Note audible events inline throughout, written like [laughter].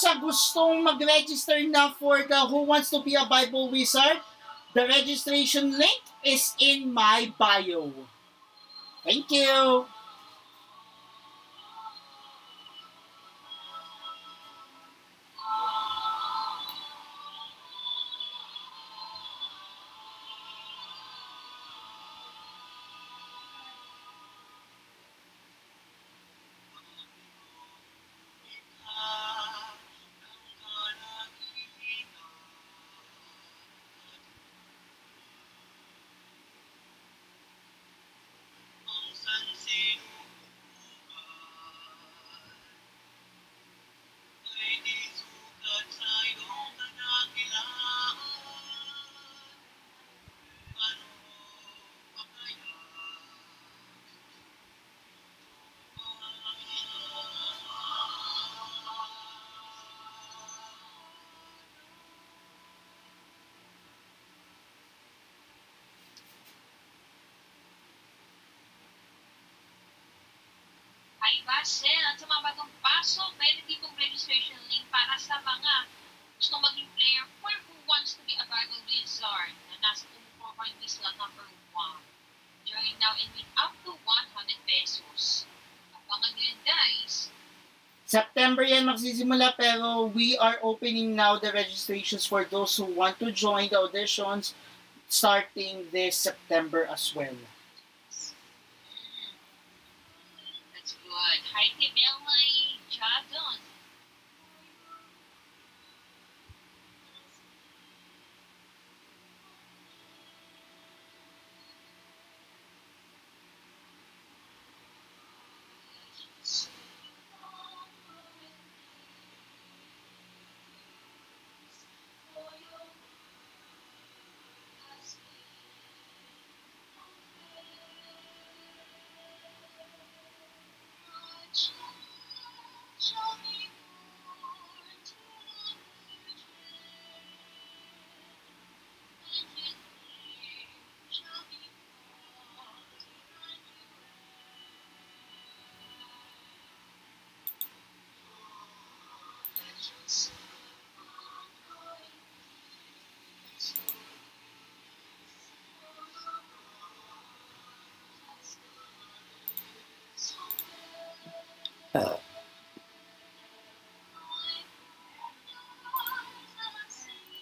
sa gustong mag-register na for the Who Wants to be a Bible Wizard, the registration link is in my bio. Thank you. Basel! At sa mga bagong pasok, meron ditong registration link para sa mga gusto maging player for who wants to be a Bible Wizard na nasa Tumuko Coin Wizard number 1. Join now and win up to 100 pesos. Abangan nyo yun, guys. September yan magsisimula pero we are opening now the registrations for those who want to join the auditions starting this September as well.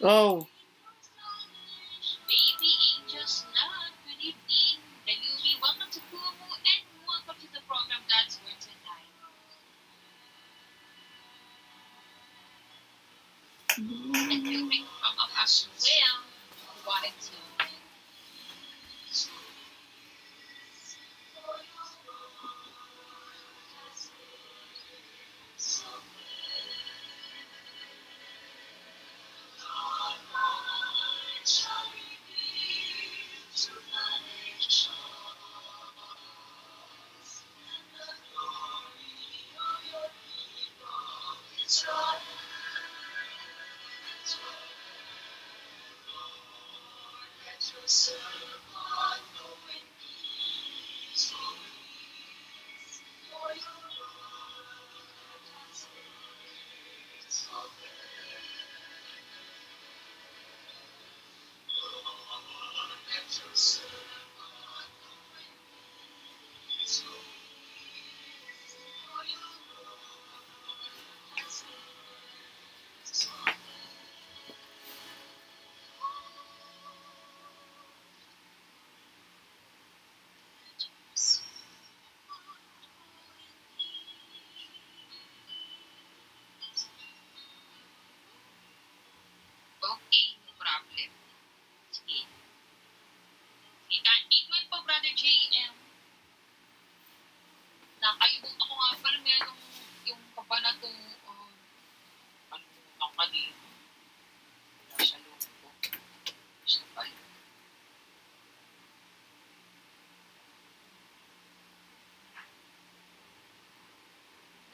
Oh,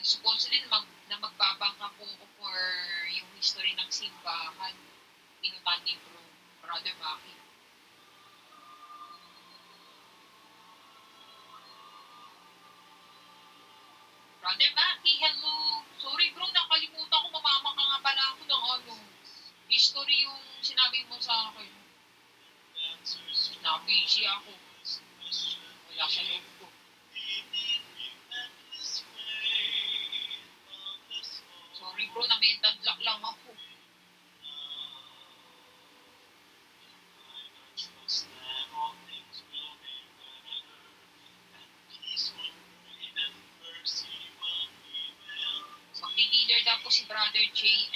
Supposedly mag, na magbabangka po for yung history ng simbahan. Pinutan ni bro, Brother Maki. Brother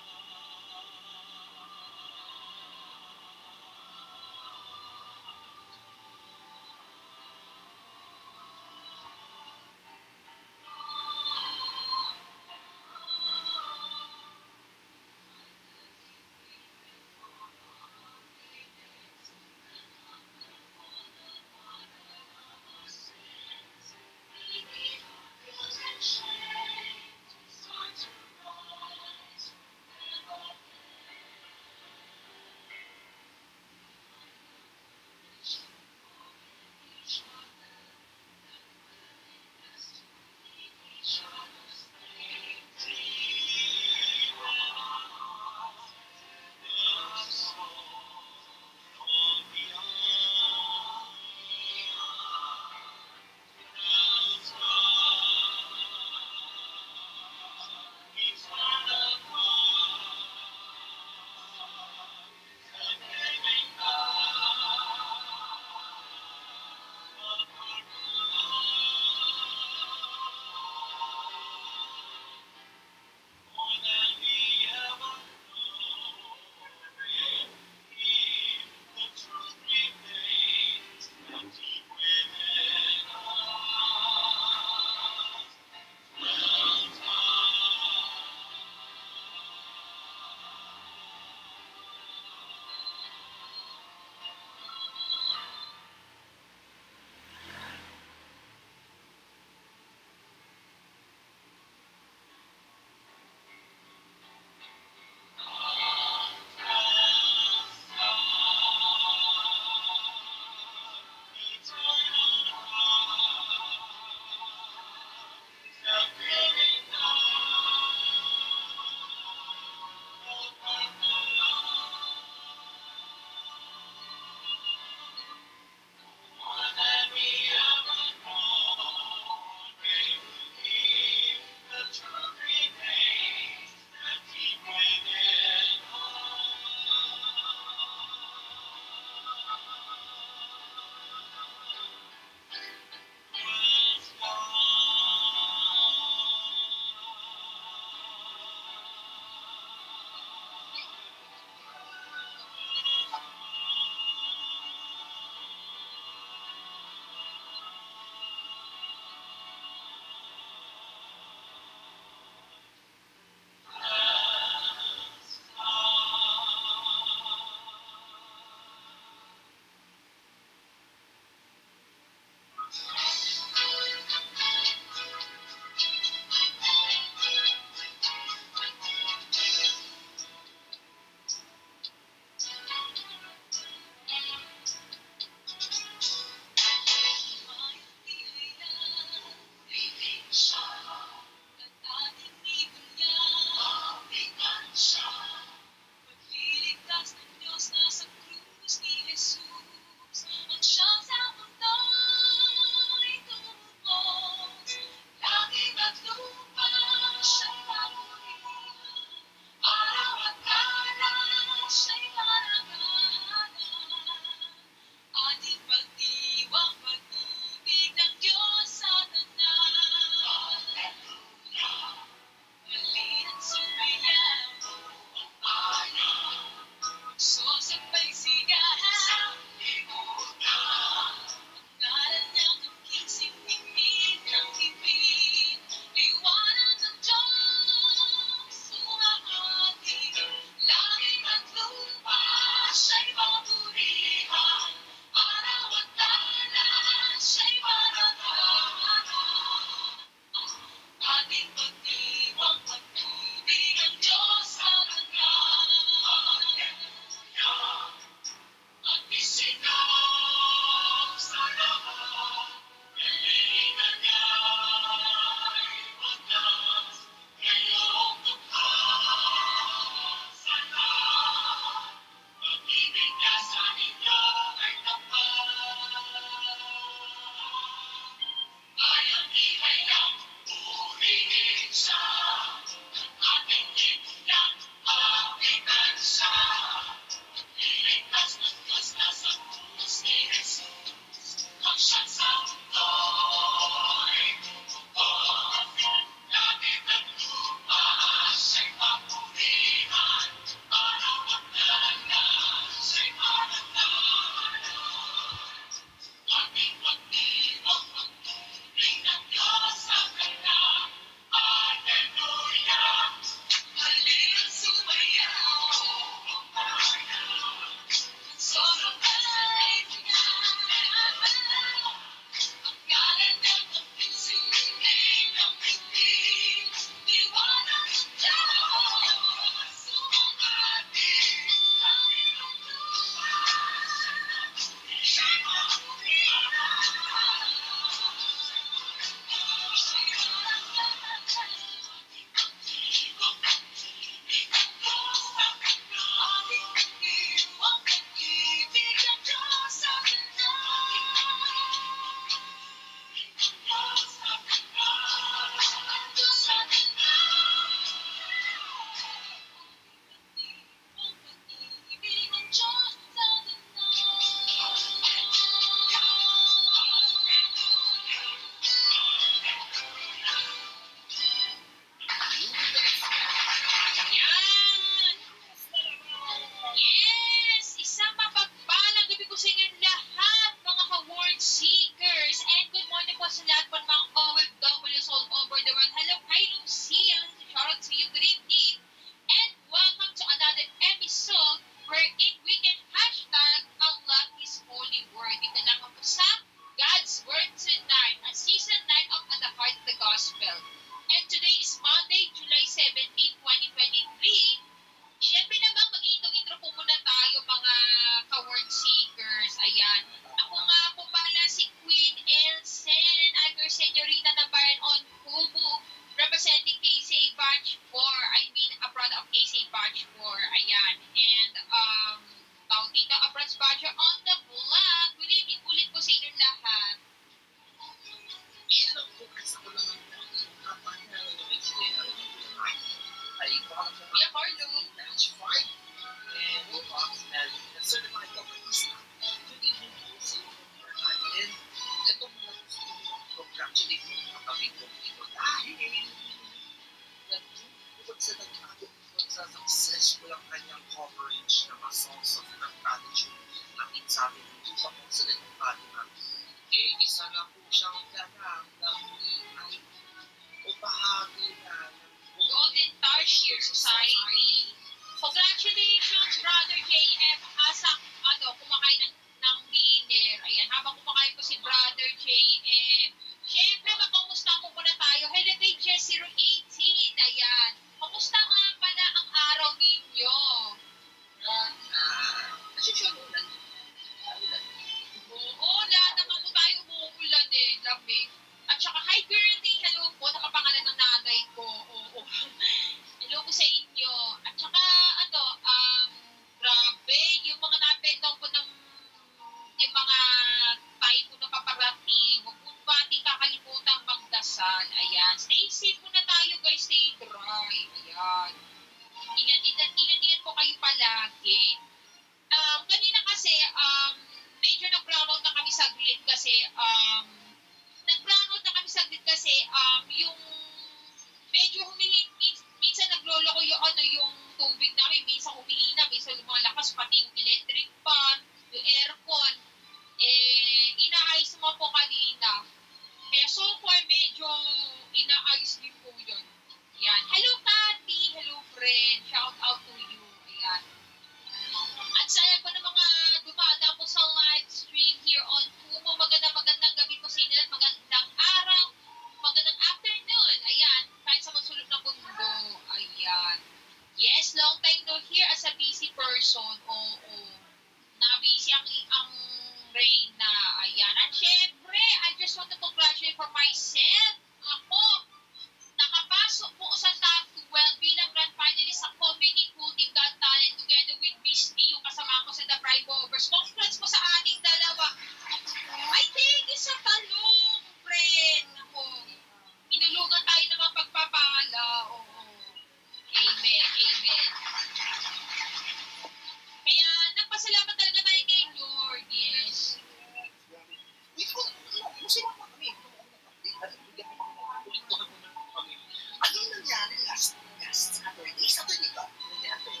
nangyari last, last Saturday? Saturday ba? Nangyari.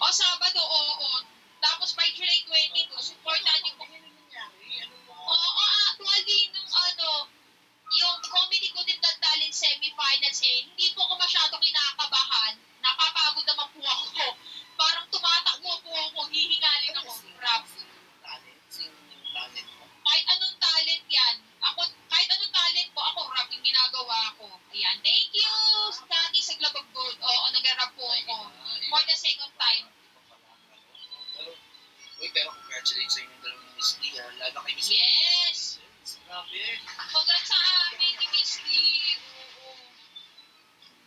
O, Sabado, oo. oo. Tapos by July 22, supportan yung... Oo, ah, oo, actually, nung ano, yung comedy ko din tatalin semifinals eh, hindi po ako masyado kinakabahan. Napapagod naman po ako. Miss D, ha? Ah. Lalo kay Miss Yes! Grabe. Congrats sa amin ni Miss D.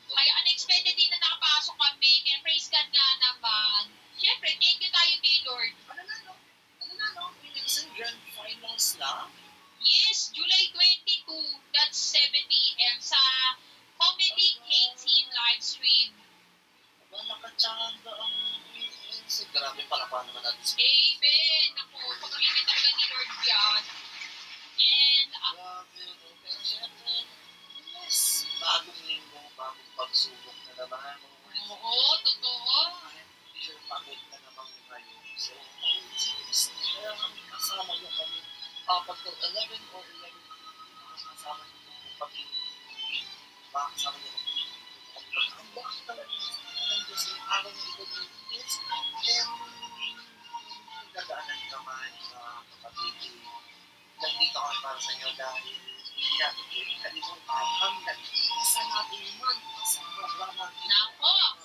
Kaya unexpected din na nakapasok kami. Kaya praise God nga naman. Siyempre, thank you tayo kay Lord. Ano na, no? Ano na, no? Minsan grand finals na? Yes, July 22. That's 7 p.m. sa Comedy K-Team live stream. Aba, nakachanga ang Grabe pala pa naman natin. Amen! Oo, totoo. Sir, pangit na naman ngayon. Sir, kasama niyo kami. Kapag ng 11 or 11, kasama niyo kami pag-ibig. Bakit sa kanya Ang bakit talaga ng Diyos ay araw ng ito ng Diyos. And, nagdadaanan. Nandito kami para sa inyo dahil hindi natin kalimutan ang nag-iisa natin mag-isang programa. Nako!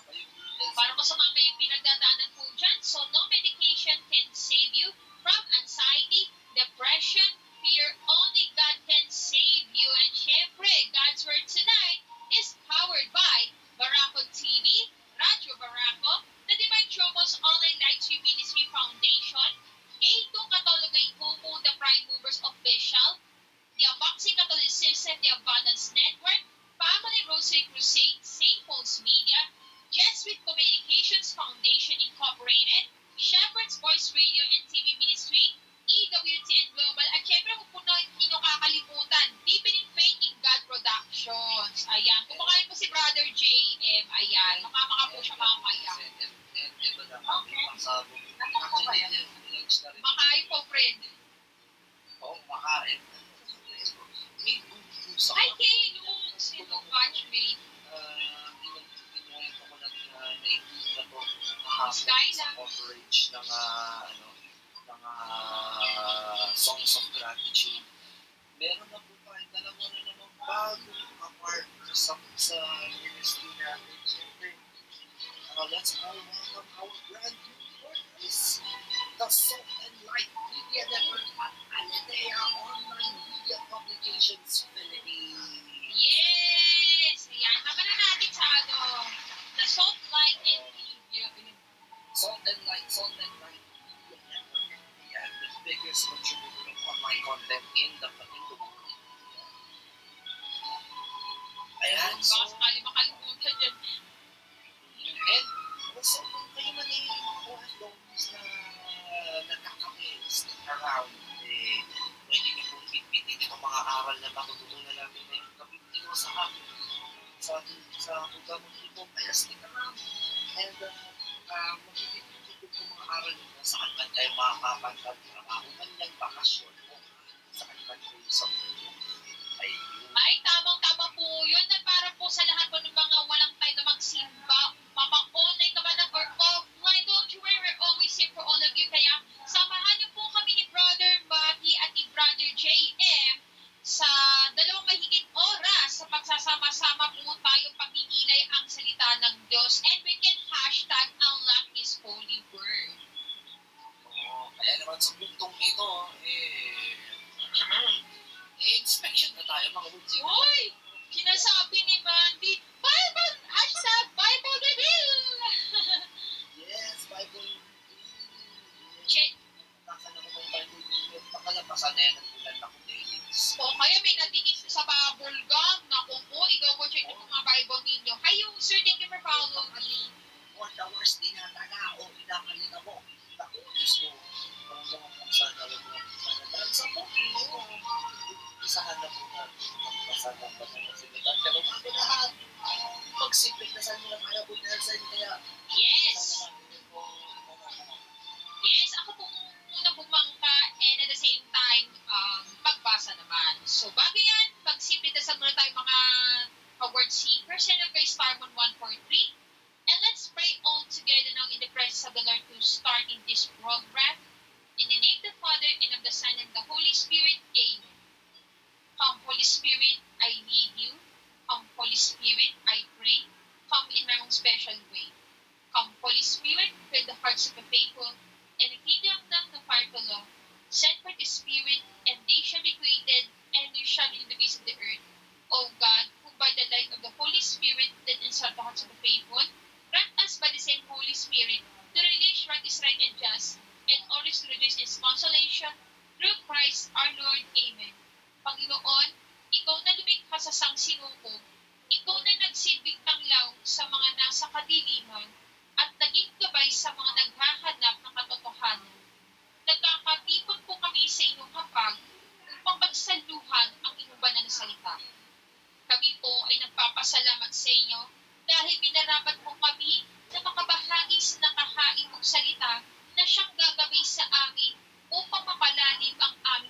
Para masama pa yung pinagdadaanan po dyan, so no medication can save you from anxiety, depression, and special way. Come, Holy Spirit, fill the hearts of the faithful, and enkindle them the fire of love. Send forth the Spirit, and they shall be created, and new shall be the face of the earth. O God, who by the light of the Holy Spirit did insult the hearts of the faithful, grant us by the same Holy Spirit to relish what is right and just, and always to rejoice in His consolation, through Christ our Lord. Amen. Panginoon, Ikaw na lumikha sa sangsinuko, ikaw na nagsilbing tanglaw sa mga nasa kadiliman at naging gabay sa mga naghahanap ng katotohanan. Nagkakatipon po kami sa inyong hapag upang pagsaluhan ang inyong banal na salita. Kami po ay nagpapasalamat sa inyo dahil minarapat mo kami na makabahagi sa nakahain mong salita na siyang gagabay sa amin upang mapalalim ang aming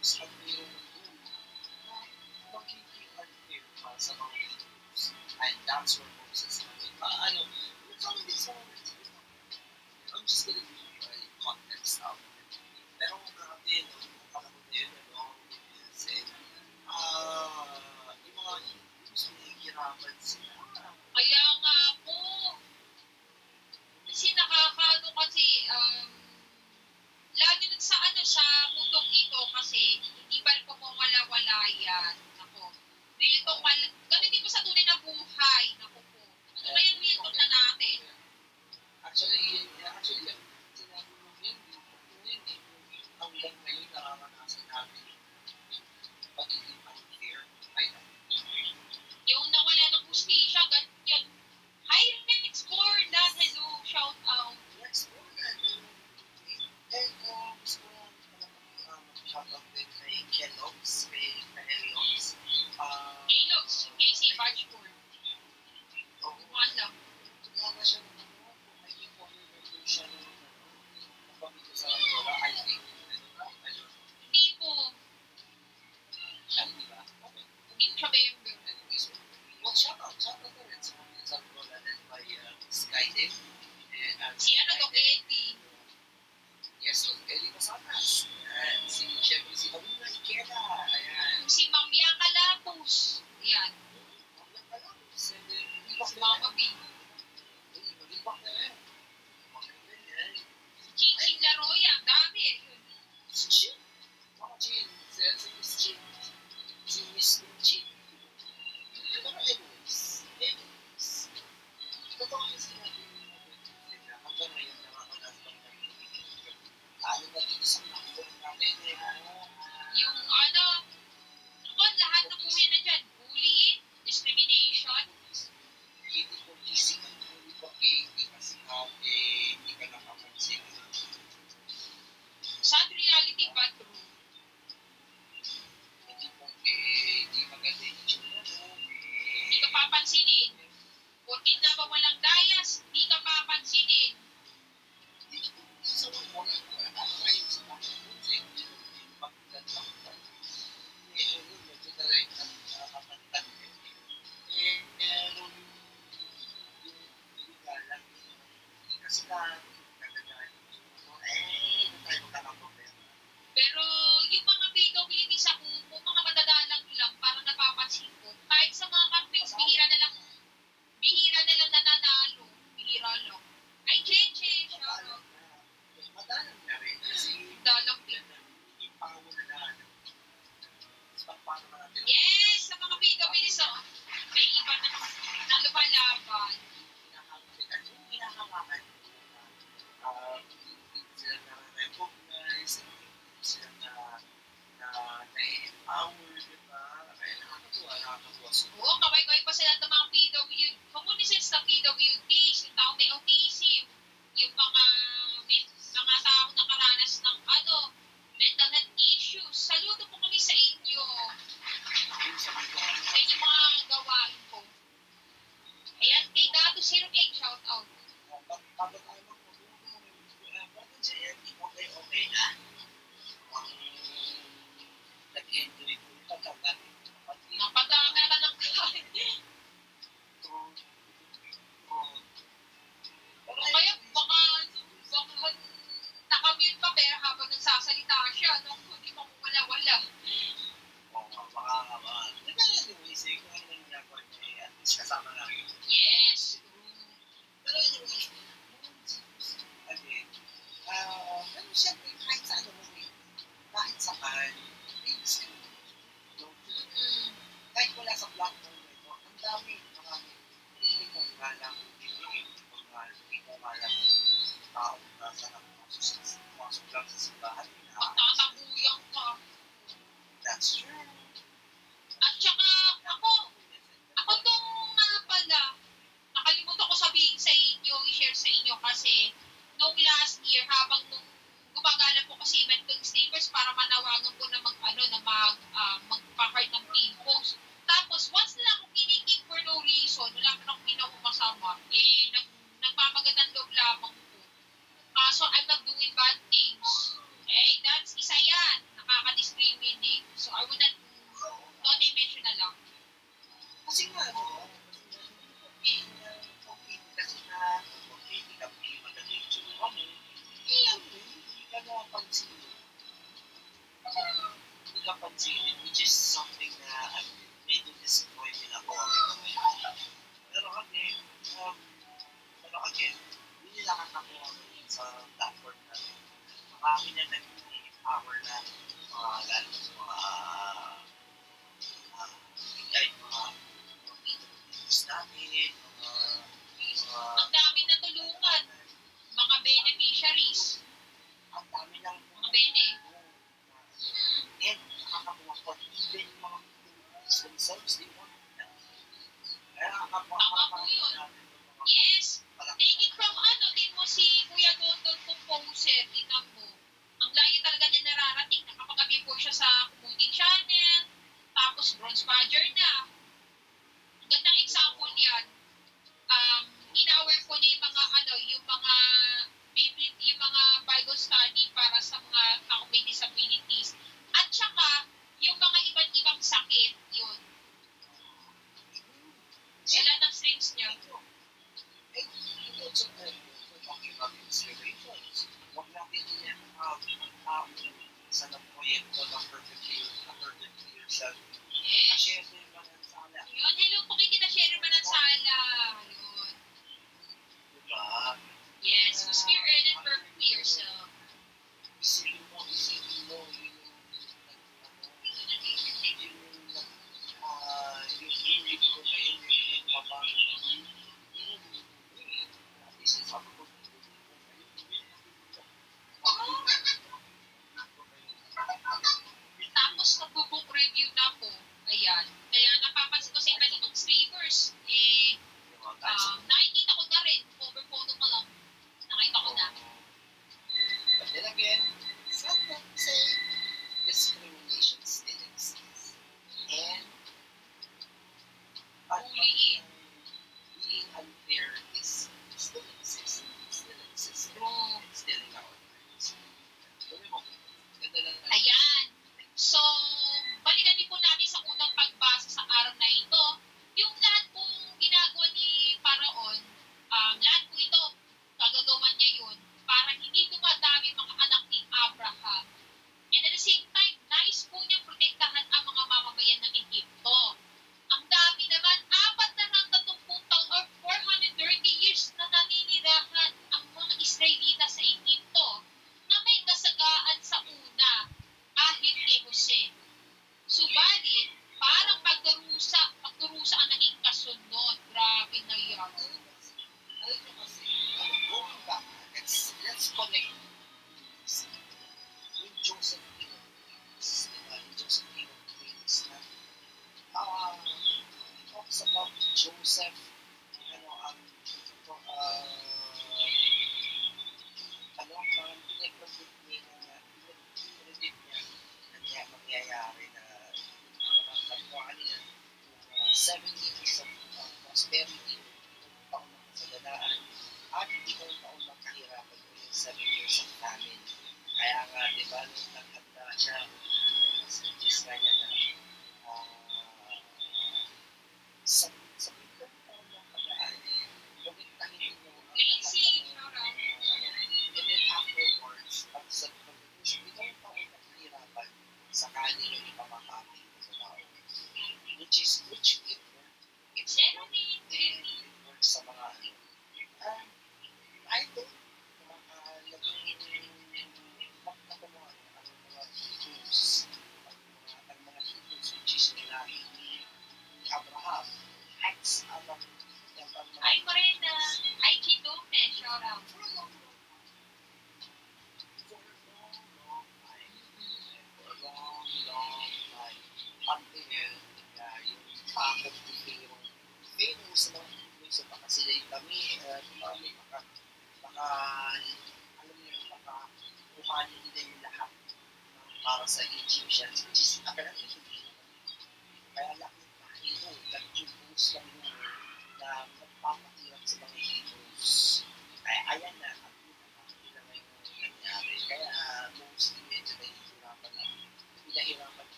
nag-impose ang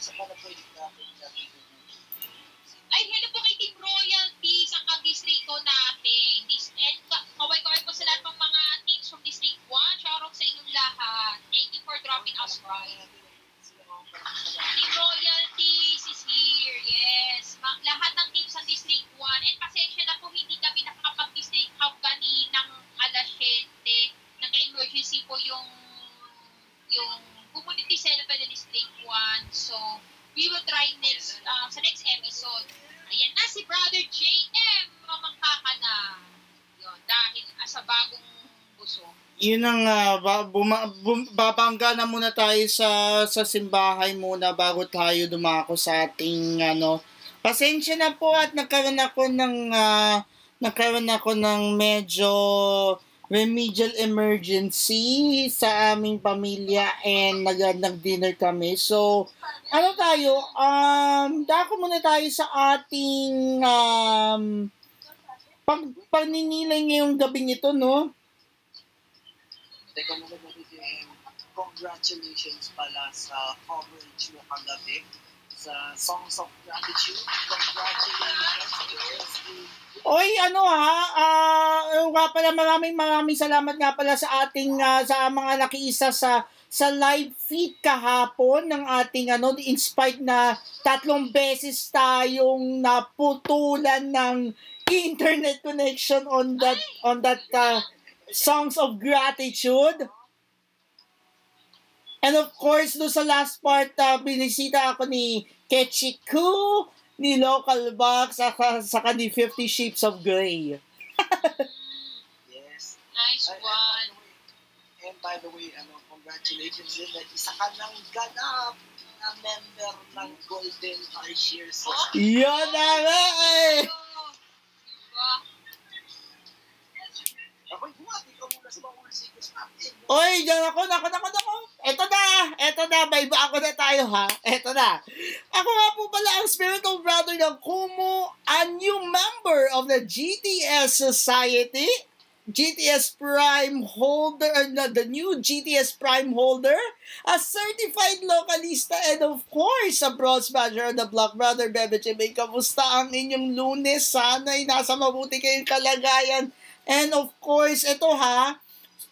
isa pa na, isa pa Yun ang ah, ba, buma, bum, babangga na muna tayo sa sa simbahay muna bago tayo dumako sa ating ano. Pasensya na po at nagkaroon ako ng ah, nagkaroon ako ng medyo remedial emergency sa aming pamilya and nag nag-dinner kami. So, ano tayo? Um, dako muna tayo sa ating um, pag paninilay ngayong gabing ito, no? Teka muna natin, congratulations pala sa coverage mo kagabi sa Songs of Gratitude. Congratulations. Oy, ano ha? Uh, nga pala maraming maraming salamat nga pala sa ating ah, sa mga nakiisa sa sa live feed kahapon ng ating ano in spite na tatlong beses tayong naputulan ng internet connection on that on that ah, songs of gratitude. And of course, do sa last part, uh, binisita ako ni Kechiku, ni Local Box, saka, saka ni 50 Shapes of Grey. Yes. Nice one. And by the way, ano, congratulations din na isa ka ng ganap na member ng Golden Tarsier Oh, System. Yun na nga eh! Diba? Ako'y bumati ka muna sa mga ulsikos natin. Oy, dyan ako, nako, nako, nako. Eto na, eto na, may iba ako na tayo ha. Eto na. Ako nga po pala ang spiritual brother ng Kumu, a new member of the GTS Society. GTS Prime holder, uh, the new GTS Prime holder, a certified localista, and of course, a bronze badger on the block. Brother Bebe Chimay, kamusta ang inyong lunes? Sana'y nasa mabuti kayong kalagayan. And of course, ito ha,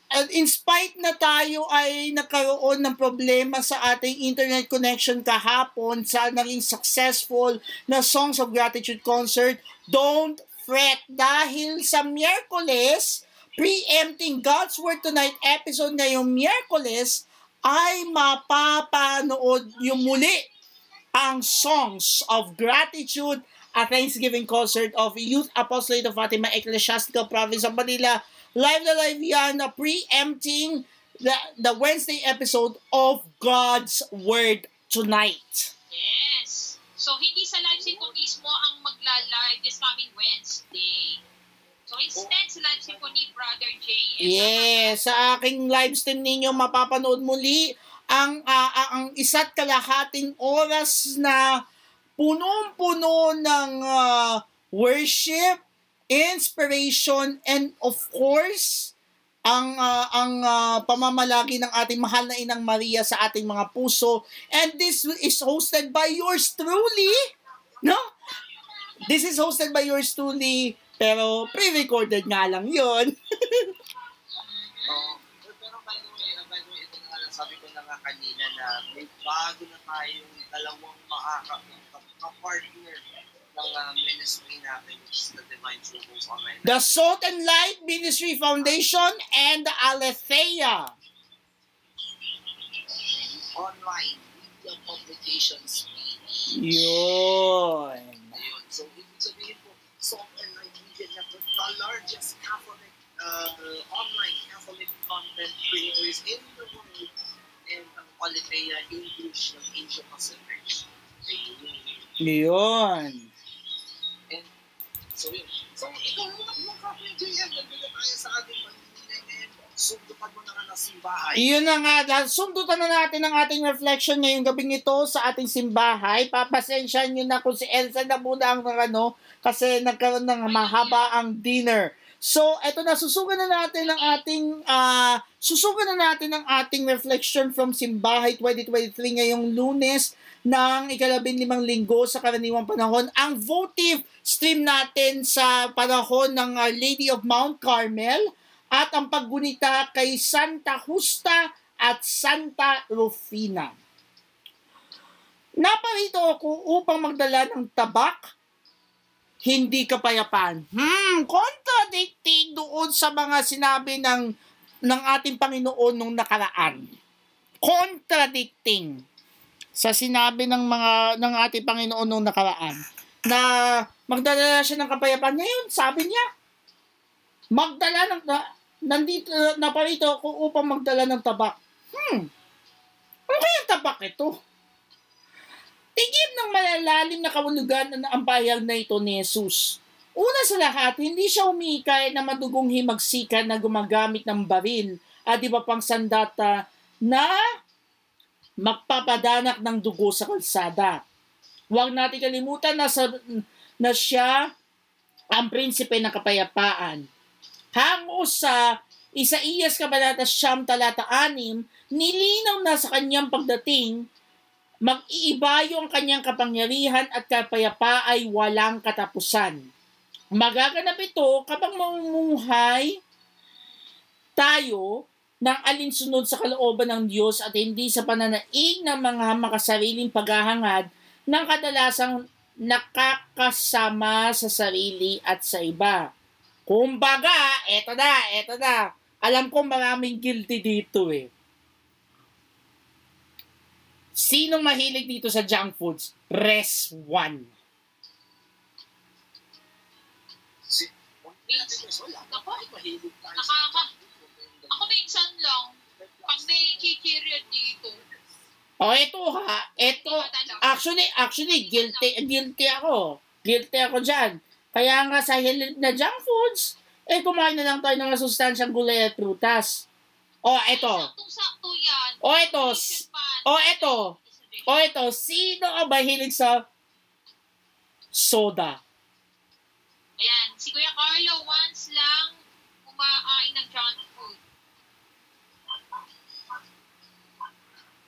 at in spite na tayo ay nagkaroon ng problema sa ating internet connection kahapon sa naging successful na Songs of Gratitude concert, don't fret. Dahil sa Miyerkules, preempting God's Word Tonight episode ngayong Miyerkules, ay mapapanood yung muli ang Songs of Gratitude a Thanksgiving concert of Youth Apostolate of Fatima Ecclesiastical Province of Manila. Live na live yan na preempting the, the Wednesday episode of God's Word Tonight. Yes. So, hindi sa live stream ko mismo ang magla-live this coming Wednesday. So, instead, sa live stream ko ni Brother J. Yes, sa aking live stream ninyo mapapanood muli ang ah, ang isa't kalahating oras na punong-puno ng ah, worship, inspiration, and of course, ang ah, ang ah, pamamalagi ng ating mahal na Inang Maria sa ating mga puso. And this is hosted by yours truly. No? This is hosted by yours truly, pero pre-recorded nga lang yon. Oh, [laughs] pero by the way, uh, by the way, ito nga lang sabi ko na nga kanina na may bago na tayong dalawang makaka partner ng uh, ministry natin, which is the Divine Online. The Salt and Light Ministry Foundation and the Aletheia. Online media publications. Yun. Ayun. So, ibig sabihin po, Salt and Light Media Network, the largest Catholic, uh, online Catholic content creators in the world, and ang Aletheia English ng Asia Pacific. Ayun. Yun. So, yun. So, ikaw JM, nandito tayo sa ating paninigay ngayon. Sundukan mo na nga na simbahay. Iyon na nga, sundutan na natin ang ating reflection ngayong gabing ito sa ating simbahay. Papasensyahan nyo na kung si Elsa na muna ang ano, kasi nagkaroon ng mahaba ang dinner. So, eto na, susugan na natin ang ating, ah, susugan na natin ang ating reflection from Simbahay 2023 ngayong lunes ng ikalabing limang linggo sa karaniwang panahon. Ang votive stream natin sa panahon ng Our Lady of Mount Carmel at ang paggunita kay Santa Justa at Santa Rufina. Naparito ako upang magdala ng tabak, hindi kapayapaan. Hmm, contradicting doon sa mga sinabi ng ng ating Panginoon nung nakaraan. Contradicting sa sinabi ng mga ng ating Panginoon nung nakaraan na magdala siya ng kapayapaan. Ngayon, sabi niya, magdala ng na, nandito na parito ako upang magdala ng tabak. Hmm. Ano kaya tabak ito? Tigib ng malalalim na kawulugan ng ang bayag na ito ni Jesus. Una sa lahat, hindi siya umikay na madugong himagsikan na gumagamit ng baril at iba pang sandata na magpapadanak ng dugo sa kalsada. Huwag natin kalimutan na, sa, na siya ang prinsipe ng kapayapaan. Hango sa Isaías Kabanata Siyam Talata 6, nilinaw na sa kanyang pagdating mag-iibayo ang kanyang kapangyarihan at kapayapa ay walang katapusan. Magaganap ito kapag mamumuhay tayo ng alinsunod sa kalooban ng Diyos at hindi sa pananaig ng mga makasariling paghahangad ng kadalasang nakakasama sa sarili at sa iba. Kumbaga, eto na, eto na. Alam ko maraming guilty dito eh. Sinong mahilig dito sa junk foods? Res 1. Si, wala. Ako? Mahilig tayo Nakaka- Ako minsan lang, pag may chichirya dito, O ito ha, madala. actually, actually, guilty, guilty ako. Guilty ako dyan. Kaya nga sa hilig na junk foods, eh kumain na lang tayo ng masustansyang gulay at prutas. O ito, Saktong-sakto yan. o ito, s- o ito, o ito, sino ang mahilig sa soda? Ayan, si Kuya Carlo once lang kumakain ng junk food.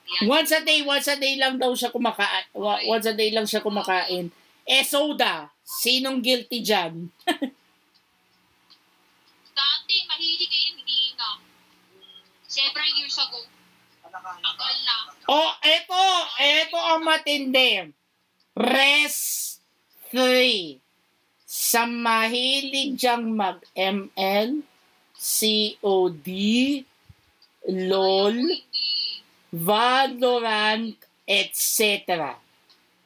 Ayan. Once a day, once a day lang daw siya kumakain. Once a day lang siya kumakain. Eh, soda. Sinong guilty dyan? [laughs] Dati, mahilig ngayon, hindi na. Several years ago. Tagal na. Oh, eto, eto ang matindi. Res 3. Sa mahilig dyang mag-ML, COD, LOL. Valorant, etc.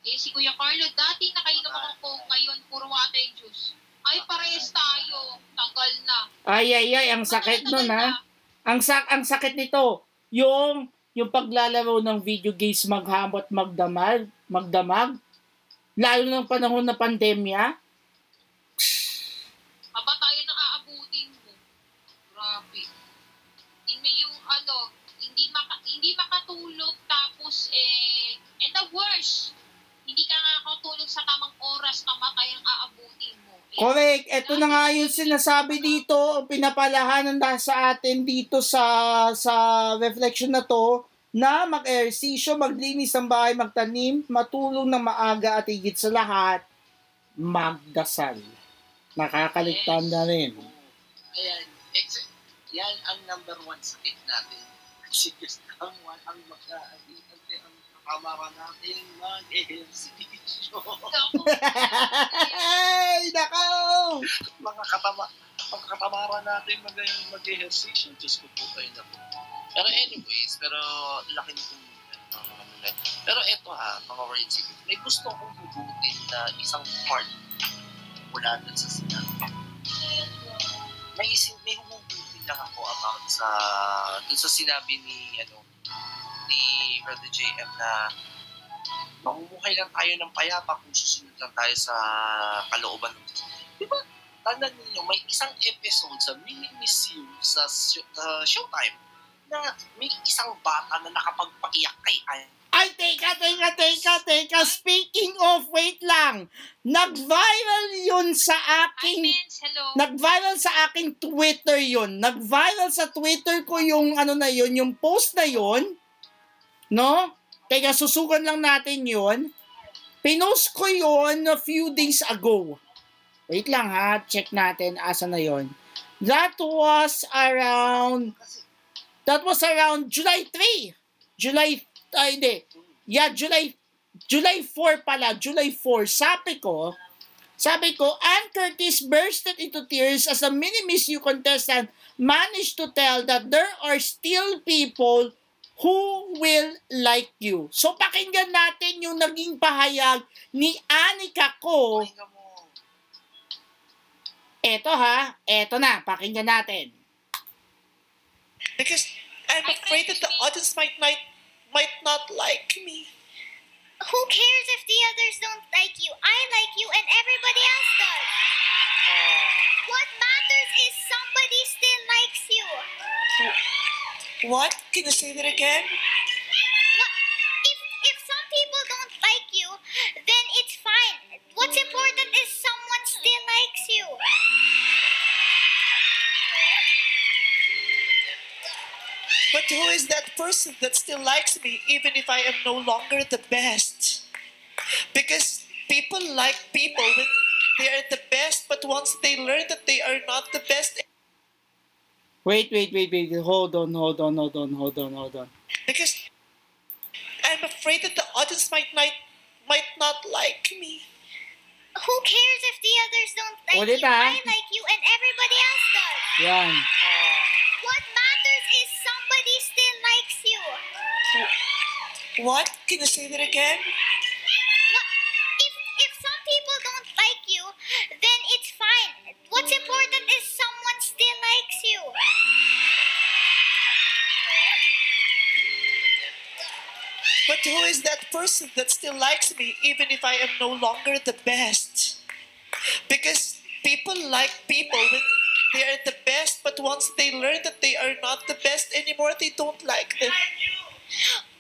Eh, si Kuya Carlo, dati nakainom ako Coke, ngayon puro water and juice. Ay, parehas tayo. Tagal na. Ay, ay, ay, ang sakit nun ha. Ang, sak ang sakit nito, yung yung paglalaro ng video games maghamot magdamag, magdamag, lalo ng panahon ng pandemya, Kabatayan ang aabutin mo. Grabe. Hindi yung ano, hindi maka, hindi makatulog tapos eh and the worst, hindi ka nakakatulog sa tamang oras na matay ang aabutin mo. Eh, Correct. Ito na nga yung sinasabi dito, pinapalahanan na sa atin dito sa sa reflection na to na mag-ehersisyo, maglinis ng bahay, magtanim, matulong ng maaga at higit sa lahat, magdasal. Nakakaligtan na rin. Ayan, ex- yan ang number one sakit natin. [laughs] Kasi ang one, ang magka, ang, ang, ang kamara natin mag-ehersisyo. Ay, nako! mga katama, mga katamara natin mag mag-ehersisyo. Diyos ko po kayo na po. Pero anyways, pero laki nitong uh, ano. Pero eto ha, mga words, may gusto akong hugutin na isang part mula dun sa sinabi. May, isin, may hugutin lang ako about sa dun sa sinabi ni ano ni Brother JM na mamumuhay lang tayo ng payapa kung susunod lang tayo sa kalooban ng Diyos. Di ba? Tandaan ninyo, may isang episode sa Mini Miss You sa, show- sa Showtime na may isang bata na nakapagpaiyak kay Ann. Ay, teka, teka, teka, teka. Speaking of, wait lang. Nag-viral yun sa aking... Vince. Hello. Nag-viral sa aking Twitter yun. Nag-viral sa Twitter ko yung ano na yun, yung post na yun. No? Teka, susugan lang natin yun. Pinost ko yun a few days ago. Wait lang ha, check natin asa na yun. That was around That was around July 3. July, ay hindi. Yeah, July, July 4 pala. July 4. Sabi ko, sabi ko, Ann Curtis bursted into tears as a mini Miss You contestant managed to tell that there are still people who will like you. So, pakinggan natin yung naging pahayag ni Anika ko. pakinggan mo. Eto ha, eto na, pakinggan natin. because I'm afraid that the audience might might might not like me. Who cares if the others don't like you? I like you and everybody else does. What matters is somebody still likes you. What? Can you say that again? If, if some people don't like you, then it's fine. What's important is someone still likes you. But who is that person that still likes me even if I am no longer the best? Because people like people when they are the best, but once they learn that they are not the best, Wait, wait, wait, wait. Hold on, hold on, hold on, hold on, hold on. because I'm afraid that the audience might might might not like me. Who cares if the others don't like Ulit, you? ah. I like you and everybody else does. Yan. What matters is somebody still likes you. What? Can you say that again? What, if, if some people don't like you, then it's fine. What's important is someone still likes you. But who is that person that still likes me even if I am no longer the best? Because people like people when they are the best, but once they learn that they are not the best anymore, they don't like them.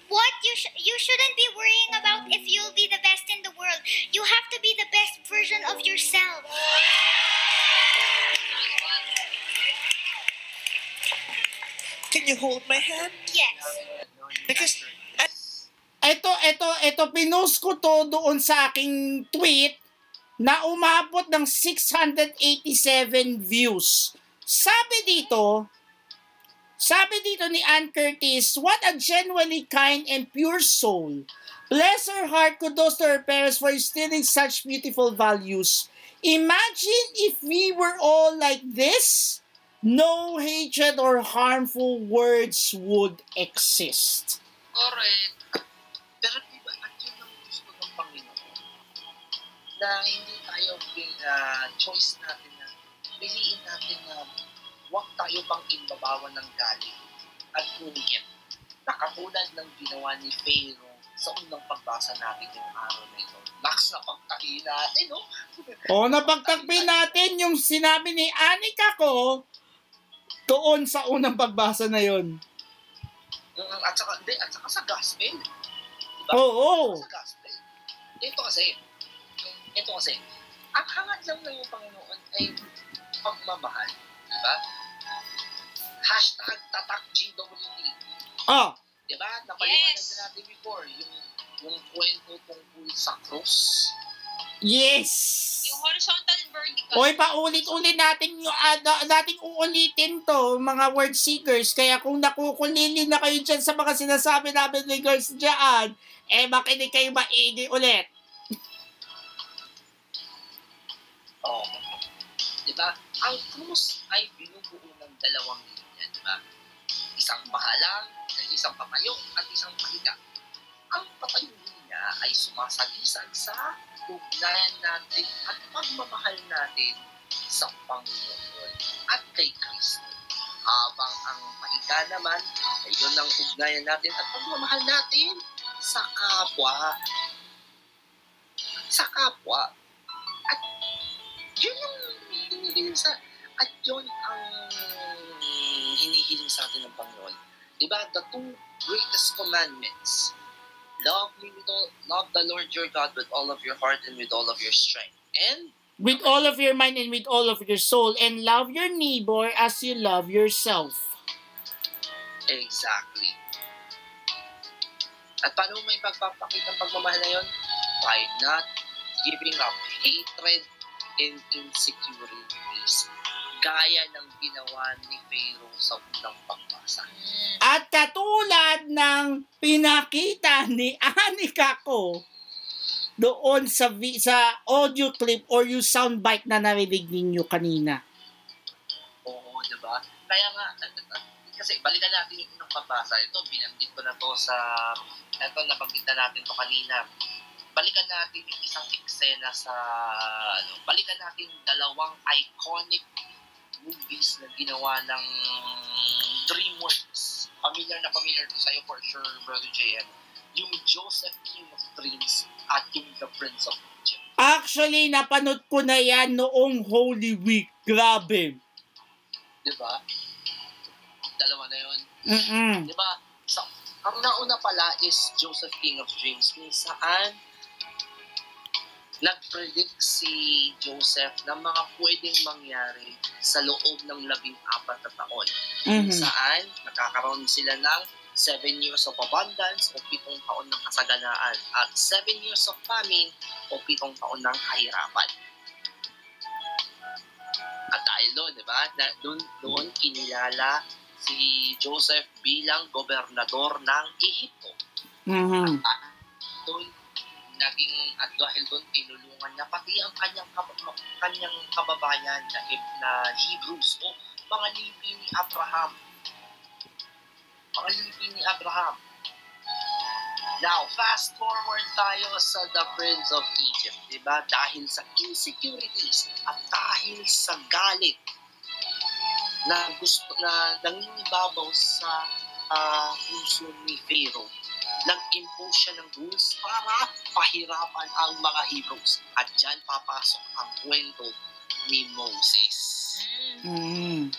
What you sh- you shouldn't be worrying about if you'll be the best in the world. You have to be the best version of yourself. Can you hold my hand? Yes. Because I, Ito, ito, ito, pinost ko to doon sa aking tweet na umabot ng 687 views. Sabi dito, sabi dito ni Ann Curtis, what a genuinely kind and pure soul. Bless her heart, kudos to her parents for instilling such beautiful values. Imagine if we were all like this, no hatred or harmful words would exist. Correct. Pero di ba, at yun ang gusto ng Panginoon? Na hindi tayo, uh, choice natin na, piliin natin na huwag tayo pang imbabawan ng galit at ngunit nakatulad ng ginawa ni Pharaoh sa unang pagbasa natin yung araw na ito. Max na pagtahi natin, no? O, napagtagpi natin yung sinabi ni Anika ko doon sa unang pagbasa na yon. At saka, hindi, at saka sa gospel. Diba? Oo. Sa gospel. Ito kasi, ito kasi, ang hangad lang ng Panginoon ay pagmamahal. Diba? Hashtag tatak GWD. Ah, Diba? Napaliwanag Yes. na natin before, yung, yung kwento tungkol sa cross. Yes. Yung horizontal and vertical. Oy, paulit-ulit natin yung uh, nating uulitin to, mga word seekers. Kaya kung nakukulili na kayo dyan sa mga sinasabi namin ni girls dyan, eh makinig kayo maigi ulit. [laughs] Oh. Diba? Ang cross ay binubuo ng dalawang linya, diba? Isang mahalang, at isang patayo, at isang pahiga. Ang patayo niya ay sumasagisag sa ugnayan natin at pagmamahal natin sa Panginoon at kay Kristo. Habang ang pahiga naman ay yun ang ugnayan natin at pagmamahal natin sa kapwa. Sa kapwa. At yun yung hinihiling sa at yun ang hinihiling sa atin ng Panginoon. di ba, the two greatest commandments. Love me with all, love the Lord your God with all of your heart and with all of your strength. And With all of your mind and with all of your soul. And love your neighbor as you love yourself. Exactly. At paano mo ipagpapakita ang pagmamahal na yun? By not giving up hatred and insecurities. Gaya ng ginawa ni Pharaoh sa unang pagbasa. At katulad ng pinakita ni [laughs] Anika ko doon sa sa audio clip or yung soundbite na narinig ninyo kanina. Oo, di ba? Kaya nga, kasi balikan natin yung unang pagbasa. Ito, binanggit ko na to sa, ito, nabanggit na natin to kanina. Balikan natin yung isang eksena sa, ano, balikan natin yung dalawang iconic movies na ginawa ng DreamWorks. Familiar na familiar to sa'yo for sure, Brother JM. Yung Joseph King of Dreams at yung The Prince of Egypt. Actually, napanood ko na yan noong Holy Week. Grabe. Di ba? Dalawa na yun. Mm-mm. Di ba? Sa, ang nauna pala is Joseph King of Dreams kung saan nag-predict si Joseph ng mga pwedeng mangyari sa loob ng labing apat na taon. Mhm. Saan nakakaroon sila ng seven years of abundance o pitong taon ng kasaganaan at seven years of famine o pitong taon ng kahirapan. At dahil doon, di ba, na, doon, doon kinilala si Joseph bilang gobernador ng Ehipto. Mhm. Doon, naging, at dahil doon, tinulungan niya pati ang kanyang, kanyang kababayan na, na Hebrews o mga lipi ni Abraham. Mga lipi ni Abraham. Now, fast forward tayo sa The Prince of Egypt, di ba? Dahil sa insecurities at dahil sa galit na gusto na nangingibabaw sa ah, puso ni Pharaoh, nag-impose siya ng rules para pahirapan ang mga Hebrews. At dyan papasok ang kwento ni Moses. Mhm.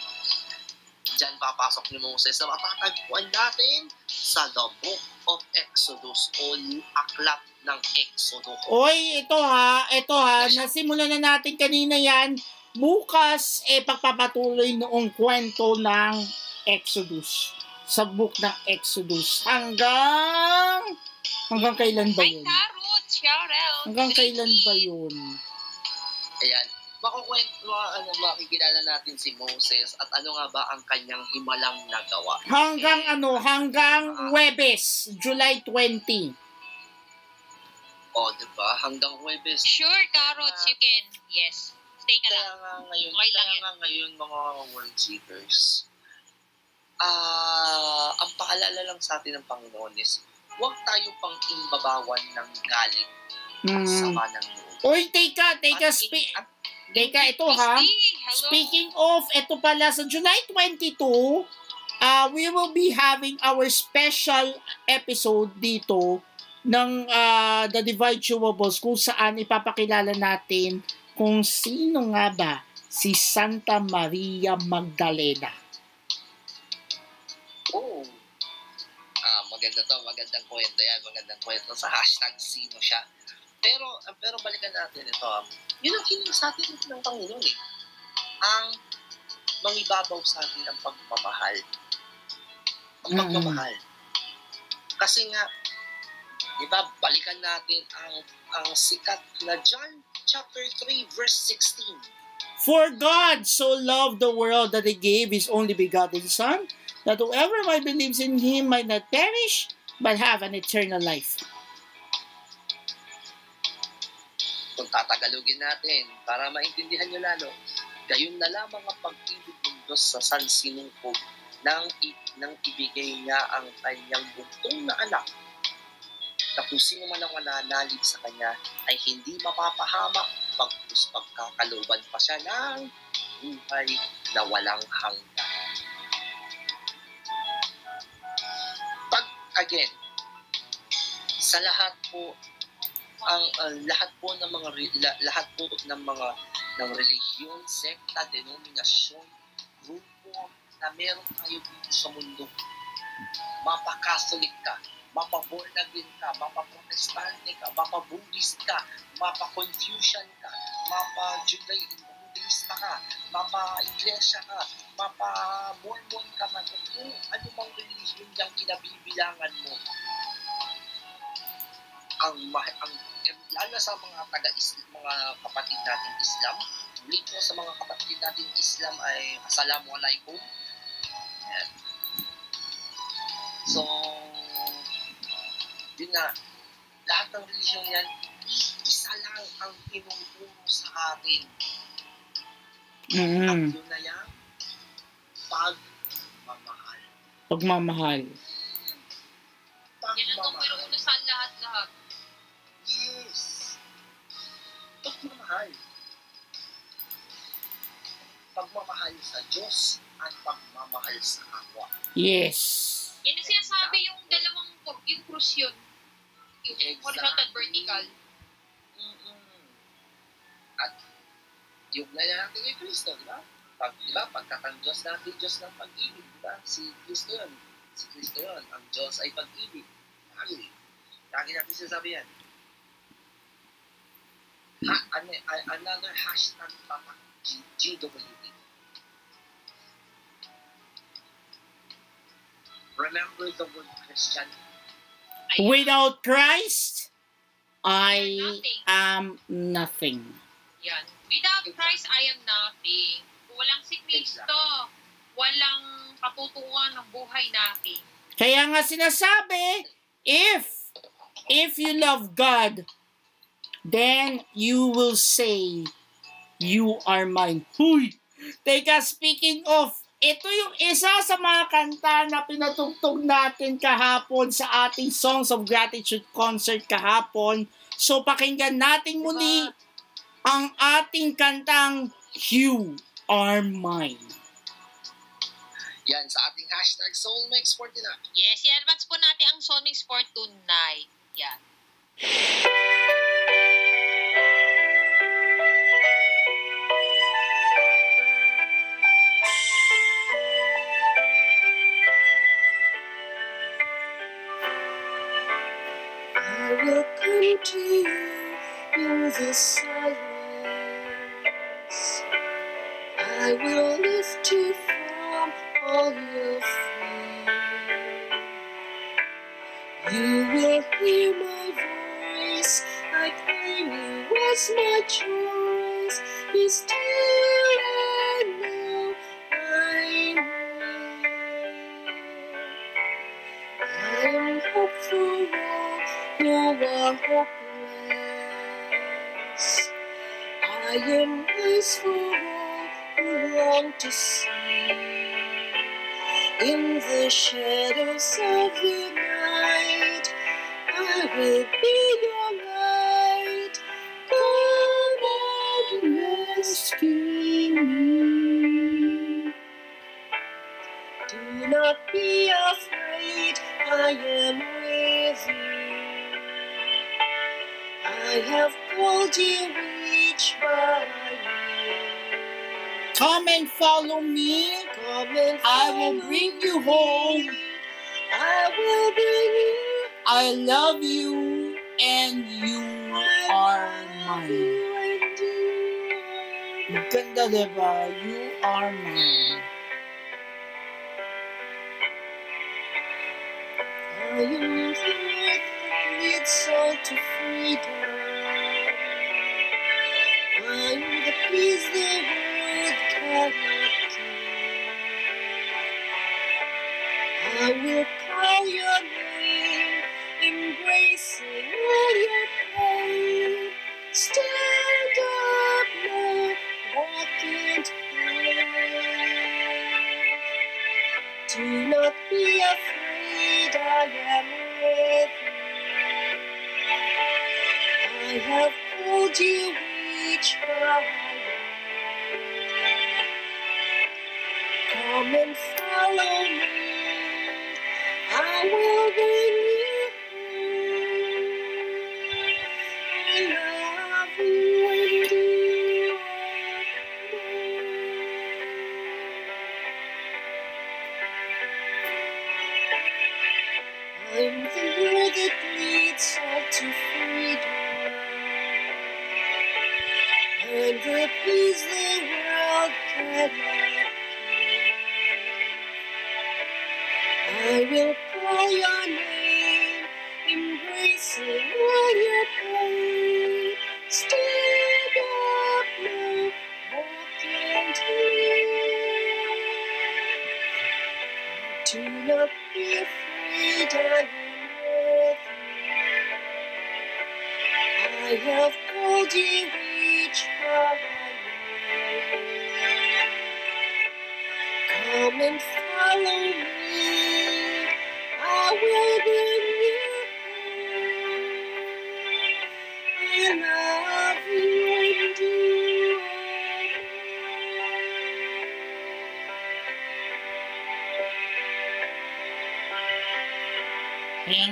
Diyan papasok ni Moses na matatagpuan natin sa The Book of Exodus o yung aklat ng Exodo. Oy, ito ha, ito ha, nasimulan na natin kanina yan. Bukas, eh, pagpapatuloy noong kwento ng Exodus. Sa book ng Exodus. Hanggang... Hanggang kailan ba yun? Hanggang kailan ba yun? Ayan. Makukwento, ano, makikilala natin si Moses at ano nga ba ang kanyang himalang nagawa. Hanggang ano, hanggang Webes, July 20. O, di ba? Hanggang Huwebes. Sure, carrots, you can. Yes. Stay ka Kaya lang. nga ngayon, Okay lang kaya nga ngayon mga world seekers, ah, ang paalala lang sa atin ng Panginoon is, huwag tayo pang imbabawan ng galit at Hmm. sama ng loob. Uy, teka, teka, spe- at teka, ito ha. Speaking of, ito pala, sa July 22, uh, we will be having our special episode dito ng uh, The Divide Chewables kung saan ipapakilala natin kung sino nga ba si Santa Maria Magdalena. Oh. Ah, maganda to, magandang kwento yan, magandang kwento sa hashtag sino siya. Pero, ah, pero balikan natin ito. ah. Yun ang hiling sa atin ng Panginoon eh. Ang mangibabaw sa atin ang pagmamahal. Ang pagmamahal. Kasi nga, di ba, balikan natin ang ang sikat na John chapter 3 verse 16. For God so loved the world that He gave His only begotten Son, that whoever might believes in Him might not perish, but have an eternal life. kung tatagalogin natin para maintindihan nyo lalo, gayon na lamang ang pag-ibig ng Diyos sa sansinukob nang, nang ibigay niya ang kanyang buntong na anak na kung sino man ang mananalig sa kanya ay hindi mapapahamak pagkus pagkakaloban pa siya ng buhay na walang hanggan. Again, sa lahat po ang uh, lahat po ng mga lahat po ng mga ng relihiyon, sekta, denominasyon, grupo na meron tayo dito sa mundo. mapa-Catholic ka, mapa-born again ka, mapa-Protestante ka, mapa-Buddhist ka, mapa-Confucian ka, mapa-Judaist ka, mapa-Iglesia ka, mapa-Mormon ka man, kung ano mang religion yung kinabibilangan mo, ang ang lalo sa mga taga mga kapatid natin Islam, po sa mga kapatid natin Islam ay Assalamualaikum. Ayan. So, yun nga, lahat ng religion yan, isa lang ang tinuturo sa atin. At Mm. yun na yan, pagmamahal. Pagmamahal. Yan ang numero uno sa lahat-lahat. Yes. Pagmamahal. Pagmamahal sa Diyos at pagmamahal sa kapwa. Yes. Yan ang sinasabi yung dalawang, yung krus yun. Yung horizontal at vertical. Yung lalaki kay Kristo, di ba? Pag, di ba, pagkatang Diyos natin, Diyos ng pag-ibig, di ba? Si Kristo yun. Si Kristo yun. Ang Diyos ay pag-ibig. Lagi. Lagi natin sinasabi yan. Ha, ano, a- another hashtag pa pa, G- GWD. Remember the word Christian. Without Christ, I am nothing. Yan. Without Christ, I am nothing. Kung walang si Kristo, walang katutuan ng buhay natin. Kaya nga sinasabi, if if you love God, then you will say, you are mine. Huy! Teka, speaking of, ito yung isa sa mga kanta na pinatugtog natin kahapon sa ating Songs of Gratitude concert kahapon. So pakinggan natin muli ang ating kantang You Are Mine. Yan, sa ating hashtag Soulmix for tonight. Yes, i-advance po natin ang Soulmix for tonight. Yan. I will come to you in the silence. I will lift you from all your fear. You will hear my voice. I claim you as my choice. Be still and know I'm near. I am hopeful, you are hopeless. I am wise for long to see. In the shadows of the night, I will be your light. Come and rescue me. Do not be afraid, I am with you. I have called you each by. Come and follow me. Come and I will follow bring you me. home. I will bring you. I love you and you I are love mine. you and you are Ganda diba? You are mine. I am the earth that leads all to freedom. I'm the peace the world cannot give. I will call your name, embracing all your pain. Stand up now, walk. Do not be afraid, I am with you. I have called you follow me. I will bring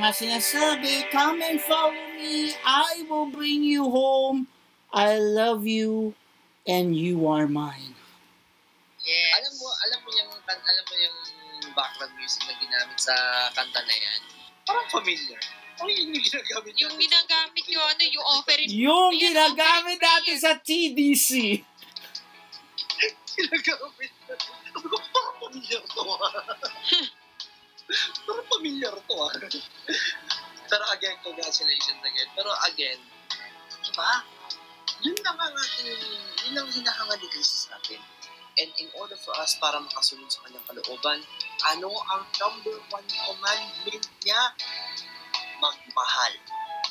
Nga sinasabi, come and follow me, I will bring you home. I love you and you are mine. Yes. Alam mo, alam mo yung kan- alam mo yung background music na ginamit sa kanta na yan. Parang familiar. Parang yun yung ginagamit Yung ginagamit yung ano, yung offering. Yung Ayun, ginagamit natin sa TDC. Makasunod sa kanyang kalooban, ano ang number one commandment niya? Magmahal.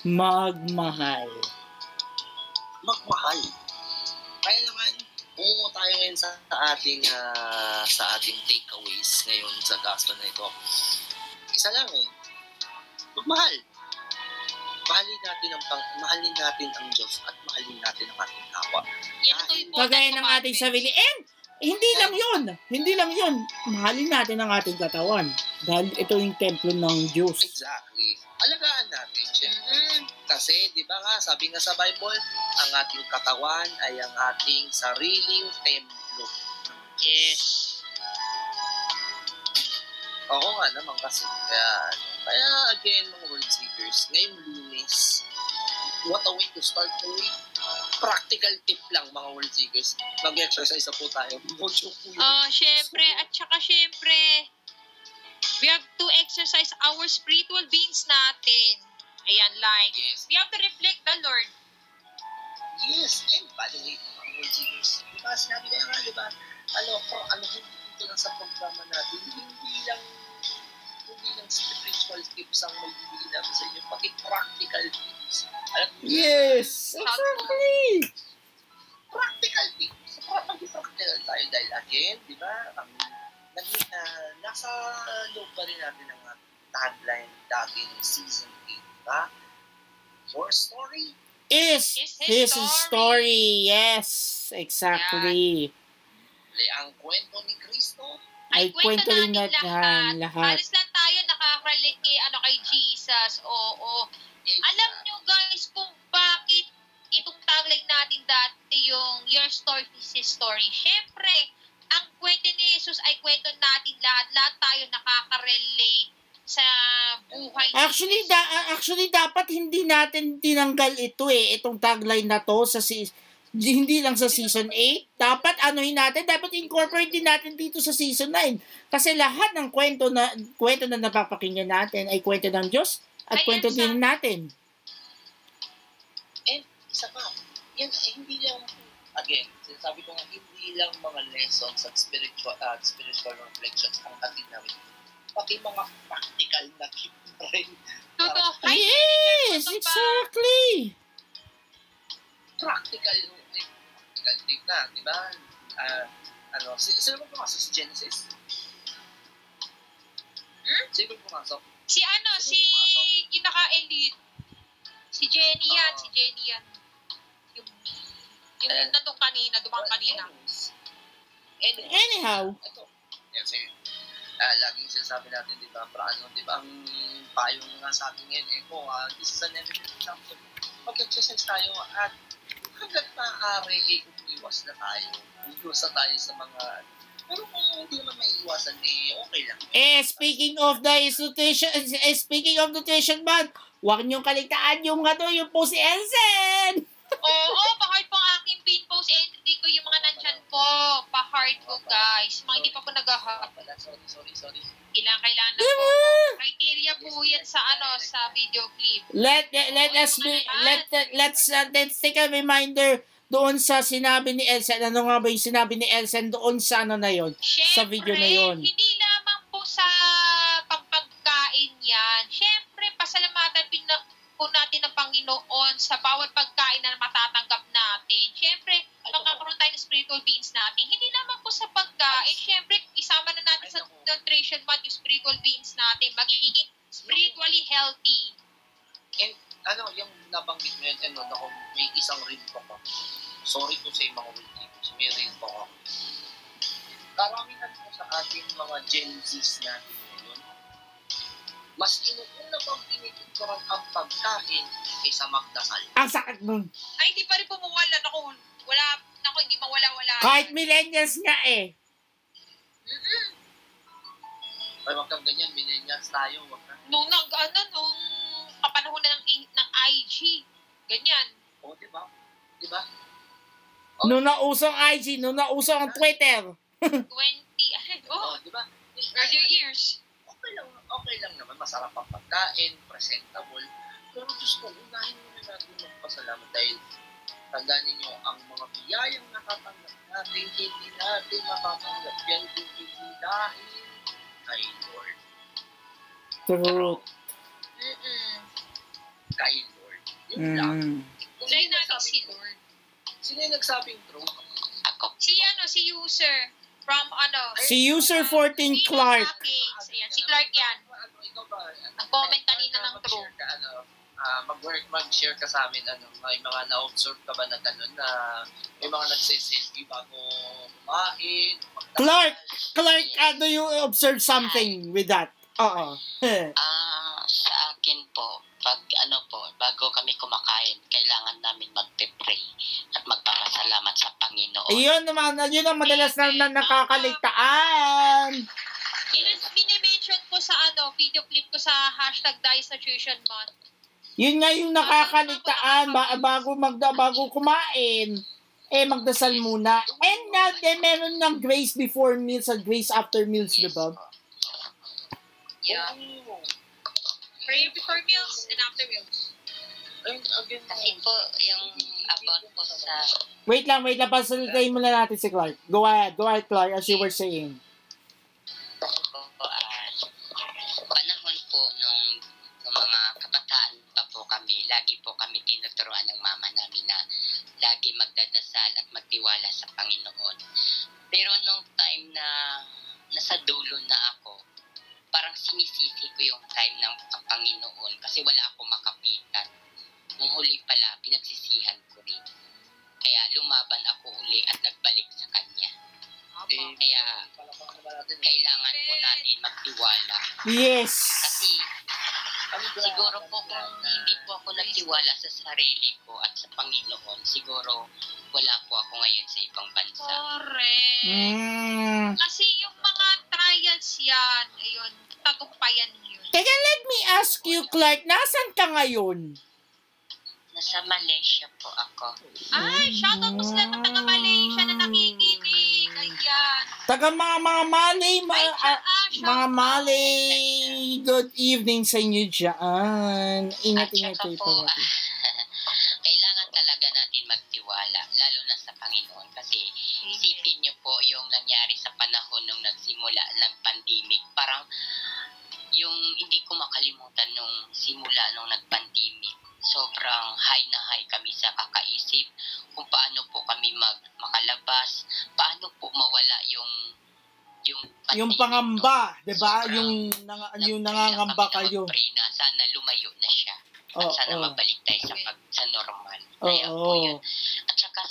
Magmahal. magmahal. Kaya naman, pumungo tayo ngayon sa, sa ating ah, sa ating takeaways ngayon sa gospel na ito. Isa lang eh. Magmahal. Mahalin natin ang pang, mahalin natin ang Diyos at mahalin natin ang ating kapwa. Yan ito important Kagaya ng ating sarili. And, hindi lang yun. Hindi lang yun. Mahalin natin ang ating katawan. Dahil ito yung templo ng Diyos. Exactly. Alagaan natin, syempre. Kasi, di ba nga, sabi nga sa Bible, ang ating katawan ay ang ating sariling templo. Yes. Oo nga naman kasi. Kaya, kaya again, mga world seekers, ngayong lunes, what a way to start the week. Practical tip lang, mga world seekers. Mag-exercise na po tayo. Mojo po yun. Ah, syempre, at saka syempre, we have to exercise our spiritual beings natin. Ayan, like, Yes. we have to reflect the Lord. Yes. And by the way, mga world seekers, di ba, sinabi ko nga, di ba, ano, pro, ano, hindi dito lang sa programa natin, hindi lang hindi lang spiritual tips ang may bibigyan namin sa inyo, pati practical tips. Yes! Exactly! practical tips. Maging practical tayo dahil again, di ba, ang naging, uh, nasa loob pa rin natin ang uh, tagline dati ng season 8, di ba? Your story, Is Is his his story. Yes, exactly. li ang kwento ni Kristo, Ay kwento rin natin natin lahat. Halos lang tayo nakakarelate kay, ano, kay Jesus. Oo. Alam nyo guys kung bakit itong tagline natin dati yung Your Story is His Story. Siyempre, ang kwento ni Jesus ay kwento natin lahat. Lahat tayo nakaka-relate sa buhay Actually, da, actually dapat hindi natin tinanggal ito eh, itong tagline na to sa si hindi lang sa season 8. Dapat anuhin natin, dapat incorporate din natin dito sa season 9. Kasi lahat ng kwento na kwento na napapakinggan natin ay kwento ng Diyos at Ayan kwento din natin. Pa, yan ay hindi lang, again, sinasabi ko nga, hindi lang mga lessons at spiritual, uh, spiritual reflections ang hatid namin. Pati mga practical na tip na [laughs] rin. Totoo. Ay, Yes, exactly. Practical, eh, practical tip na, di ba? Ah, ano, si- sino ba pumasok sa Genesis? Hmm? Sino ba pumasok? Si ano, si yung naka-elite. Si Jenny yan, Oo. si Jenny yan. Yung, Eh. nandun kanina, dumang kanina. Anyways, Anyhow, ito. Yan, sige. Ah, laging sinasabi natin, di ba, para ano, di ba, ang payong nga sa atin ngayon, eh, ko, ah, this is an evident example. Mag-exercise tayo at hanggat maaari, eh, umiwas na tayo. Umiwas na tayo sa mga Pero kung hindi naman maiiwasan, eh, okay lang. Eh, speaking of the nutrition, eh, speaking of nutrition man, huwag niyong kaligtaan yung ano, yung po si Elsen! Oo, pa-heart po ang po. Pa-heart ko, guys. Mga hindi pa po nag-hub. Wala, sorry, sorry, sorry. Kailangan, kailangan na po. Criteria po yan sa ano, sa video clip. Let let us be, let let's uh, let's take a reminder doon sa sinabi ni Elsen. Ano nga ba yung sinabi ni Elsen doon sa ano na yon? Sa video na yun. hindi po natin ng Panginoon sa bawat pagkain na matatanggap natin. Siyempre, magkakaroon tayo ng spiritual beings natin. Hindi lamang po sa pagkain. Siyempre, isama na natin sa nutrition month yung spiritual beings natin. Magiging spiritually healthy. And ano, yung nabanggit mo yun, ano, ako, may isang rin po ko. Sorry po sa mga wikis, may rin po ako. Karamihan po sa ating mga Gen Zs natin ngayon, mas inuuna pang pinipicturan ang pagkain kaysa magdasal. Ang sakit nun. Ay, hindi pa rin pumawala. Naku, wala, naku, hindi mawala-wala. Kahit millennials nga eh. Mm-mm. Ay, wag kang ganyan, millennials tayo, wag kang. nung nag ano nung kapanahon na ng ng IG ganyan O, di ba? Di ba? Nung nausong IG, nung nausong ang Twitter. [laughs] 20 ay O, oh di ba? earlier years Okay lang, lang naman, masarap ang pagkain, presentable. Pero Diyos ko, unahin muna natin magpasalamat dahil tandaan ninyo, ang mga biyayang nakatanggap natin, hindi natin makatanggap yan kung hindi dahil kay Lord. True. mm Kay Lord. Yun lang. Mm. Try sino natin nagsabing si Lord Sino yung nagsabing true? Ako. si ano si user from ano Si user 14 Venus Clark. Hawkins. Ayan, si Clark yan Ano? Nag-comment kanina ng true. Mag-share ka, ano, ah, mag-work, mag-share ka sa amin, ano, may mga na-observe ka ba na gano'n na may mga nagsiselfie bago kumain? Clark! Clark, uh, do you observe something with that? Oo. [laughs] Ah, sa akin po, pag ano po, bago kami kumakain, kailangan namin magpe-pray at magpapasalamat sa Panginoon. Ayun naman, yun ang madalas na, na nakakaligtaan. Min- minimension ko sa ano video clip ko sa hashtag Dice Nutrition Month Yun nga yung nakakaligtaan ba, bago magda bago kumain. Eh, magdasal muna. And na, then meron ng grace before meals at grace after meals, di ba? yeah. Pray before meals and after meals Kasi po, yung about po sa Wait lang, wait lang. Pasalitayin muna natin si Clark. Go ahead, go ahead, Clark, as you were saying. po, ah, panahon po nung, nung mga kabataan pa po kami, lagi po kami tinuturuan ng mama namin na lagi magdadasal at magtiwala sa Panginoon. Pero nung time na nasa dulo na ako, parang sinisisi ko yung time ng ang Panginoon kasi wala ako makapitan. Nung huli pala, pinagsisihan ko rin. Kaya lumaban ako uli at nagbalik sa Kanya. eh, Kaya kailangan po natin magtiwala. Yes. Kasi siguro po kung hindi po ako nagtiwala sa sarili ko at sa Panginoon, siguro wala po ako ngayon sa ibang bansa. correct Mm. kasi yung mga trials yan ayun tagumpayan yun Teka, let me ask you, Clark, nasan ka ngayon? Nasa Malaysia po ako. Ay, shoutout po lahat ng taga Malaysia na nakikinig. Ayan. Taga mga mga Malay, ma- Ay, ah, ah, mga shoutout. Malay, good evening sa inyo dyan. Ingat, At ingat saka kayo po, kailangan nagsimula ng pandemic. Parang yung hindi ko makalimutan nung simula nung nag-pandemic. Sobrang high na high kami sa kakaisip kung paano po kami mag makalabas, paano po mawala yung yung Yung pangamba, no? 'di ba? Yung nang, yung nangangamba kayo. na sana lumayo na siya. At sana mabalik tayo sa, pag, sa normal. Kaya po Oo. yun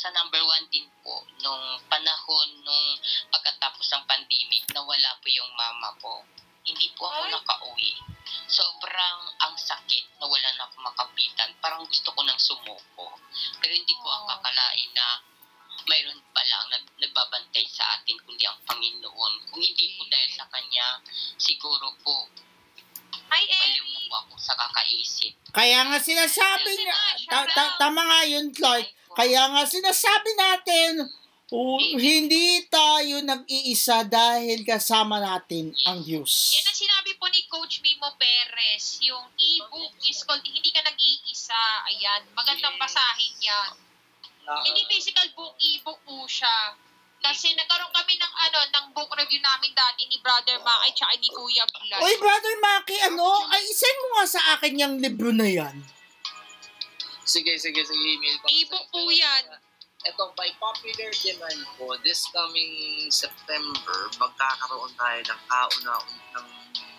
nasa number one din po nung panahon nung pagkatapos ng pandemic na wala po yung mama po. Hindi po ako nakauwi. Sobrang ang sakit na wala na akong makapitan. Parang gusto ko nang sumuko. Pero hindi ko ang na mayroon pala ang nagbabantay sa atin kundi ang Panginoon. Kung hindi po dahil sa Kanya, siguro po ay, Hi, Eri. po ako sa kakaisip. Kaya nga sinasabi niya, tama nga yun, Floyd. Kaya nga sinasabi natin, hindi tayo nag-iisa dahil kasama natin ang Diyos. Yan ang sinabi po ni Coach Mimo Perez. Yung e-book is called Hindi Ka Nag-iisa. Ayan, magandang basahin yan. Na, Hindi physical book, e-book po siya. Kasi nagkaroon kami ng ano, ng book review namin dati ni Brother Makay tsaka ni Kuya Vlad. Oy, Brother Maki, ano? Ay, send mo nga sa akin yung libro na yan. Sige, sige, sige, email ko. E-book po yan. Ito, by popular demand po, this coming September, magkakaroon tayo ng kauna ng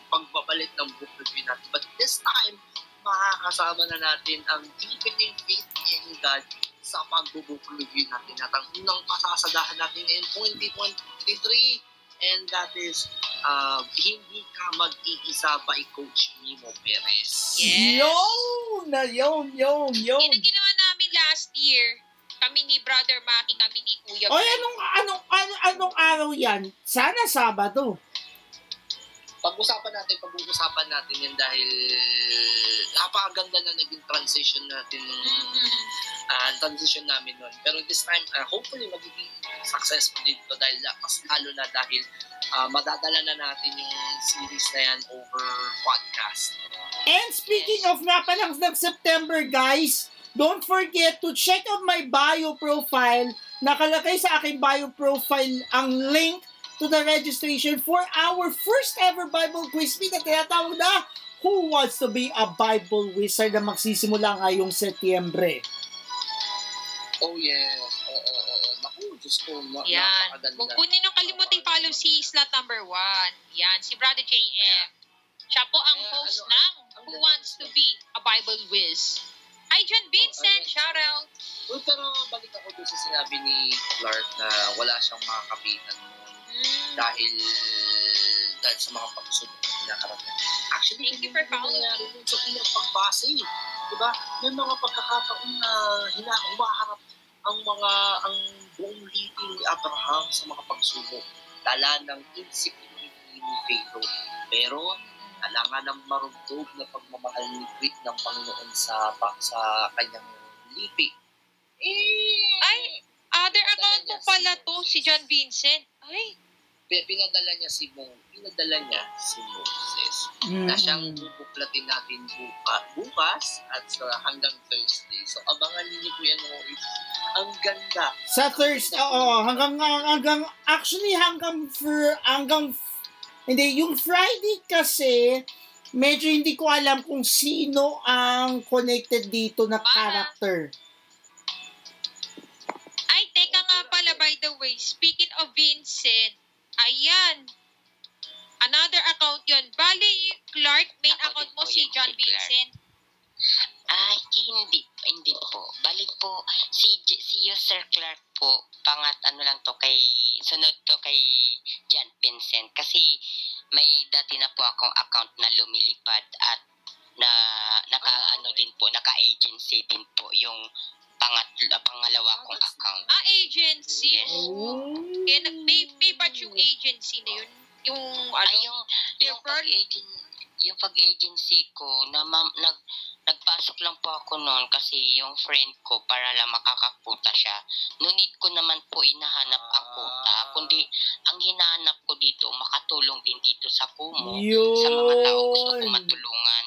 pagbabalik ng book review natin. But this time, makakasama na natin ang deepening faith in God sa pag-book review natin at ang unang pasasadahan natin in 2023 and that is uh, Hindi Ka Mag-iisa by Coach Mimo Perez. Yes. Yun! Na yun, yun, yun. Yan ang ginawa namin last year. Kami ni Brother Maki, kami ni Kuya Oy, anong, anong, anong, anong araw yan? Sana Sabado. pag-usapan natin, pag-uusapan natin yan dahil napakaganda na naging transition natin nung Mhm. ah, transition namin nun. Pero this time, ah, hopefully magiging successful dito dahil mas lalo na dahil ah, madadala na natin yung series na yan over podcast. And speaking of nga pa lang ng September, guys, don't forget to check out my bio profile. Nakalagay sa aking bio profile ang link to the registration for our first ever Bible quiz meet na tinatawag na Who Wants to be a Bible Wizard na magsisimula ngayong Setyembre. Oh yes, oo. Naku, Diyos ko, na- Yan. napakaganda. Huwag po ninyong kalimutan follow si slot number one. Yan, si Brother JM. Siya po ang Kaya host ano, ng ang Who ganda- Wants to Be a Bible Whiz. Hi, John Vincent. ayun. Shout out. Uy, pero balik ako doon sa sinabi ni Clark na wala siyang mga kapitan noon Mm. dahil dahil sa mga pagsubok na kinakaroon niya. Actually, Thank you for following. nangyari dun sa unang pagbasa eh. Diba? May mga pagkakataon na hina, humaharap ang mga ang buong lipi ni Abraham sa mga pagsubok. Dala ng insecurity ni Pharaoh. Pero kailangan ng marugtog na pagmamahal ni Greek ng Panginoon sa sa kanyang lipi. Eh, Ay, other account mo pala to, si John Vincent. Ay, pinadala niya si Mo, pinadala niya si Moses. na siyang bubuklatin natin buka, bukas at sa hanggang Thursday. So abangan ninyo po yan mga ang ganda. Sa Thursday, oo, hanggang, hanggang, actually hanggang, fr, hanggang, hindi, yung Friday kasi, medyo hindi ko alam kung sino ang connected dito na Para. character. ay, teka nga pala, by the way, speaking of Vincent, ayan, another account yon. Bali, Clark, main Ako account mo si John. Vincent. Ay, hindi, hindi po. Balik po, si, si User Clark po, pangat ano lang to kay, sunod to kay John Vincent. Kasi may dati na po akong account na lumilipad at na naka ano din po, naka-agency din po yung pangat, pangalawa kong account. Ah, agency. Yes. Oh. Kaya nag, may, may batch yung agency na yun. Yung, ano, Ay, yung, yung Different? pag-agen, yung pag-agency ko, na ma'am, nag, nagpasok lang po ako noon kasi yung friend ko para lang makakakuta siya. Ngunit ko naman po inahanap ang kuta, kundi ang hinahanap ko dito, makatulong din dito sa Kumo, sa mga tao gusto ko Yun! matulungan.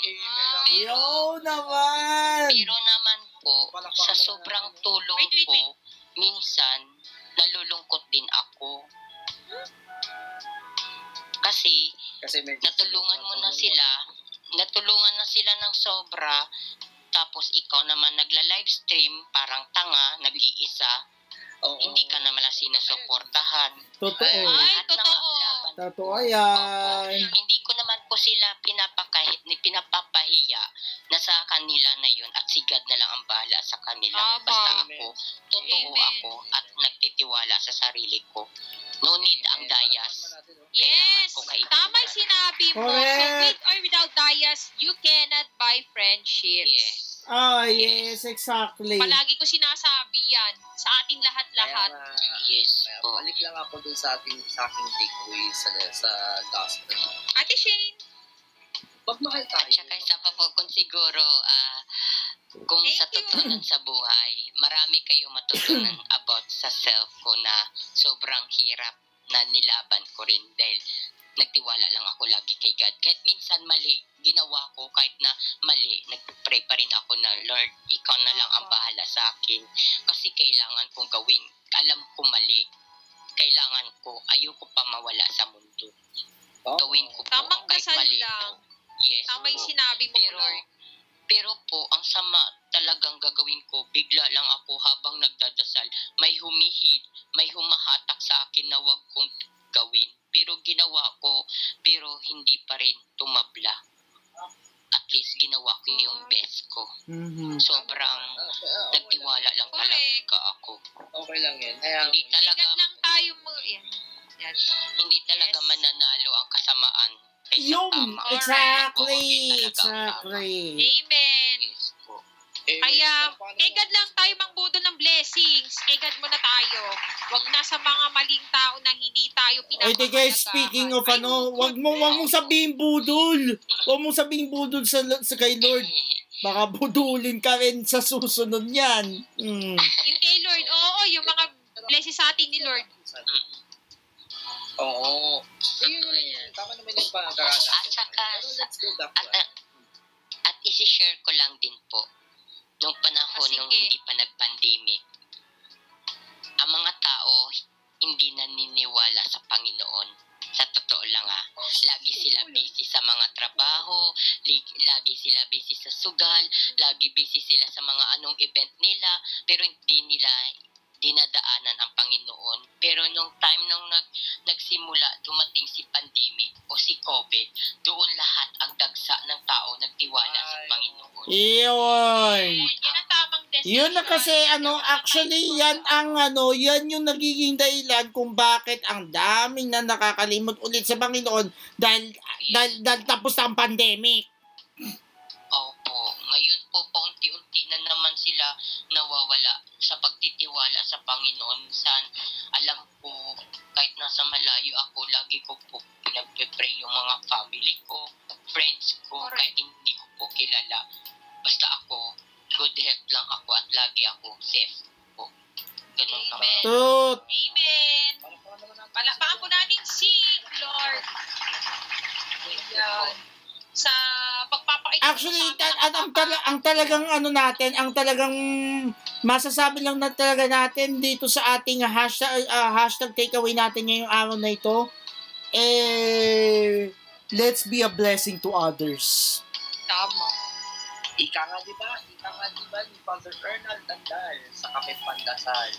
Yo naman! Pero naman po, sa sobrang tulong Wait, wait, ko, minsan, nalulungkot din ako. Kasi, Kasi natulungan mo na sila, natulungan na sila ng sobra, tapos ikaw naman nagla-livestream, parang tanga, nag-iisa, Oo. hindi ka naman lang sinusuportahan. Totoo. Ay, Lahat ng totoo. laban Totoo yan. Opo. Hindi ko po sila pinapakahi, pinapapahiya na sa kanila na yun at si God na lang ang bahala sa kanila. Tama. Basta ako, totoo Amen. ako at nagtitiwala sa sarili ko. No need ang dayas. yes, ko tama sinabi mo. So, Correct. with or without bias, you cannot buy friendships. Yes. Ah, yes, exactly. Palagi ko sinasabi yan sa ating lahat-lahat. Kaya, nga, Yes kaya po. balik lang ako dun sa ating sa aking takeaway sa, sa gospel. Ate Shane, Magmahal tayo. At saka isa pa po kung siguro, ah, kung Thank sa totoo sa buhay, marami kayong matutunan [clears throat] about sa self ko na sobrang hirap na nilaban ko rin dahil nagtiwala lang ako lagi kay God. Kahit minsan mali, ginawa ko kahit na mali, nagpray pa rin ako na, Lord, ikaw na lang ang bahala sa akin. Kasi kailangan kong gawin. Alam ko mali. Kailangan ko, ayoko pa mawala sa mundo. Gawin ko po, Tamang kahit dasal mali lang. po. Yes Tama yung po. sinabi mo, Pero, Lord. pero po, ang sama talagang gagawin ko, bigla lang ako habang nagdadasal, may humihid, may humahatak sa akin na wag kong gawin. Pero ginawa ko, pero hindi pa rin tumabla. At least ginawa ko yung best ko. Mhm. Sobrang Ah, ah, nagtiwala lang talaga ako. Okay lang yan. Kaya, Hindi talaga, Ingat lang tayo mo. Yan. Yan. hindi talaga Yes. mananalo ang kasamaan kaysa Yung, tama. exactly, exactly. Amen. Yes Kaya, kay God lang tayo mangbudol ng blessings. Kay God muna tayo. Wag na sa mga maling tao na hindi tayo pinapahalagaan. di guys, speaking of Ay, ano, wag mo, wag mong sabihin budol. Wag mong sabihin budol sa, sa kay Lord. Baka budulin ka rin sa susunod yan. Mm. Yung kay Lord, oo, yung mga blessings sa atin ni Lord. Oo. Yun naman yan. Tama naman yung pangkaragahan. At saka, Pero let's go back At, at, at isi-share ko lang din po, nung panahon Ah, sige. nung hindi pa nag-pandemic, ang mga tao hindi naniniwala sa Panginoon. Sa totoo lang ha, lagi sila busy sa mga trabaho, lagi sila busy sa sugal, lagi busy sila sa mga anong event nila, pero hindi nila dinadaanan ang Panginoon. Pero nung time nung nag, nagsimula, dumating si pandemic o si COVID, doon lahat ang dagsa ng tao nagtiwala sa Ay. Panginoon. Iyon. Yan ang tamang decision. Yun na kasi ano, actually yan ang ano, yan yung nagiging dahilan kung bakit ang daming na nakakalimot ulit sa Panginoon dahil, dahil, dahil tapos ang pandemic. Opo. Ngayon po, paunti-unti na naman sila nawawala sa pagtitiwala sa Panginoon. San, alam ko, kahit nasa malayo ako, lagi ko po pinagpe-pray yung mga family ko, friends ko, Correct. kahit hindi ko po kilala. Basta ako, good health lang ako at lagi ako safe po. Ganun. Amen. Truth. Amen. Naman. Palakpakan po natin si Lord. Ayan. Sa pagpapakita Actually, sa ta- at ang, tala- ang talagang ano natin, ang talagang masasabi lang na talaga natin dito sa ating hashtag, ah, hashtag takeaway natin ngayong araw na ito, eh, let's be a blessing to others. Tama. Ika nga di ba? Ika nga di ba ni Father Ernald Dandal sa Kapit Pandasal?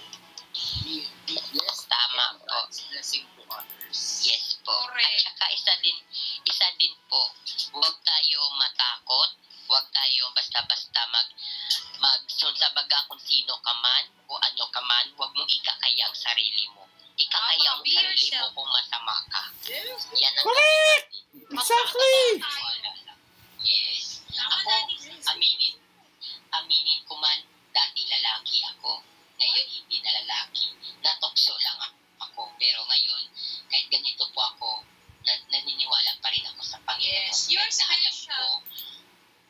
Be, be blessed Tama po. Blessing to others. Yes po. Correct. At saka isa din, isa din po, huwag tayo matakot, huwag tayo basta-basta mag magsonsabaga kung sino ka man o ano ka man, huwag mong ikakaya ang sarili mo. Ikakaya Tama, ang sarili mo yourself. kung masama ka. Yes. Yan ang Correct! Exactly! Yes. Tama Ako, aminin, aminin ko man, dati lalaki ako, ngayon hindi na lalaki. Natokso lang ako. Pero ngayon, kahit ganito po ako, na- naniniwala pa rin ako sa Panginoon. Yes, you're na alam special. ko,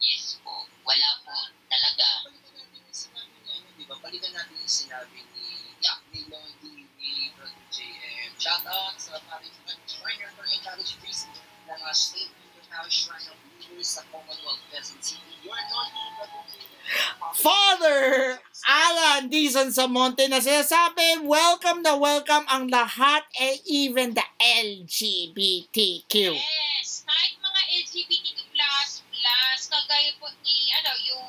yes po. Wala po talaga. Balikan natin yung sinabi niya, no? di ba? Balikan natin yung sinabi ni, yeah, ni Lodi, ni Brother JM. Shout out sa parish ng Shriner for Encourage Priest ng uh, State International Shrine of sa Commonwealth Quezon City. Your. Father Alan Dizon Samonte na sinasabi, welcome na welcome ang lahat, eh, even the LGBTQ. Yes, kahit mga LGBTQ++, plus, kagaya po ni, ano, yung,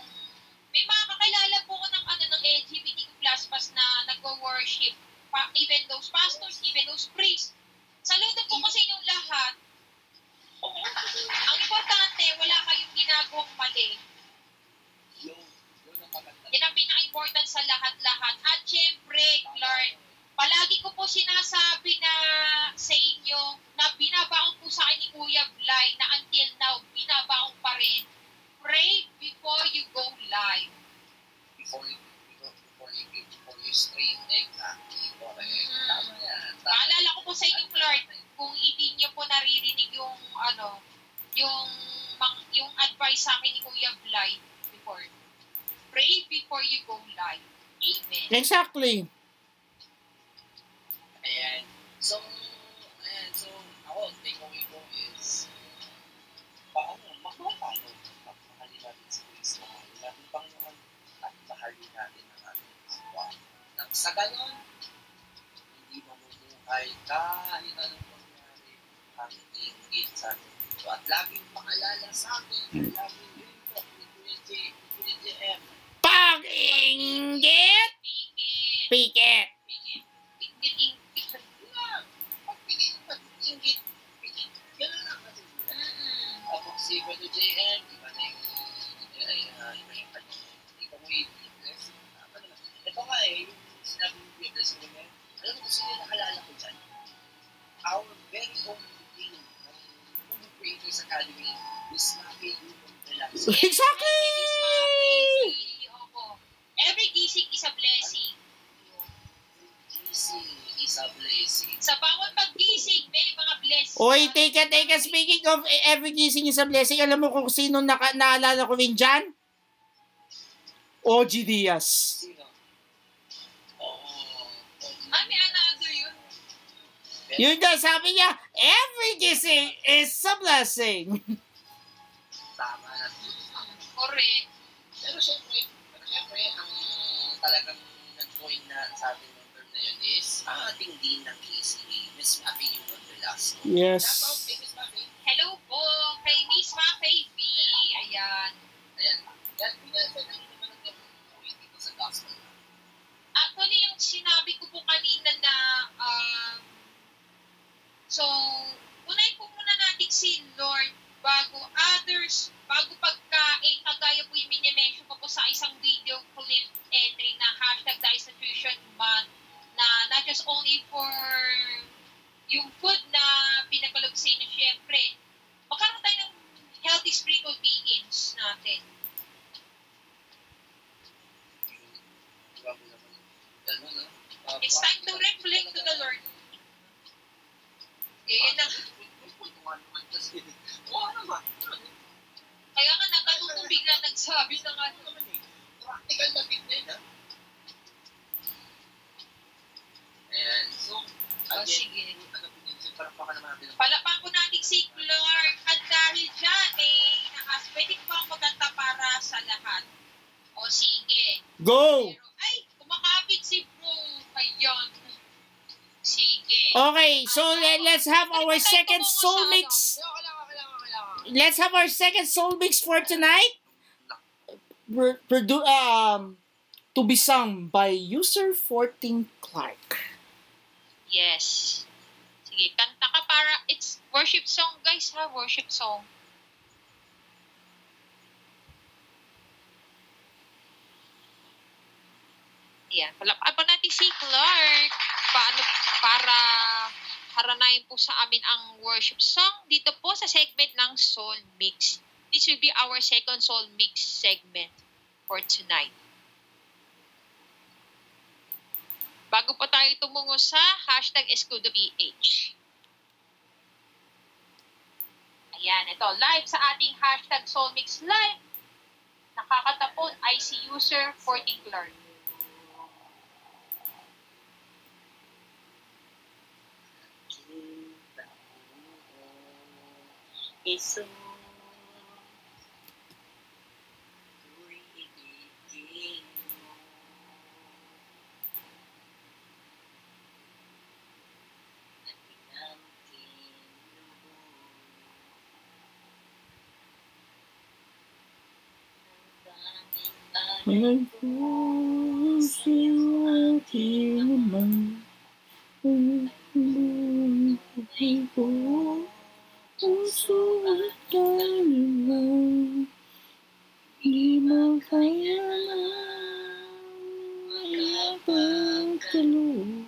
may mga kakilala po ko ng, ano, ng LGBTQ++, plus na nagwo-worship, pa, even those pastors, even those priests. Saludo po kasi yung lahat. Ang importante, wala kayong ginagawang mali. Yan ang pinaka-important sa lahat-lahat. At syempre, Clark, palagi ko po sinasabi na sa inyo na binabaon po sa akin ni Kuya Bly na until now, binabaon pa rin. Pray before you go live. Before you before you, before you stream, exactly. Correct. Mm. Tama yan. Tama. Paalala ko po sa inyo, Clark, kung hindi niyo po naririnig yung ano, yung yung advice sa akin ni Kuya Bly before. Pray before you go live. Amen. Exactly. Ayan. So, ayan. So, ako, takeaway ko is, paano, makuha tayo. Mahalin natin si Christ. Mahalin natin Panginoon. At mahalin natin ang ating Panginoon. Nang sa ganon, hindi mamumuhay kahit anong ang inggit sa ating puso. At laging paalala sa akin, laging yun po, ni Kuya J, Pag-inggit, Pikit. pikit. Pikit. Pikit. Teka, teka. Speaking of eh, every gising is a blessing, alam mo kung sino naka, naalala ko rin dyan? OG Diaz. Ah, may another yun. Yun nga, sabi niya, every gising is a blessing. Tama na. Correct. Pero syempre, pero syempre, ang talagang nag-coin na sa ating ng term na yun is ang ating dean ng KCA, Miss Mafi Yulon Velasco. Yes. Shout out kay for soul mix. Let's have our second soul mix for tonight. Pro- produ- um, to be sung by user 14 Clark. Yes. Sige, kanta ka para, it's worship song guys ha, worship song. Yeah, palapakan po natin si Clark. Paano, para haranayin po sa amin ang worship song dito po sa segment ng Soul Mix. This will be our second Soul Mix segment for tonight. Bago pa tayo tumungo sa hashtag EscudoPH. Ayan, ito, live sa ating hashtag Soulmix Live. Nakakatapon ay si user 14 Clark. Iso May puso aking naman ang buhay ko. Puso at kaliman, di makaya na ay pagkaloob. ang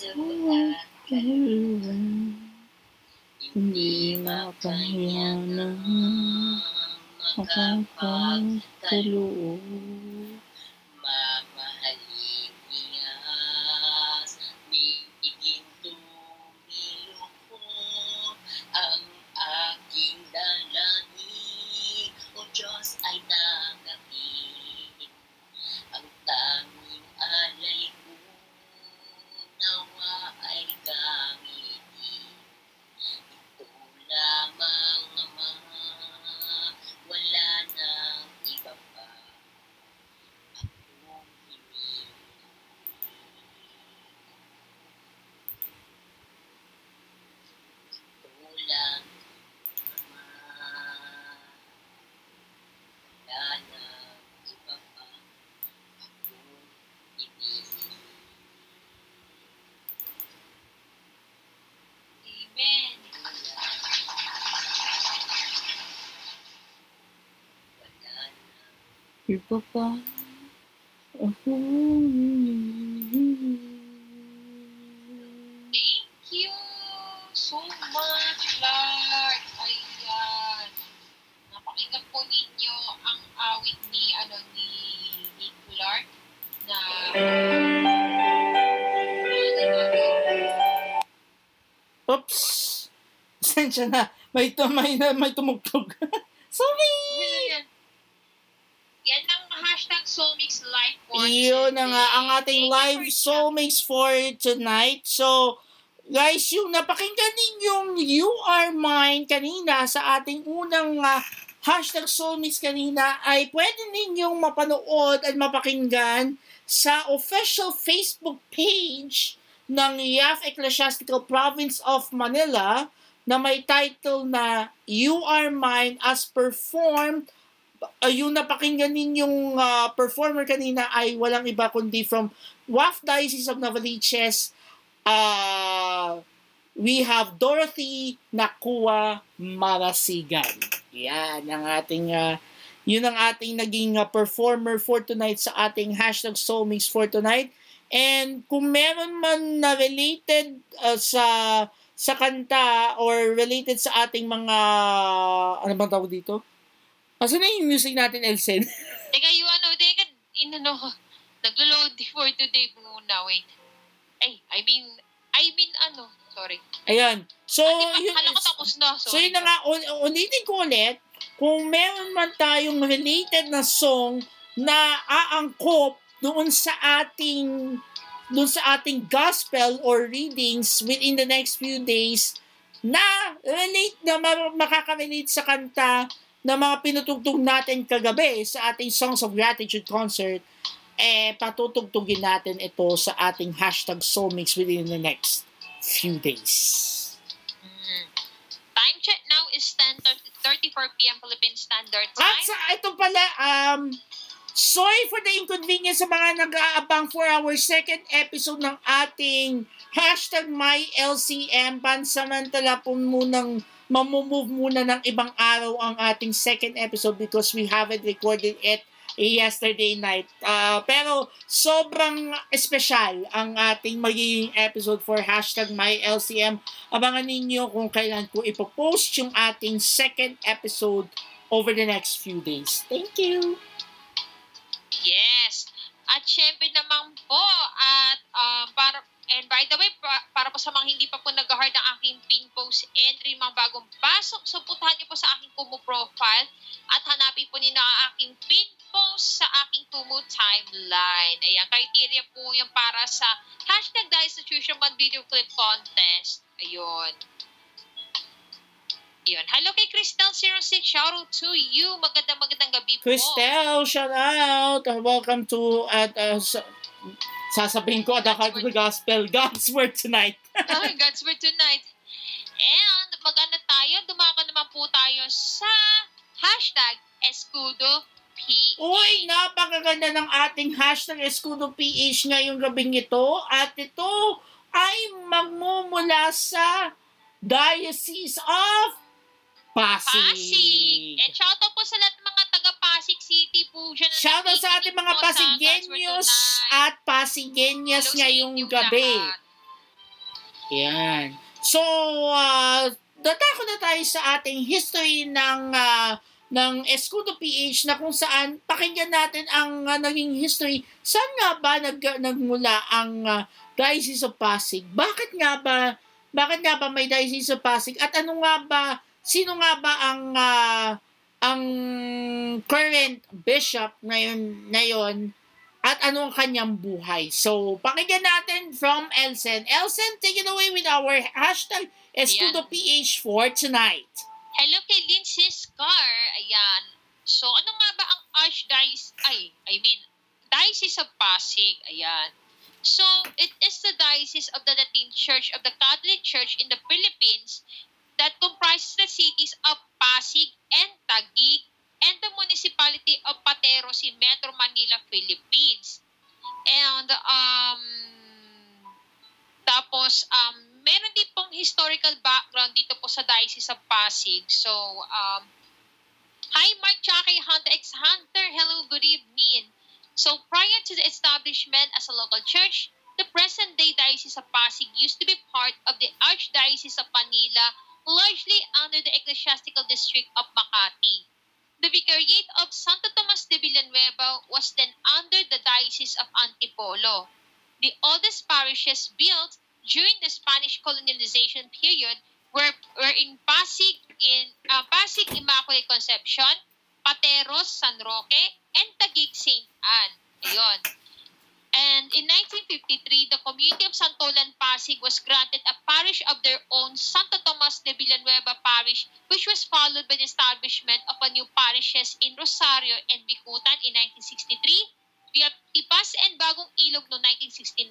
ดีมากกว่าอย่างนั้นขอความรู้ Iba pa. Ako. Thank you so much, Lord. Ayan. Napakinggan po ninyo ang awit ni, ano, ni Nick Clark na Oops! Sensya na. May, tum- may, may tumugtog. [laughs] Sorry! Yan. Yan ang hashtag Soulmix Iyon na nga ang ating live soulmates for tonight. So, guys, yung napakinggan ninyong You Are Mine kanina sa ating unang ah, hashtag soulmates kanina ay pwede ninyong mapanood at mapakinggan sa official Facebook page ng YAF Ecclesiastical Province of Manila na may title na You Are Mine as performed uh, yung napakinggan ninyong ah, performer kanina ay walang iba kundi from WAF Diocese of Novaliches. Uh, we have Dorothy Nakua Marasigan. Yan ang ating ah, yun ang ating naging ah, performer for tonight sa ating hashtag Soulmix for tonight. And kung meron man na related ah, sa sa kanta or related sa ating mga ano bang tawag dito? Asa na yung music natin, Elsen? [laughs] Teka, yung ano, teka, inano, naglo-load for today muna, wait. Ay, I mean, I mean, ano, sorry. Ayan. So, Ah, di yun, ko tapos na, so sorry. yun na nga, un- ulitin ko ulit, kung meron man tayong related na song na aangkop doon sa ating doon sa ating gospel or readings within the next few days na relate na ma- makaka-relate sa kanta na mga pinutugtog natin kagabi sa ating Songs of Gratitude concert, eh, patutugtugin natin ito sa ating hashtag Soulmix within the next few days. Mm. Time check now is 10.34 p.m. Philippine Standard At Time. sa ito pala, um, sorry for the inconvenience sa mga nag-aabang for our second episode ng ating hashtag MyLCM. Pansamantala po munang mamumove muna ng ibang araw ang ating second episode because we haven't recorded it yesterday night. Uh, pero sobrang espesyal ang ating magiging episode for hashtag MyLCM. Abangan ninyo kung kailan ko ipopost yung ating second episode over the next few days. Thank you! Yes. At syempre naman po, at um, para, and by the way, pa- para po sa mga hindi pa po nag-heart ng aking pin post entry, mga bagong pasok, so putahan niyo po sa aking Kumu profile at hanapin po niyo ang aking pin post sa aking Kumu timeline. Ayan, criteria po yung para sa hashtag Man Video Clip Contest. Ayun. Yun. Hello kay Cristel06. Shout out to you. Magandang magandang gabi po. Cristel, shout out! Welcome to, at uh, sasabihin ko, Adakal to the Gospel, God's Word tonight. [laughs] Ay, God's Word tonight. And mag-ano tayo, dumaka naman po tayo sa hashtag Escudo PH. Uy, napakaganda ng ating hashtag Escudo PH ngayong gabing ito. At ito ay magmumula sa Diocese of Pasig. Pasig. And shoutout po sa lahat ng mga po dyan. na Shoutout sa ating mga Pasigueños at Pasigueñas ngayong gabi. lahat. Yan. So, uh, datako na tayo sa ating history ng ah, ng Escudo PH na kung saan pakinggan natin ang ah, naging history. Saan nga ba nag, nagmula ang ah, Diocese of Pasig? Bakit nga ba bakit nga ba may Diocese of Pasig? At ano nga ba sino nga ba ang ah, ang current bishop ngayon ngayon at ano ang kanyang buhay. So, pakinggan natin from Elsen. Elsen, take it away with our hashtag EscudoPH for tonight. Hello kay Lindsay Scar. Ayan. So, ano nga ba ang Archdiocese, ay, I mean, Diocese of Pasig. Ayan. So, it is the Diocese of the Latin Church of the Catholic Church in the Philippines that comprises the cities of Pasig and Taguig and the municipality of Pateros in Metro Manila, Philippines. And, um, tapos, um, meron din pong historical background dito po sa Diocese of Pasig. So, um, hi Mark Chaki, Hunter X Hunter. Hello, good evening. So, prior to the establishment as a local church, the present-day Diocese of Pasig used to be part of the Archdiocese of Manila, largely under the ecclesiastical district of Makati. The Vicariate of Santo Tomas de Villanueva was then under the Diocese of Antipolo. The oldest parishes built during the Spanish colonialization period were, were in Pasig, in uh, Pasig Immaculate Conception, Pateros San Roque, and Taguig St. Anne. Ayun. And in 1953, the community of Santolan Pasig was granted a parish of their own, Santo Tomas de Villanueva Parish, which was followed by the establishment of a new parishes in Rosario and Bicutan in 1963, Tipas and Bagong Ilog noong 1969,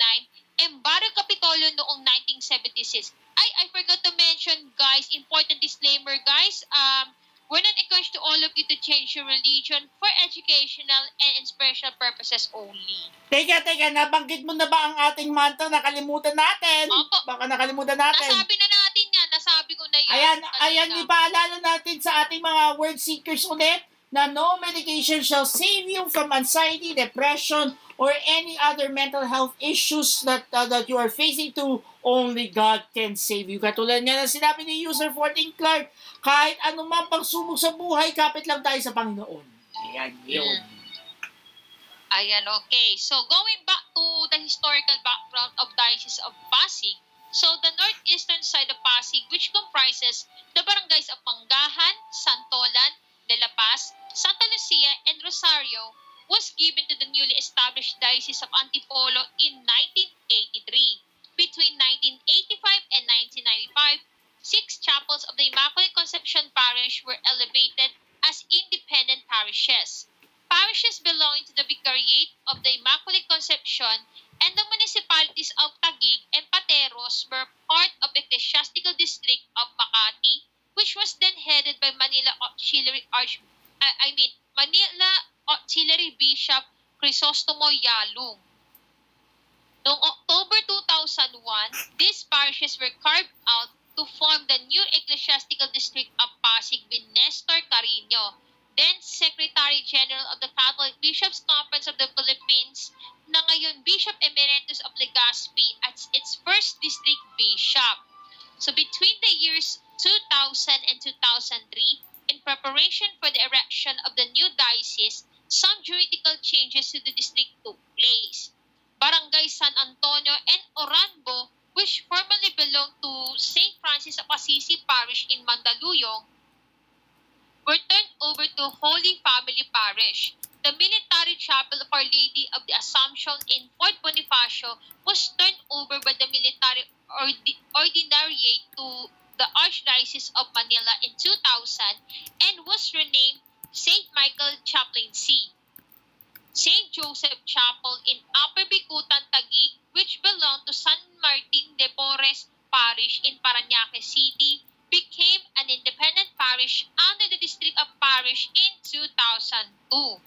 and Barrio Capitolio noong 1976. Ay, I forgot to mention, guys, important disclaimer, guys, um, we're not encouraged to all of you to change your religion for educational and inspirational purposes only. Teka, teka, nabanggit mo na ba ang ating mantra? Nakalimutan natin. Opo. Baka nakalimutan natin. Nasabi na natin yan, nasabi ko na yun. Ayan, ayan, ipaalala natin sa ating mga word seekers ulit na no medication shall save you from anxiety, depression, or any other mental health issues that uh, that you are facing to. Only God can save you. Katulad nga na sinabi ni user 14 Clark, kahit anumang pagsubok sa buhay, kapit lang tayo sa Panginoon. Ayan, yun. Ayan, okay. So, going back to the historical background of Diocese of Pasig, so the northeastern side of Pasig, which comprises the barangays of Panggahan, Santolan, De La Paz, Santa Lucia, and Rosario, was given to the newly established Diocese of Antipolo in 1983. Between 1985 and 1995, six chapels of the Immaculate Conception Parish were elevated as independent parishes. Parishes belonging to the Vicariate of the Immaculate Conception and the municipalities of Taguig and Pateros were part of the ecclesiastical district of Makati, which was then headed by Manila Auxiliary Arch I I mean Manila Auxiliary Bishop Crisostomo Yalung. Noong October 2001, these parishes were carved out to form the new ecclesiastical district of Pasig with Nestor Carino, then Secretary General of the Catholic Bishops' Conference of the Philippines, na ngayon Bishop Emeritus of Legazpi as its first district bishop. So between the years 2000 and 2003, in preparation for the erection of the new diocese, some juridical changes to the district took place. Barangay San Antonio and Oranbo, which formerly belonged to St. Francis of Assisi Parish in Mandaluyong, were turned over to Holy Family Parish. The military chapel of Our Lady of the Assumption in Fort Bonifacio was turned over by the military ordi- ordinariate to the Archdiocese of Manila in 2000 and was renamed St. Michael Chaplaincy. St. Joseph Chapel in Upper Bicutan, Taguig, which belonged to San Martin de Porres Parish in Parañaque City, became an independent parish under the District of Parish in 2002.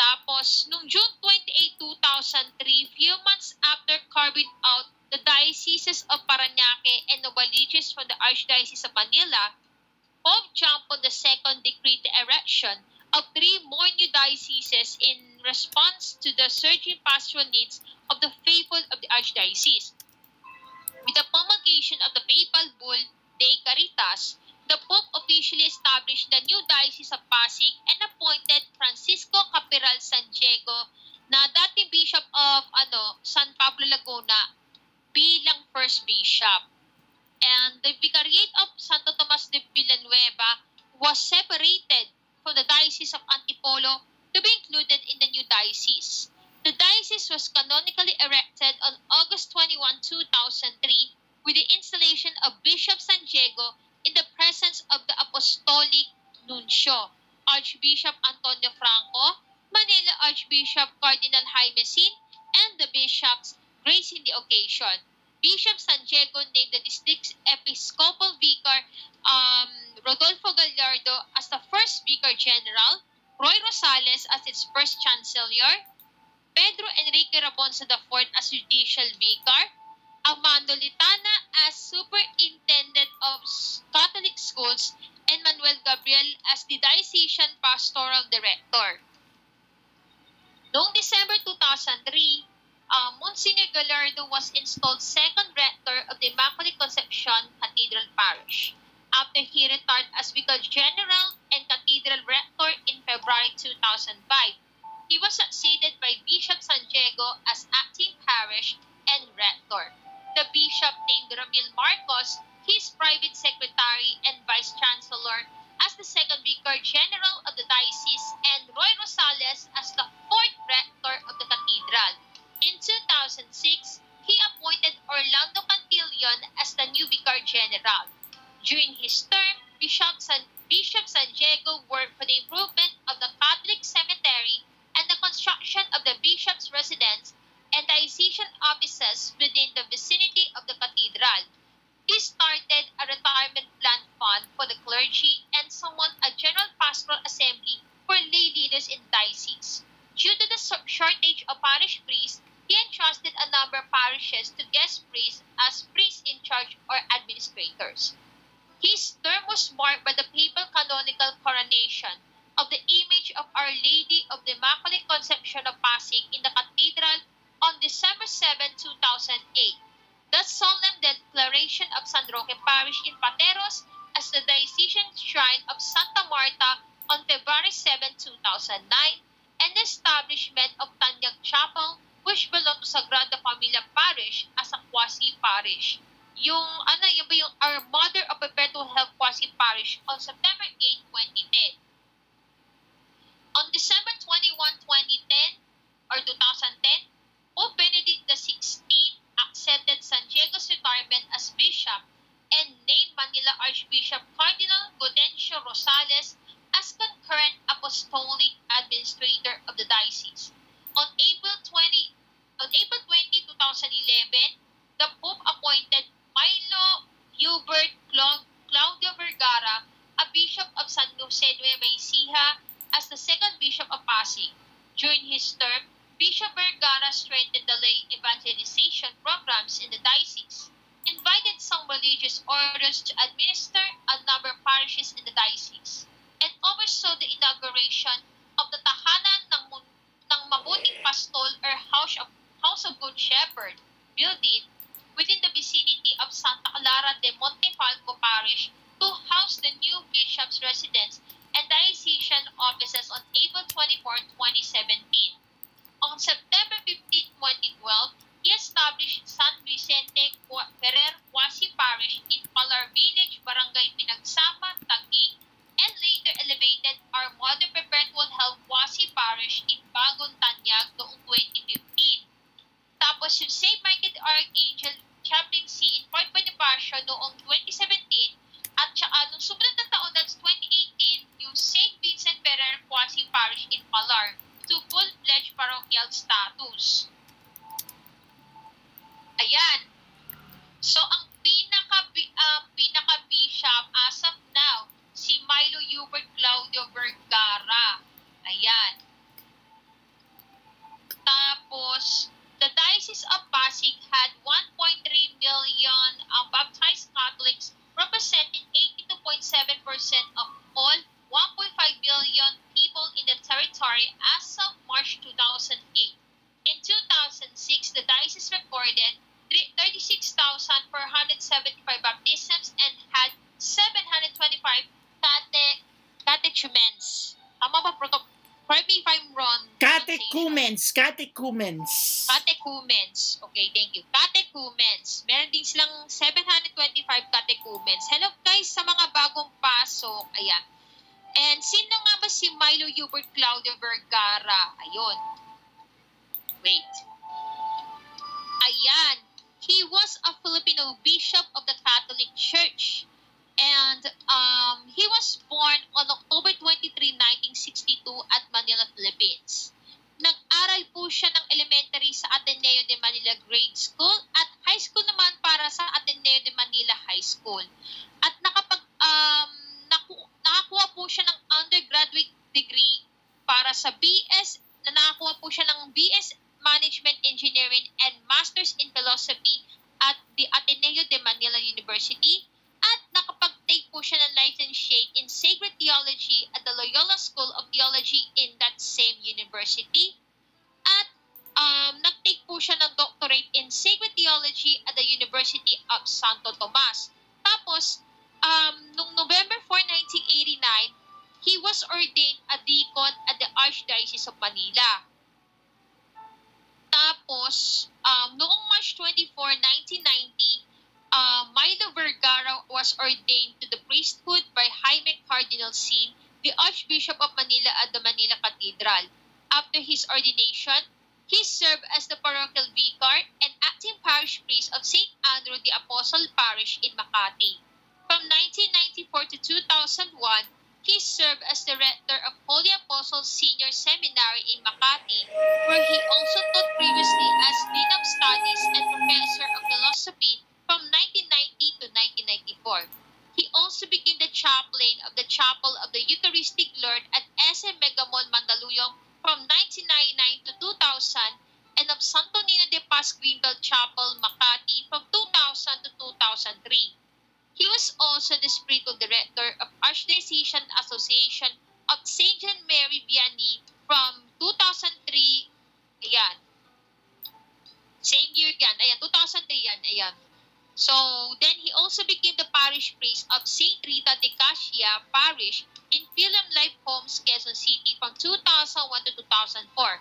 Tapos, nung June 28, 2003, few months after carving out the dioceses of Parañaque and Novaliches from the Archdiocese of Manila, Pope John Paul II decreed the erection of three more new dioceses in response to the surging pastoral needs of the faithful of the Archdiocese. With the promulgation of the papal bull De Caritas, the Pope officially established the new Diocese of Pasig and appointed Francisco Capiral San Diego na dating bishop of ano San Pablo Laguna bilang first bishop. And the Vicariate of Santo Tomas de Villanueva was separated from the Diocese of Antipolo to be included in the new diocese. The diocese was canonically erected on August 21, 2003 with the installation of Bishop San Diego in the presence of the Apostolic Nuncio, Archbishop Antonio Franco, Manila Archbishop Cardinal Jaime Sin, and the bishops gracing the occasion. Bishop San Diego named the district's Episcopal Vicar um, Rodolfo Gallardo as the first Vicar General, Roy Rosales as its first Chancellor, Pedro Enrique Rabonsa IV as Judicial Vicar, Armando Litana as Superintendent of Catholic Schools, and Manuel Gabriel as the Diocesan Pastoral Director. Noong December 2003, uh, Monsignor Gallardo was installed second rector of the Immaculate Conception Cathedral Parish after he retired as Vicar General and Cathedral Rector in February 2005. He was succeeded by Bishop San Diego as acting parish and rector. The bishop named Ramil Marcos his private secretary and vice chancellor as the second vicar general of the diocese and Roy Rosales as the fourth rector of the cathedral. In 2006, he appointed Orlando Cantillon as the new vicar general. During his term, Bishop San, Bishop San Diego worked for the improvement of the Catholic cemetery and the construction of the bishop's residence and diocesan offices within the vicinity of the cathedral. He started a retirement plan fund for the clergy and summoned a general pastoral assembly for lay leaders in diocese. Due to the shortage of parish priests, he entrusted a number of parishes to guest priests as priests in charge or administrators. His term was marked by the papal canonical coronation of the image of Our Lady of the Immaculate Conception of Pasig in the cathedral on December 7, 2008. The solemn declaration of San Roque Parish in Pateros as the diocesan shrine of Santa Marta on February 7, 2009, and the establishment of Tanyag Chapel, which belonged to Sagrada Familia Parish as a quasi-parish. Yung, ano, yun ba yung Our Mother of Perpetual Help quasi-parish on September 8, 2010. On December 21, 2010, or 2010, Pope Benedict XVI accepted San Diego's retirement as bishop and named Manila Archbishop Cardinal Gaudencio Rosales as concurrent apostolic administrator of the diocese. On April 20, on April 20, 2011, the Pope appointed Milo Hubert Clau- Claudio Vergara, a bishop of San Jose Nueva Ecija, as the second bishop of Pasig. During his term, Bishop Vergara strengthened the lay evangelization programs in the diocese, invited some religious orders to administer a number of parishes in the diocese, and oversaw the inauguration of the Tahanan ng Mabuting Pastol or House of, House of Good Shepherd building within the vicinity of Santa Clara de Montefalco Parish to house the new bishop's residence and diocesan offices on April 24, 2017. On September 15, 2012, he established San Vicente Ferrer Quasi Parish in Palar Village, Barangay Pinagsama, Taguig, later elevated our Mother Perpetual Help Quasi Parish in Bagong Tanyag noong 2015. Tapos yung St. Michael the Archangel Chaplaincy in Port Bonifacio noong 2017 at saka nung sumunod na taon, that's 2018, yung St. Vincent Ferrer Quasi Parish in Palar to full-fledged parochial status. Ayan. So, ang pinaka ang pinaka bishop as of now, si Milo Hubert Claudio Vergara. Ayan. Tapos, the Diocese of Pasig had 1.3 million um, baptized Catholics representing 82.7% of all 1.5 million people in the territory as of March 2008. In 2006, the diocese recorded 36,475 baptisms and had 725 36,400 catechumens. Tama ba? Proto- Correct me if I'm wrong. Catechumens, catechumens. Catechumens. Okay, thank you. Catechumens. Meron din silang 725 catechumens. Hello guys sa mga bagong pasok. Ayan. And sino nga ba si Milo Hubert Claudio Vergara? Ayun. Wait. Ayan. He was a Filipino bishop of the Catholic Church. And um, he was born on October 23, 1962 at Manila, Philippines. Nag-aral po siya ng elementary sa Ateneo de Manila Grade School at high school naman para sa Ateneo de Manila High School. At nakapag um, naku, nakakuha po siya ng undergraduate degree para sa BS na nakakuha po siya ng BS Management Engineering and Masters in Philosophy at the Ateneo de Manila University nakapag-take po siya ng licentiate in Sacred Theology at the Loyola School of Theology in that same university. At um, nag-take po siya ng doctorate in Sacred Theology at the University of Santo Tomas. Tapos, um, noong November 4, 1989, he was ordained a deacon at the Archdiocese of Manila. Tapos, um, noong March 24, 1990, uh, Milo Vergara was ordained to the priesthood by Jaime Cardinal Sin, the Archbishop of Manila at the Manila Cathedral. After his ordination, he served as the parochial vicar and acting parish priest of St. Andrew the Apostle Parish in Makati. From 1994 to 2001, he served as the rector of Holy Apostles Senior Seminary in Makati, where he also taught previously as Dean of Studies and Professor of Philosophy from 1990 to 1994. He also became the chaplain of the Chapel of the Eucharistic Lord at SM Megamall Mandaluyong from 1999 to 2000 and of Santo Nino de Paz Greenbelt Chapel, Makati from 2000 to 2003. He was also the spiritual director of Archdiocesan Association of St. John Mary Vianney from 2003, ayan, same year yan, ayan, 2003 yan, ayan. So, then he also became the parish priest of St. Rita de Cassia Parish in Philem Life Homes, Quezon City from 2001 to 2004.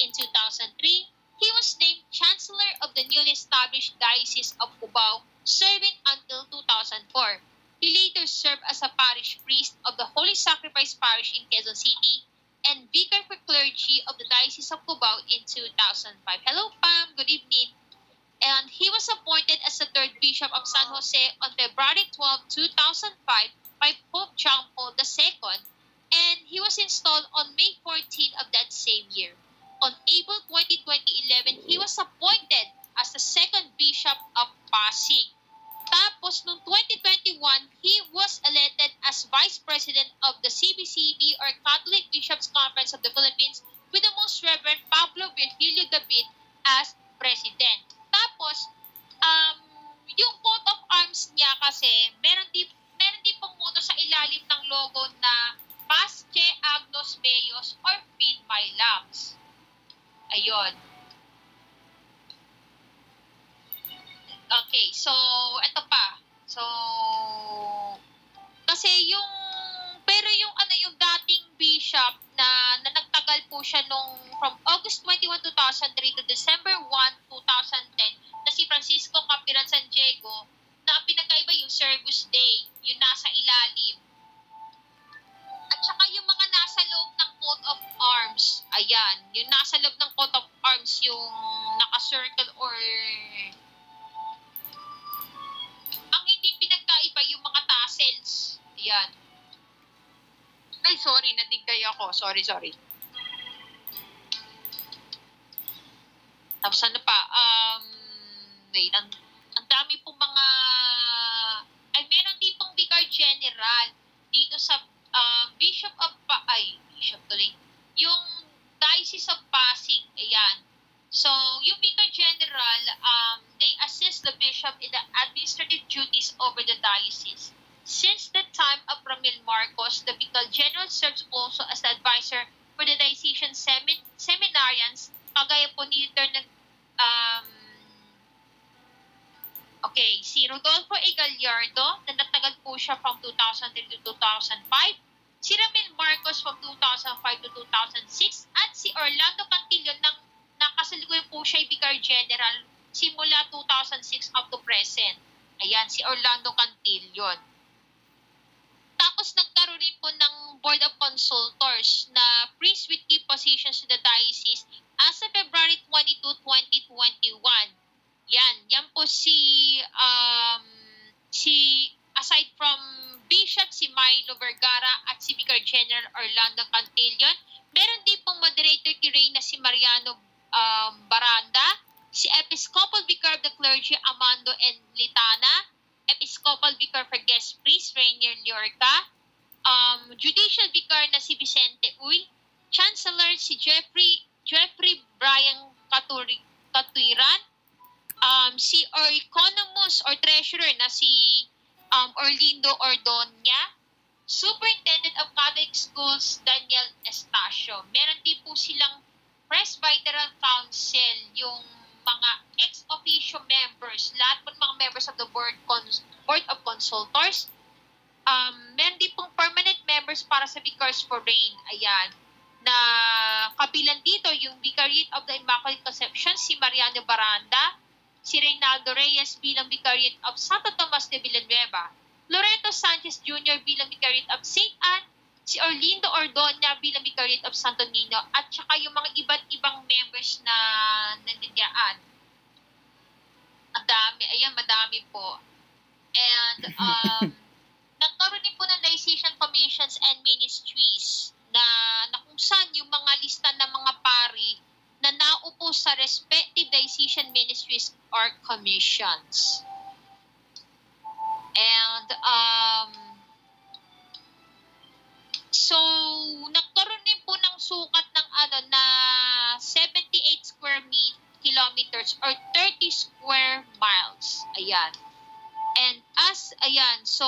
In 2003, he was named Chancellor of the newly established Diocese of Cubao, serving until 2004. He later served as a parish priest of the Holy Sacrifice Parish in Quezon City and vicar for clergy of the Diocese of Cubao in 2005. Hello, Pam. Good evening and he was appointed as the third bishop of San Jose on February 12, 2005 by Pope John Paul II, and he was installed on May 14 of that same year. On April 20, 2011, he was appointed as the second bishop of Pasig. Tapos, noong 2021, he was elected as vice president of the CBCB or Catholic Bishops Conference of the Philippines with the Most Reverend Pablo Virgilio David as president. Tapos, um, yung coat of arms niya kasi, meron di, meron di pong motto sa ilalim ng logo na Pasche Agnos Meos or Feed My Lambs. Ayun. Okay, so, eto pa. So, kasi yung, pero yung ano, yung dating bishop na, na nagtagal po siya nung from August 21, 2003 to December 1, 2010 na si Francisco Capiran San Diego na pinagkaiba yung Service Day, yung nasa ilalim. At saka yung mga nasa loob ng coat of arms, ayan, yung nasa loob ng coat of arms, yung naka-circle or ang hindi pinagkaiba yung mga tassels. Ayan. Ay, sorry, nadigay ako. Sorry, sorry. Tapos ano pa? Um, wait, ang, ang dami pong mga... Ay, meron din pong Vicar General dito sa uh, Bishop of... Pa, ay, Bishop tuloy. Yung Diocese of Pasig, ayan. So, yung Vicar General, um, they assist the bishop in the administrative duties over the diocese. Since the time of Ramil Marcos, the Vicar General serves also as the advisor for the diocesan semin- seminarians, kagaya po ni Lieutenant um, Okay, si Rodolfo E. Na natagal po siya from 2003 to 2005. Si Ramil members from 2005 to 2006 at si Orlando Cantillon nang nakasalukuyan po siya Vicar General simula 2006 up to present. Ayan, si Orlando Cantillon. Tapos nagkaroon rin po ng Board of Consultors na priests with key positions in the diocese as of February 22, 2021. Yan, yan po si um, si aside from Bishop si Milo Vergara at si Vicar General Orlando Cantillon, meron din pong moderator kay na si Mariano um, Baranda, si Episcopal Vicar of the Clergy Amando N. Litana, Episcopal Vicar for Guest Priest Rainier Liorca, um, Judicial Vicar na si Vicente Uy, Chancellor si Jeffrey Jeffrey Brian Katuri, Katuiran, um, si or economist or treasurer na si um, Orlindo Ordonia, Superintendent of Catholic Schools Daniel Estacio. Meron din po silang Presbyteral Council, yung mga ex-officio members, lahat po ng mga members of the Board, Cons- Board of Consultors. Um, meron din pong permanent members para sa Vicars for Rain. Ayan na kabilang dito yung Vicariate of the Immaculate Conception, si Mariano Baranda, si Reynaldo Reyes bilang Vicariate of Santo Tomas de Villanueva, Loreto Sanchez Jr. bilang Vicariate of St. Anne, si Orlindo Ordonia bilang Vicariate of Santo Niño, at saka yung mga iba't ibang members na nandiyan. Ang dami, ayan, madami po. And, [laughs] um, nagkaroon din po ng Diocesan Commissions and Ministries na, na kung saan yung mga lista ng mga pari na naupo sa respective diocesan ministries or commissions. And um, so nagkaroon din po ng sukat ng ano na 78 square meet kilometers or 30 square miles. Ayan. And as ayan, so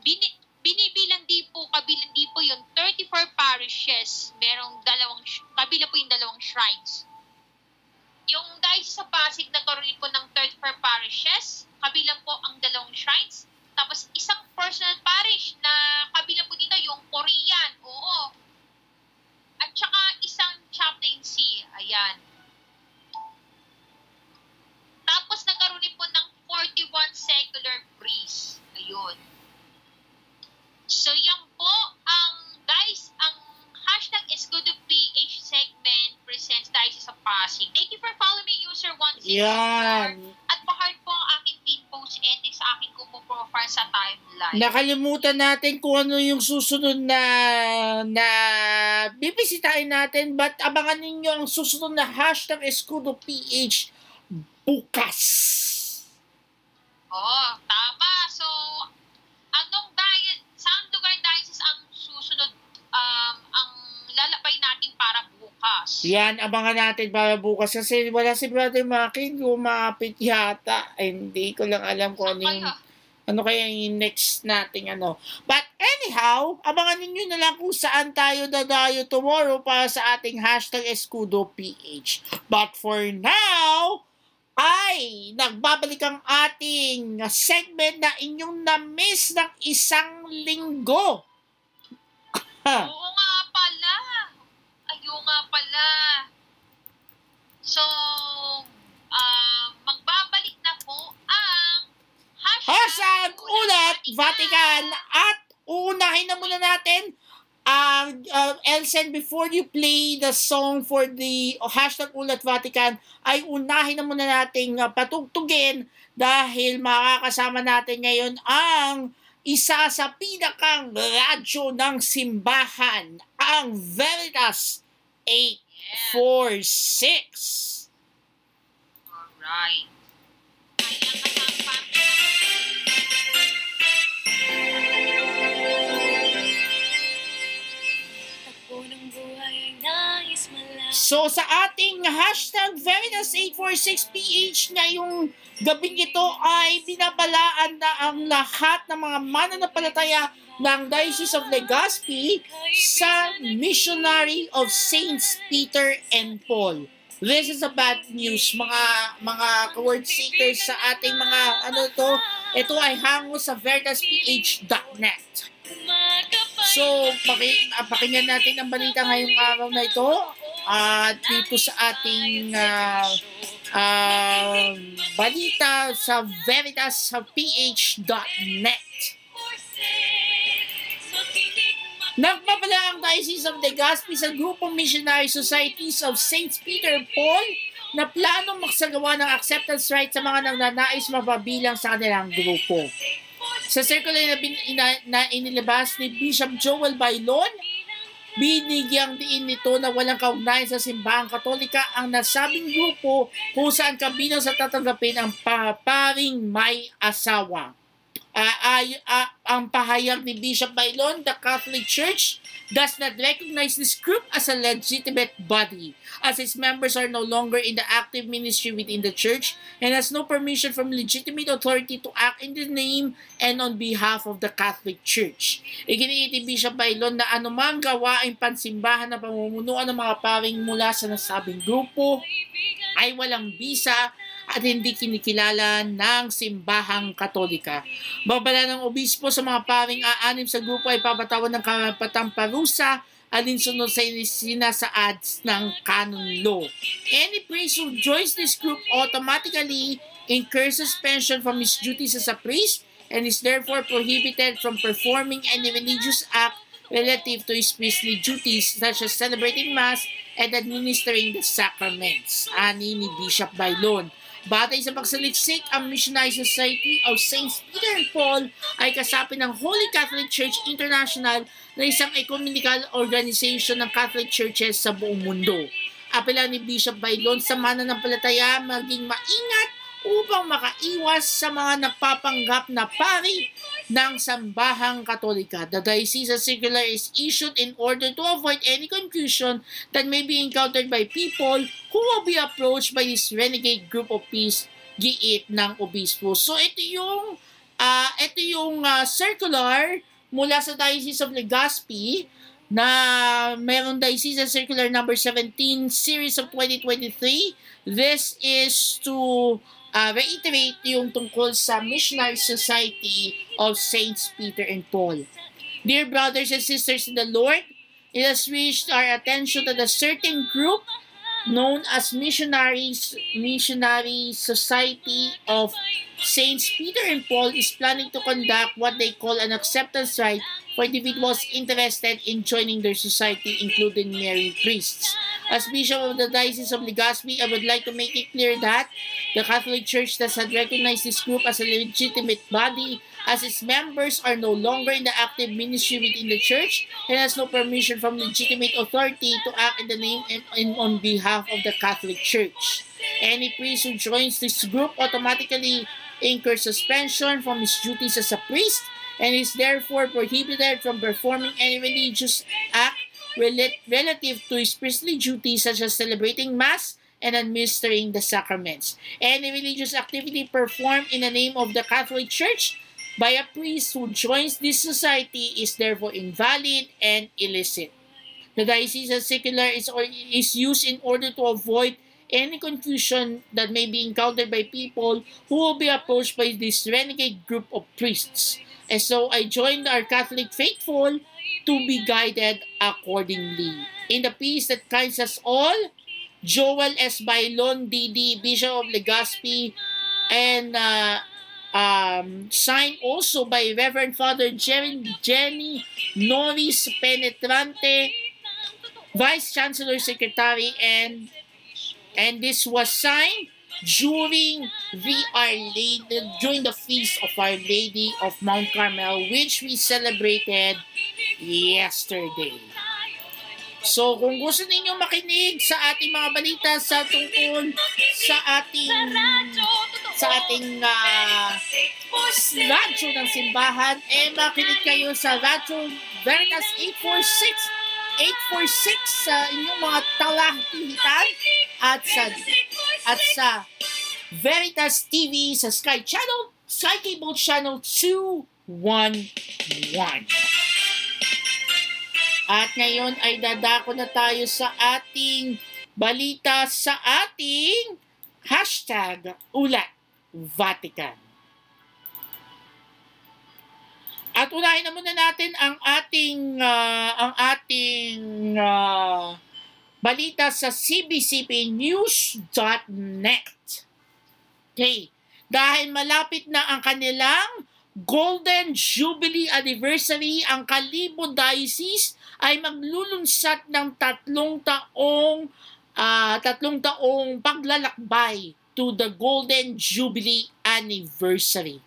bini, binibilang di po, kabilang di po yung 34 parishes. Merong dalawang, kabila po yung dalawang shrines. Yung diocese sa Pasig nagkaroon po ng 34 parishes. Kabilang po ang dalawang shrines. Tapos isang personal parish na kabilang po dito yung Korean. Oo. At saka isang chaplaincy. Ayan. Tapos nagkaroon din po ng 41 secular priests. Ayun. So yan po ang guys, ang hashtag is good to PH segment presents Diocese of Pasig. Thank you for following me, user 164. Yan. At pa-heart po ang aking post ending sa aking Kumu profile sa timeline. Nakalimutan natin kung ano yung susunod na na bibisitahin natin but abangan ninyo ang susunod na hashtag Escudo PH bukas. Oo, tama. So, anong diet, saan lugar diocese ang susunod um, ang lalabay natin bukas? Yan, abangan natin para bukas kasi wala si Brother Maki, lumapit yata. Ay, hindi ko lang alam kung ano yung, ano kaya yung next nating ano. But anyhow, abangan ninyo na lang kung saan tayo dadayo tomorrow para sa ating hashtag Escudo PH. But for now, ay nagbabalik ang ating segment na inyong na-miss ng isang linggo. [laughs] Oo nga pala. Ayo nga pala. So, ah, magbabalik na po ang Hashtag ulat Vatican. At uunahin na muna natin ang uh, Elsen before you play the song for the hashtag ulat Vatican ay unahin na muna nating uh, patugtugin dahil makakasama natin ngayon ang isa sa pinakang radyo ng simbahan, ang Veritas 846. Alright. Ayan, kasama Takbo ng buhay ay nais malaman. So sa ating hashtag Veritas846PH ngayong gabing ito ay binabalaan na ang lahat ng mga mananampalataya ng Diocese of Legazpi sa Missionary of Saints Peter and Paul. This is a bad news mga mga word seekers sa ating mga ano to. Ito ay hango sa veritasph.net. Kumagap So, paki, ah, pakinggan natin ang balita ngayong araw na ito at dito sa ating ah, ah, balita sa Veritas sa ph.net. Nagpapala ang Diocese of Legazpi sa grupong Missionary Societies of St. Peter and Paul na planong magsagawa ng acceptance right sa mga nagnanais mapabilang sa kanilang grupo. Sa circular na, bin, ina, na inilabas ni Bishop Joel Bailon, binigyang diin nito na walang kaugnayan sa simbahang katolika ang nasabing grupo kung saan kabilang sa tatanggapin ang paparing may asawa. Ah, ay, ah, ang pahayag ni Bishop Bailon, the Catholic Church does not recognize this group as a legitimate body, as its members are no longer in the active ministry within the church and has no permission from legitimate authority to act in the name and on behalf of the Catholic Church. Iginiit ni Bishop Bailon na anumang gawaing pansimbahan na pamumunuan ng mga paring mula sa nasabing grupo ay walang bisa at hindi kinikilala ng simbahang katolika. Babala ng obispo sa mga paring aanim sa grupo ay papatawan ng karapatang parusa alinsunod sa sinasaad ng canon law. Any priest who joins this group automatically incurs suspension from his duties as a priest and is therefore prohibited from performing any religious act relative to his priestly duties such as celebrating Mass and administering the sacraments. Ani ni Bishop Bailon. Batay sa pagsaliksik, ang Missionary Society of Saints Peter and Paul ay kasapin ng Holy Catholic Church International na isang ecumenical organization ng Catholic Churches sa buong mundo. Apela ni Bishop Bailon sa mananampalataya maging maingat upang makaiwas sa mga nagpapanggap na pari ng sambahang katolika. The Diocese Circular is issued in order to avoid any confusion that may be encountered by people who will be approached by this renegade group of peace giit ng obispo. So ito yung ah ito yung ah, circular mula sa Diocese of Legazpi na mayroong Diocese Circular number 17 series of 2023. This is to uh, reiterate yung tungkol sa Missionary Society of Saints Peter and Paul. Dear brothers and sisters in the Lord, it has reached our attention that a certain group known as Missionaries Missionary Society of Saints Peter and Paul is planning to conduct what they call an acceptance rite for individuals interested in joining their society, including married priests. As Bishop of the Diocese of Legazpi, I would like to make it clear that the Catholic Church does not recognize this group as a legitimate body as its members are no longer in the active ministry within the church and has no permission from legitimate authority to act in the name and, on behalf of the Catholic Church. Any priest who joins this group automatically incurs suspension from his duties as a priest and is therefore prohibited from performing any religious act rela- relative to his priestly duties such as celebrating Mass and administering the sacraments. Any religious activity performed in the name of the Catholic Church by a priest who joins this society is therefore invalid and illicit. The diocesan secular is, is used in order to avoid any confusion that may be encountered by people who will be approached by this renegade group of priests. And so I joined our Catholic faithful to be guided accordingly. In the peace that guides us all, Joel S. Bailon, DD, Bishop of Legazpi, and uh, um, signed also by Reverend Father Jerry, Jenny Norris Penetrante, Vice Chancellor Secretary, and and this was signed during the Our Lady during the feast of Our Lady of Mount Carmel, which we celebrated yesterday. So, kung gusto ninyo makinig sa ating mga balita sa tungkol sa ating sa ating uh, radyo ng simbahan, eh makinig kayo sa Radyo Veritas 846 846 sa inyong mga talahtihitan at sa at sa Veritas TV sa Sky Channel, Sky Cable Channel 211. At ngayon ay dadako na tayo sa ating balita sa ating hashtag Ulat Vatican. At unahin na muna natin ang ating ah, ang ating ah, balita sa cbcpnews.net. Okay. Dahil malapit na ang kanilang Golden Jubilee Anniversary, ang Kalibo Diocese ay maglulunsad ng tatlong taong ah, tatlong taong paglalakbay to the Golden Jubilee Anniversary.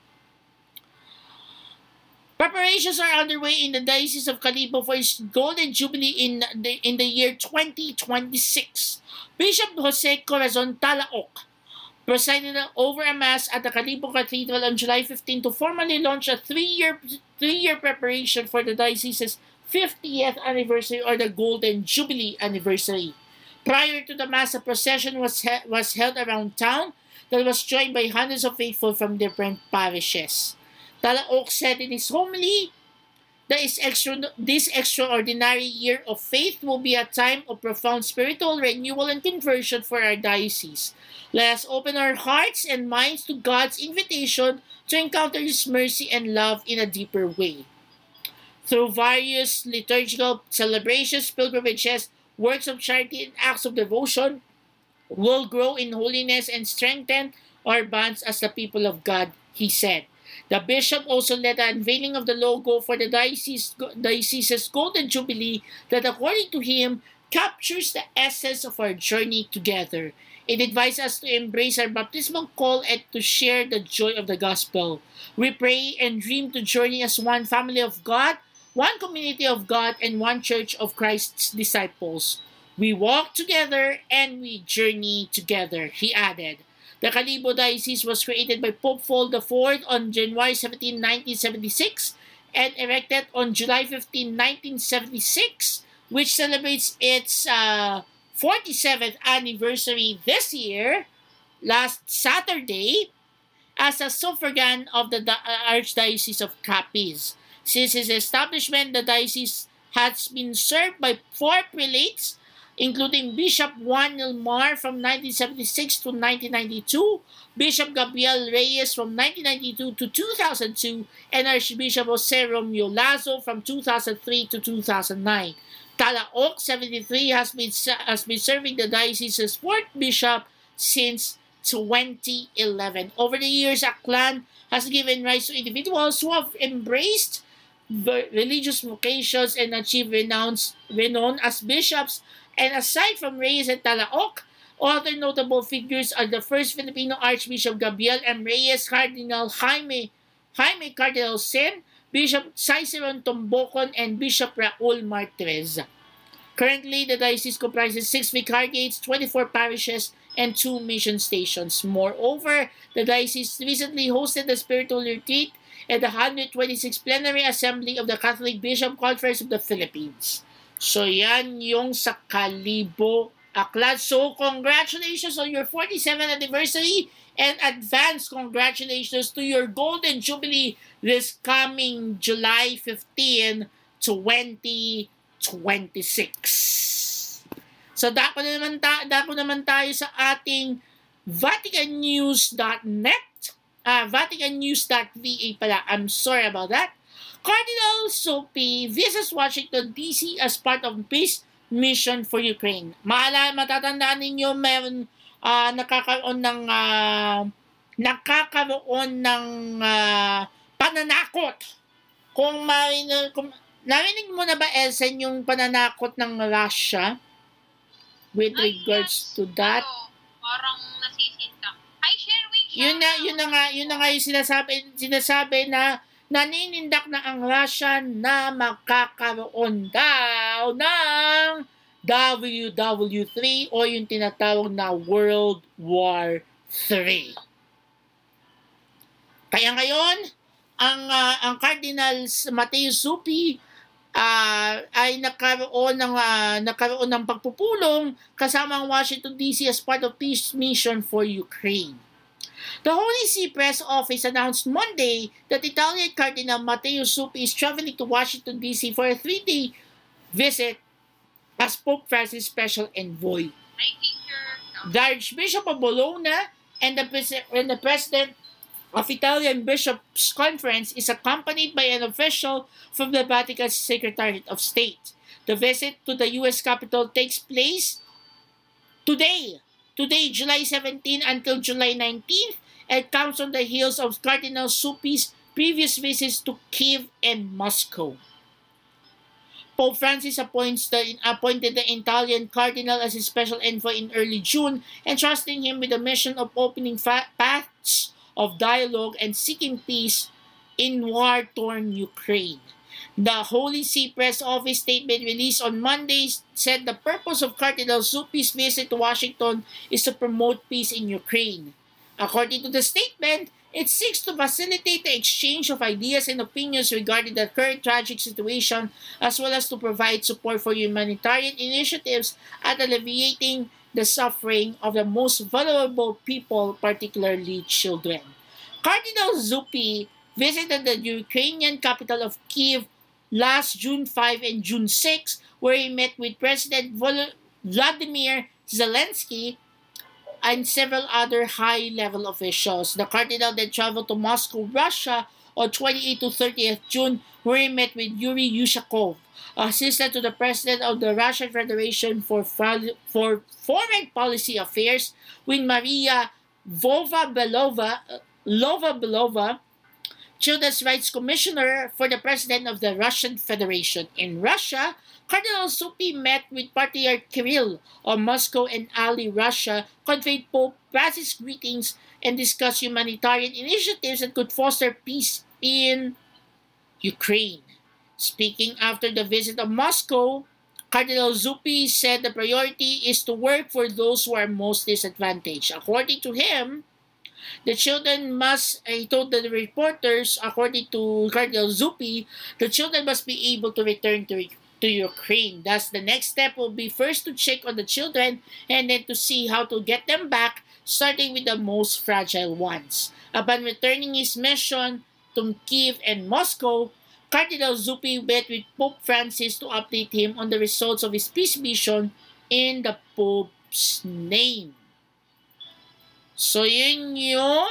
Preparations are underway in the Diocese of Calibo for its Golden Jubilee in the, in the year 2026. Bishop Jose Corazon Talaok presided over a mass at the Calibo Cathedral on July 15 to formally launch a three-year three-year preparation for the diocese's 50th anniversary or the Golden Jubilee anniversary. Prior to the mass, a procession was he- was held around town that was joined by hundreds of faithful from different parishes. Talaok said in his homily extra, this extraordinary year of faith will be a time of profound spiritual renewal and conversion for our diocese. Let us open our hearts and minds to God's invitation to encounter His mercy and love in a deeper way. Through various liturgical celebrations, pilgrimages, works of charity, and acts of devotion, will grow in holiness and strengthen our bonds as the people of God, he said. The bishop also led the unveiling of the logo for the diocese, diocese's Golden Jubilee that, according to him, captures the essence of our journey together. It advises us to embrace our baptismal call and to share the joy of the gospel. We pray and dream to journey as one family of God, one community of God, and one church of Christ's disciples. We walk together and we journey together, he added. The Calibo Diocese was created by Pope Paul IV on January 17, 1976 and erected on July 15, 1976, which celebrates its uh, 47th anniversary this year, last Saturday, as a suffragan of the uh, Archdiocese of Capiz. Since its establishment, the diocese has been served by four prelates, including Bishop Juan Nilmar from 1976 to 1992, Bishop Gabriel Reyes from 1992 to 2002, and Archbishop Jose Romeo Lazo from 2003 to 2009. Talaok 73 has been has been serving the diocese as fourth bishop since 2011. Over the years, Aklan has given rise to individuals who have embraced religious vocations and achieve renown, as bishops. And aside from Reyes and Talaok, other notable figures are the first Filipino Archbishop Gabriel M. Reyes, Cardinal Jaime, Jaime Cardinal Sen, Bishop Ciceron Tombocon, and Bishop Raul Martirez. Currently, the diocese comprises six vicariates, 24 parishes, and two mission stations. Moreover, the diocese recently hosted the spiritual retreat at the 126th Plenary Assembly of the Catholic Bishop Conference of the Philippines. So yan yung sa Kalibo Aklat. So congratulations on your 47th anniversary and advance congratulations to your Golden Jubilee this coming July 15, 2026. So dapat naman, ta- dapat naman tayo sa ating VaticanNews.net uh, VaticanNews.va pala. I'm sorry about that. Cardinal Sophie visits Washington, D.C. as part of peace mission for Ukraine. Maala, matatandaan ninyo, meron uh, nakakaroon ng uh, nakakaroon ng uh, pananakot. Kung, marinig, kung narinig mo na ba, Elsen, yung pananakot ng Russia with Ay, regards yes. to that? Oo, parang nasisinta. Yun na yun na nga yun na nga yung sinasabi sinasabi na naninindak na ang Russia na makakaroon daw ng WW3 o yung tinatawag na World War 3. Kaya ngayon, ang ah, ang Cardinals Mateo Supi ah, ay nagkaroon ng ah, nagkaroon ng pagpupulong kasama ang Washington DC as part of peace mission for Ukraine. The Holy See Press Office announced Monday that Italian Cardinal Matteo Suppi is traveling to Washington, D.C. for a three-day visit as Pope Francis' special envoy. The Archbishop of Bologna and the, and the President of Italian Bishops' Conference is accompanied by an official from the Vatican Secretariat of State. The visit to the U.S. Capitol takes place today, today, July 17 until July 19th, it comes on the heels of Cardinal Supi's previous visits to Kiev and Moscow. Pope Francis appoints the, appointed the Italian cardinal as his special envoy in early June, entrusting him with the mission of opening fa- paths of dialogue and seeking peace in war-torn Ukraine. The Holy See Press Office statement released on Monday said the purpose of Cardinal Zuppi's visit to Washington is to promote peace in Ukraine. According to the statement, it seeks to facilitate the exchange of ideas and opinions regarding the current tragic situation, as well as to provide support for humanitarian initiatives at alleviating the suffering of the most vulnerable people, particularly children. Cardinal Zuppi visited the Ukrainian capital of Kiev last June 5 and June 6, where he met with President Vladimir Zelensky and several other high-level officials. The cardinal then traveled to Moscow, Russia on 28 to 30th June, where he met with Yuri Yushakov, assistant to the president of the Russian Federation for, for Foreign Policy Affairs, with Maria Vova Belova, Lova Belova, Children's Rights Commissioner for the President of the Russian Federation. In Russia, Cardinal Supi met with Patriarch Kirill of Moscow and Ali, Russia, conveyed Pope Francis' greetings, and discussed humanitarian initiatives that could foster peace in Ukraine. Speaking after the visit of Moscow, Cardinal Zuppi said the priority is to work for those who are most disadvantaged. According to him, the children must, he told the reporters, according to Cardinal Zuppi, the children must be able to return to, to Ukraine. Thus, the next step will be first to check on the children and then to see how to get them back, starting with the most fragile ones. Upon returning his mission to Kiev and Moscow, Cardinal Zuppi met with Pope Francis to update him on the results of his peace mission in the Pope's name. So, yun yung,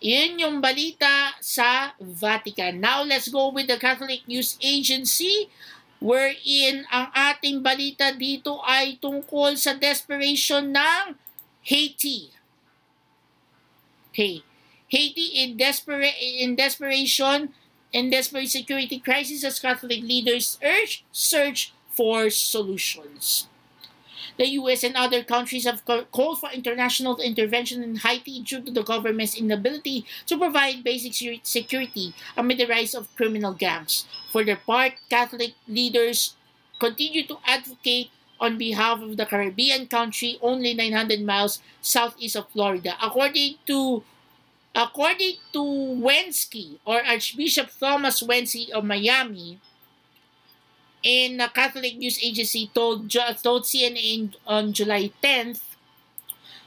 yun yung balita sa Vatican. Now, let's go with the Catholic News Agency wherein ang ating balita dito ay tungkol sa desperation ng Haiti. Okay. Haiti in, desperate, in desperation in desperate security crisis as Catholic leaders urge search for solutions. The U.S. and other countries have called for international intervention in Haiti due to the government's inability to provide basic security amid the rise of criminal gangs. For their part, Catholic leaders continue to advocate on behalf of the Caribbean country only 900 miles southeast of Florida. According to according to Wensky or Archbishop Thomas Wensky of Miami, in a Catholic news agency told, told CNN on July 10th,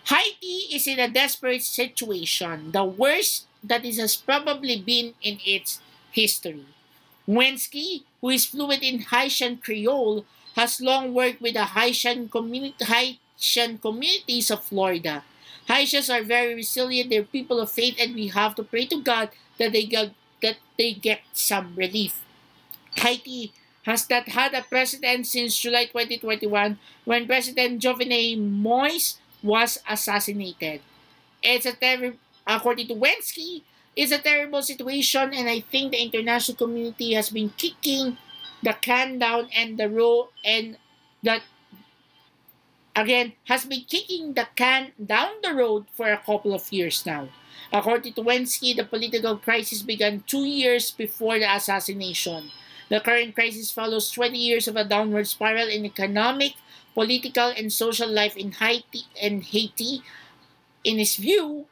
Haiti is in a desperate situation, the worst that it has probably been in its history. Wensky, who is fluent in Haitian Creole, has long worked with the Haitian, communi- Haitian communities of Florida. Haitians are very resilient, they're people of faith, and we have to pray to God that they get, that they get some relief. Haiti has not had a president since July 2021 when President Jovenel Moise was assassinated. It's a terrible, according to Wensky, it's a terrible situation and I think the international community has been kicking the can down and the road and that again has been kicking the can down the road for a couple of years now. According to Wensky, the political crisis began two years before the assassination. The current crisis follows 20 years of a downward spiral in economic, political, and social life in Haiti. And Haiti. In his view,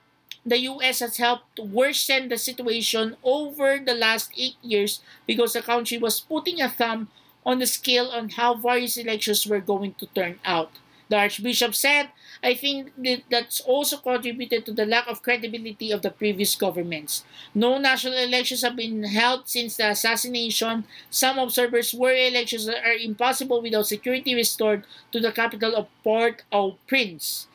the U.S. has helped worsen the situation over the last eight years because the country was putting a thumb on the scale on how various elections were going to turn out. The Archbishop said, I think that that's also contributed to the lack of credibility of the previous governments. No national elections have been held since the assassination. Some observers worry elections are impossible without security restored to the capital of Port-au-Prince.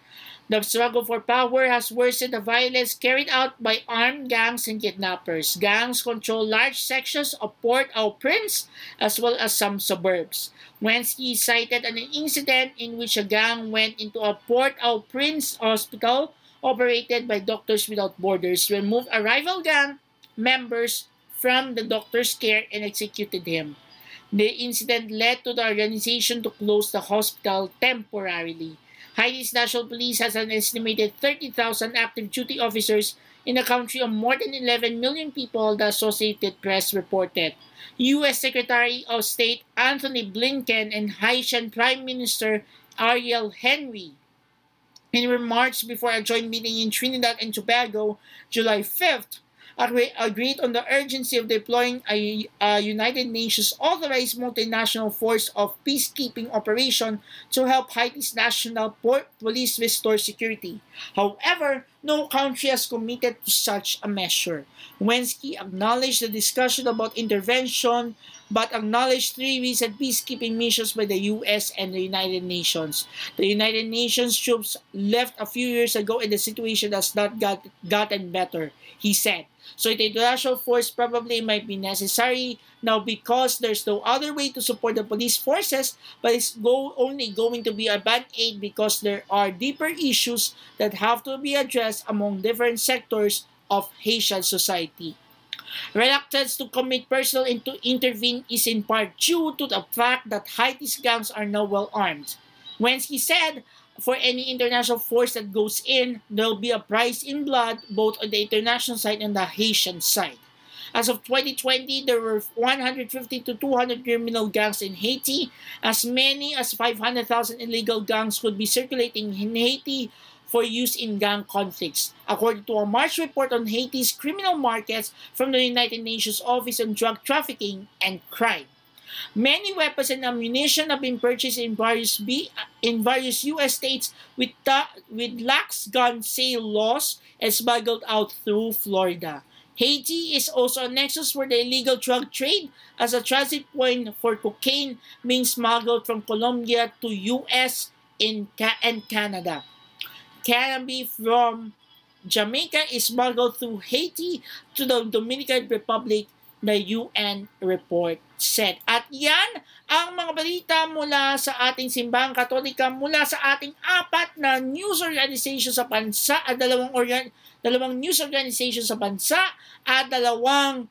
The struggle for power has worsened the violence carried out by armed gangs and kidnappers. Gangs control large sections of Port-au-Prince as well as some suburbs. Wensky cited an incident in which a gang went into a Port-au-Prince hospital operated by Doctors Without Borders, removed a rival gang members from the doctor's care and executed him. The incident led to the organization to close the hospital temporarily. Haiti's national police has an estimated 30,000 active duty officers in a country of more than 11 million people, the Associated Press reported. U.S. Secretary of State Anthony Blinken and Haitian Prime Minister Ariel Henry in remarks before a joint meeting in Trinidad and Tobago July 5th agree- agreed on the urgency of deploying a, a United Nations authorized multinational force of peacekeeping operation to help Haiti's national police restore security. However, no country has committed to such a measure. Wensky acknowledged the discussion about intervention but acknowledged three recent peacekeeping missions by the US and the United Nations. The United Nations troops left a few years ago and the situation has not got, gotten better, he said. So the international force probably might be necessary now because there's no other way to support the police forces, but it's go, only going to be a band aid because there are deeper issues that have to be addressed among different sectors of Haitian society. Reluctance to commit personal and to intervene is in part due to the fact that Haiti's gangs are now well armed. Wensky said, for any international force that goes in, there'll be a price in blood both on the international side and the Haitian side. As of 2020, there were 150 to 200 criminal gangs in Haiti. As many as 500,000 illegal gangs could be circulating in Haiti for use in gang conflicts, according to a March report on Haiti's criminal markets from the United Nations Office on Drug Trafficking and Crime. Many weapons and ammunition have been purchased in various B, in various U.S. states with ta- with lax gun sale laws and smuggled out through Florida. Haiti is also a nexus for the illegal drug trade as a transit point for cocaine being smuggled from Colombia to U.S. In Ca- and Canada. Cannabis from Jamaica is smuggled through Haiti to the Dominican Republic, the UN report said. At yan ang mga balita mula sa ating simbahang katolika mula sa ating apat na news organization sa bansa at dalawang organ dalawang news organization sa bansa at dalawang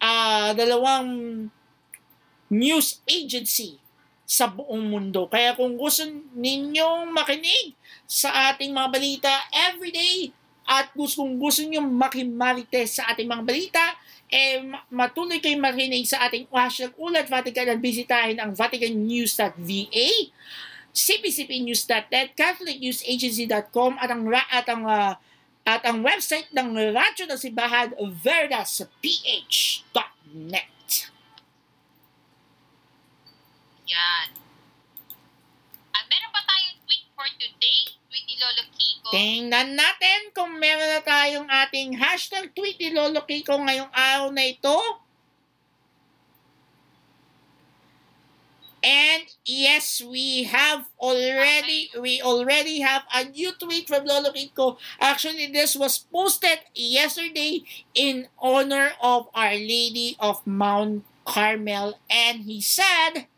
ah dalawang news agency sa buong mundo. Kaya kung gusto ninyong makinig sa ating mga balita everyday at kung gusto niyo makimarites sa ating mga balita, eh, ma- matuloy kayong makinig sa ating hashtag Ulat Vatican at bisitahin ang vaticannews.va, cpcpnews.net, catholicnewsagency.com at ang at ang ah, at ang website ng Radyo ng Simbahan verdazph.net. Yan. At meron pa tayong tweet for today? Lolo Kiko. Tingnan natin kung meron na tayong ating hashtag tweet ni Lolo Kiko ngayong araw na ito. And yes, we have already we already have a new tweet from Lolo Kiko. Actually, this was posted yesterday in honor of Our Lady of Mount Carmel, and he said,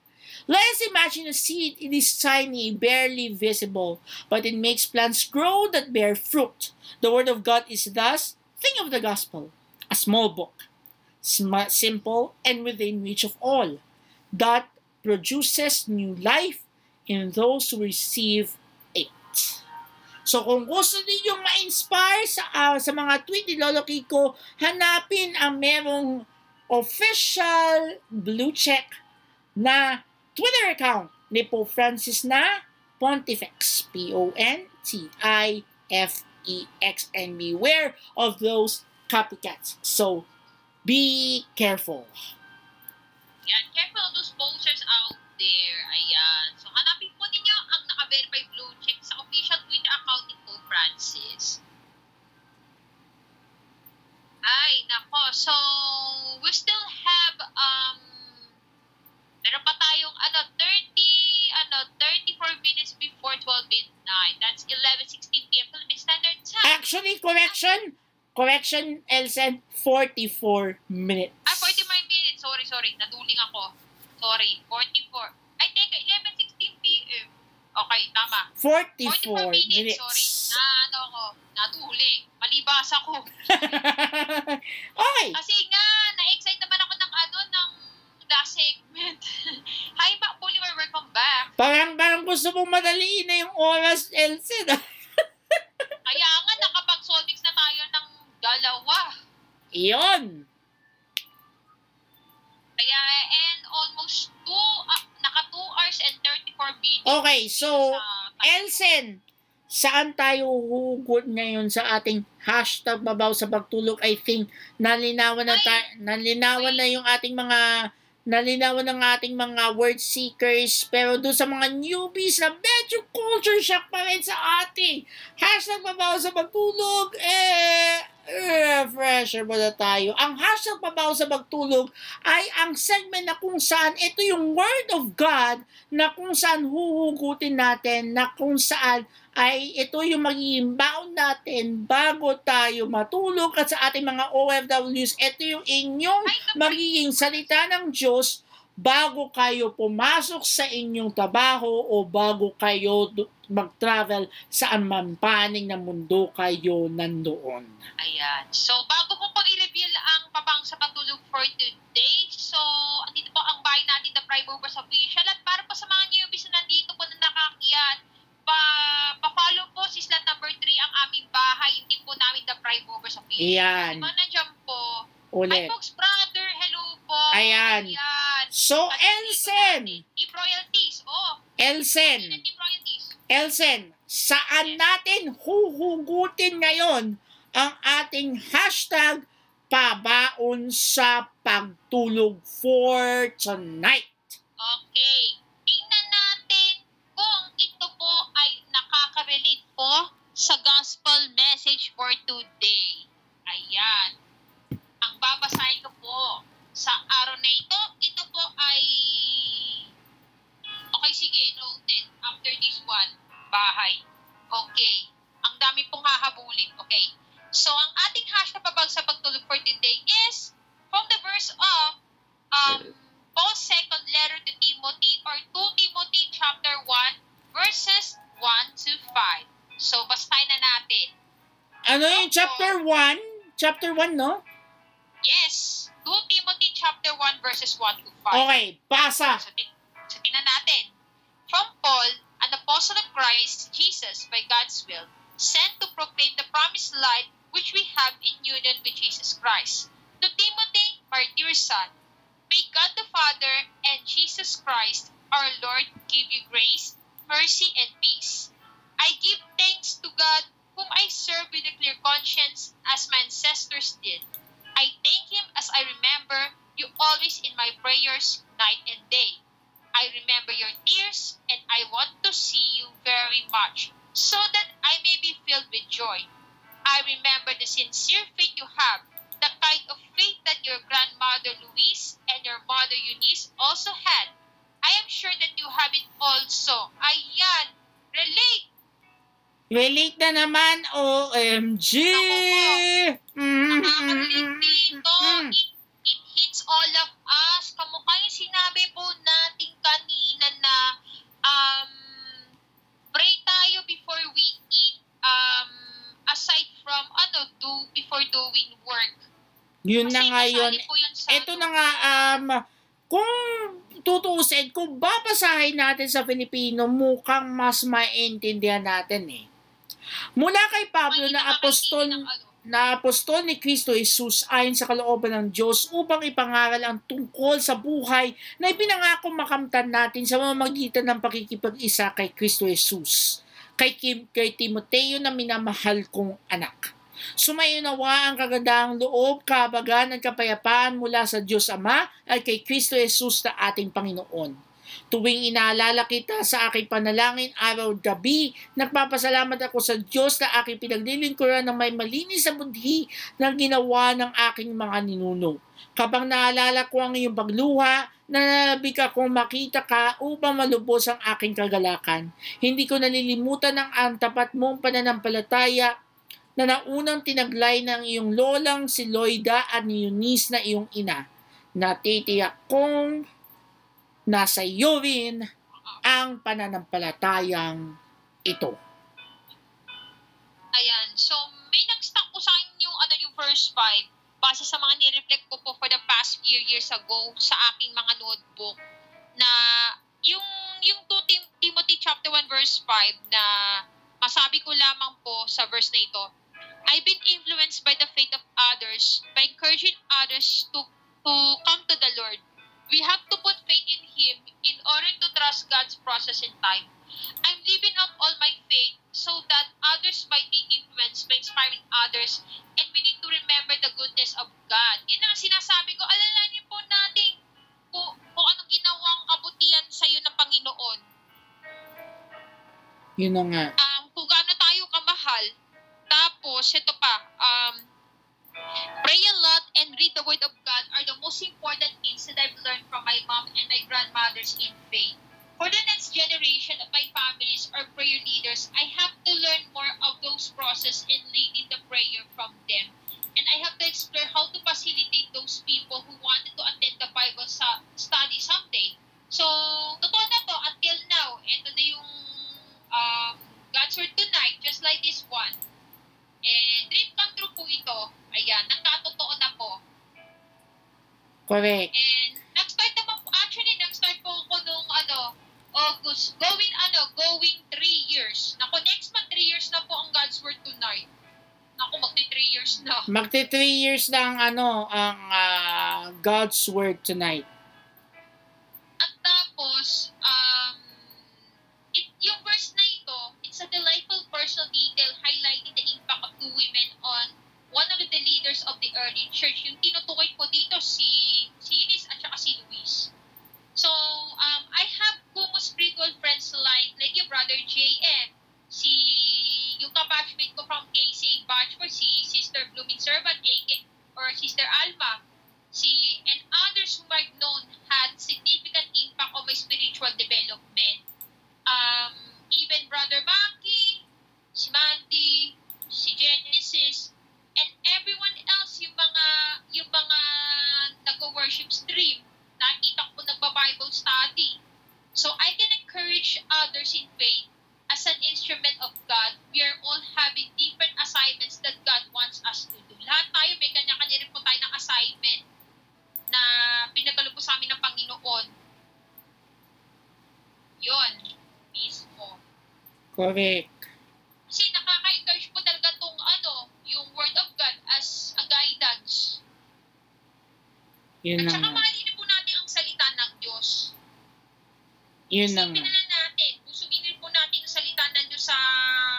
"Let us imagine a seed. It is tiny, barely visible, but it makes plants grow that bear fruit. The Word of God is thus. Think of the Gospel, a small book, simple and within reach of all, that produces new life in those who receive it. So kung gusto niyo ma-inspire sa, ah, sa mga tweet ni Lolo Kiko, hanapin ang merong official blue check na Twitter account ni Pope Francis na Pontifex. P-O-N-T-I-F-E-X. And beware of those copycats. So, be careful. Yan. Careful of those posters out there. Ayan. So, hanapin po ninyo ang naka-verify blue check sa official Twitter account ni Pope Francis. Ay, nako. So, we still have, um, meron pa tayong, ano, 30, ano, 34 minutes before 12 midnight. That's 11.16 p.m. Actually, correction, correction, Elsen, 44 minutes. Ay, 45 minutes. Sorry, sorry. Naduling ako. Sorry. 44. Ay, teka. 11.16 p.m. Okay, tama. 44 44 minutes. minutes. Sorry. Na, ano ko. Naduling. Malibas ako. okay. Kasi nga, na-excite naman ako last segment. [laughs] Hi, Mac Bolivar. Welcome back. Parang, parang gusto mong madaliin na yung oras, Elsen. [laughs] Kaya nga, nakapag-solmix na tayo ng dalawa. Iyon. Kaya, and almost 2, ah, naka 2 hours and 34 minutes. Okay, so, sa- Elsen, saan tayo hugot ngayon sa ating hashtag babaw sa pagtulog? I think nalinawan na, ta- nalinawan na yung ating mga nalinawan ng ating mga word seekers pero doon sa mga newbies na medyo culture shock pa rin sa ating hashtag babaw sa pagtulog eh refresher muna tayo. Ang hashtag babaw sa pagtulog ay ang segment na kung saan ito yung word of God na kung saan huhugutin natin, na kung saan ay ito yung magiging baon natin bago tayo matulog at sa ating mga OFWs, ito yung inyong magiging salita ng Diyos bago kayo pumasok sa inyong trabaho o bago kayo mag-travel saan man paning na mundo kayo nandoon. Ayan. So, bago ko pang i-reveal ang pabang sa pagtulog for today, so, andito po ang bahay natin, The Prime Movers Official. At para po sa mga newbies na nandito po na nakakiyat, pa, pa-follow po si slot number 3 ang aming bahay, team po namin, The Prime Movers Official. Ayan. Yung mga nandiyan po, Hi, Ulit. folks, brother, hello po. Ayan. Ayan. So, At Elsen, Team Royalties. Oh, Elsen, Team Royalties? Elsen, saan natin huhugutin ngayon ang ating hashtag pabaon sa pagtulog for tonight? Okay. Ito po ay nakaka-relate po sa gospel message for today. Ayan. Ang babasahin ko po sa araw na ito, ito po ay... Okay, sige, noted. After this one, bahay. Okay. Ang dami pong hahabulin. Okay. So, ang ating hashtag pabag sa pagtulog for today is from the verse of um, Paul's second letter to Timothy or 2 Timothy chapter 1 verses 1 to 5. So, basahin na natin. Ano yung chapter 1? Chapter 1, no? Yes, 2 Timothy chapter 1 verses 1 to 5. Okay, pasa. So, so tingnan natin. From Paul, an apostle of Christ Jesus by God's will, sent to proclaim the promised light which we have in union with Jesus Christ. To Timothy, my dear son, may God the Father and Jesus Christ, our Lord, give you grace, mercy, and peace. I give thanks to God, whom I serve with a clear conscience, as my ancestors did. I thank Him as I remember you always in my prayers, night and day. I remember your tears, and I want to see you very much, so that I may be filled with joy. I remember the sincere faith you have, the kind of faith that your grandmother Louise and your mother Eunice also had. I am sure that you have it also. Ayan, relate. Relate na naman, OMG! Nakaka-relate dito. Mm. It, it hits all of us. Kamukha yung sinabi po natin kanina na um, pray tayo before we eat um, aside from ano, do before doing work. Yun na Kasi nga yun. Ito ano, na nga, um, kung tutuusin, kung babasahin natin sa Filipino, mukhang mas maintindihan natin eh. Mula kay Pablo na apostol ano. na apostol ni Kristo Jesus ayon sa kalooban ng Diyos upang ipangaral ang tungkol sa buhay na ipinangako makamtan natin sa mamamagitan ng pakikipag-isa kay Kristo Jesus. Kay, Kim, kay Timoteo na minamahal kong anak. Sumayunawa ang kagandahang loob, kabagan at kapayapaan mula sa Diyos Ama at kay Kristo Jesus na ating Panginoon. Tuwing inaalala kita sa aking panalangin araw-gabi, nagpapasalamat ako sa Diyos na aking pinaglilingkuran ng may malinis sa budhi ng ginawa ng aking mga ninuno. Kapag naalala ko ang iyong pagluha, nananabik akong makita ka upang malubos ang aking kagalakan. Hindi ko nalilimutan ang ang tapat mong pananampalataya na naunang tinaglay ng iyong lolang si Loida at ni Eunice na iyong ina. Natitiyak kong nasa iyo rin ang pananampalatayang ito. Ayan. So, may nag-stuck po sa akin yung, ano, yung verse 5 base sa mga nireflect ko po for the past few years ago sa aking mga notebook na yung yung 2 Tim- Timothy chapter 1 verse 5 na masabi ko lamang po sa verse na ito I've been influenced by the faith of others by encouraging others to to come to the Lord we have to put faith in Him in order to trust God's process in time I'm living up all my faith so that others might be influenced by inspiring others and we need to remember the goodness of God. Yan ang sinasabi ko. Alalanin po natin kung, kung anong ginawang kabutihan sa iyo ng Panginoon. Yun na nga. Um, kung gaano tayo kamahal. Tapos, ito pa, um, pray a lot and read the Word of God are the most important things that I've learned from my mom and my grandmothers in faith. For the next generation of my families or prayer leaders, I have to learn more of those process in leading the prayer from them. And I have to explore how to facilitate those people who wanted to attend the Bible study someday. So, totoo na to, until now, ito na yung um, God's Word tonight, just like this one. And dream come true po ito. Ayan, nagkatotoo na po. Correct. And nag-start naman po, actually, nag-start po ako nung ano, August, going ano, going 3 years. Nako, next month 3 years na po ang God's Word tonight. Nako, magti 3 years na. Magti 3 years na ang ano, ang ah, God's Word tonight. At tapos, um, it, yung verse na ito, it's a delightful personal detail highlighting the two women on one of the leaders of the early church. Yung tinutukoy ko dito si, si Eunice at saka si Luis. So, um, I have Kumu spiritual friends like, like your brother JM, si, yung kabatchmate ko from KC Batchford, si Sister Blooming Servant, AK, or Sister Alma, si, and others whom I've known had significant impact on my spiritual development. Um, even Brother Maki, si Mandy, si Genesis, and everyone else, yung mga, yung mga nag-worship stream, nakita ko nagba-Bible study. So I can encourage others in faith as an instrument of God. We are all having different assignments that God wants us to do. Lahat tayo, may kanya-kanya rin po tayo ng assignment na pinagalo po sa amin ng Panginoon. Yun, mismo. Correct. Kasi nakaka-encourage po talaga tong ano, yung Word of God as a guidance. Yun At saka mahalin po natin ang salita ng Diyos. Yun Isipin na lang natin, busugin po natin ang salita ng Diyos sa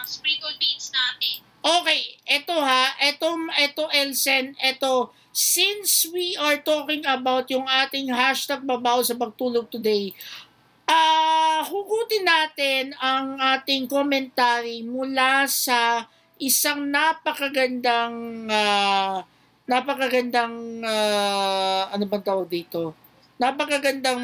spiritual beings natin. Okay, eto ha, eto, eto Elsen, eto, since we are talking about yung ating hashtag babaw sa pagtulog today, ah, hugutin natin ang ating commentary mula sa isang napakagandang, ah, napakagandang, ah, ano bang tawag dito? Napakagandang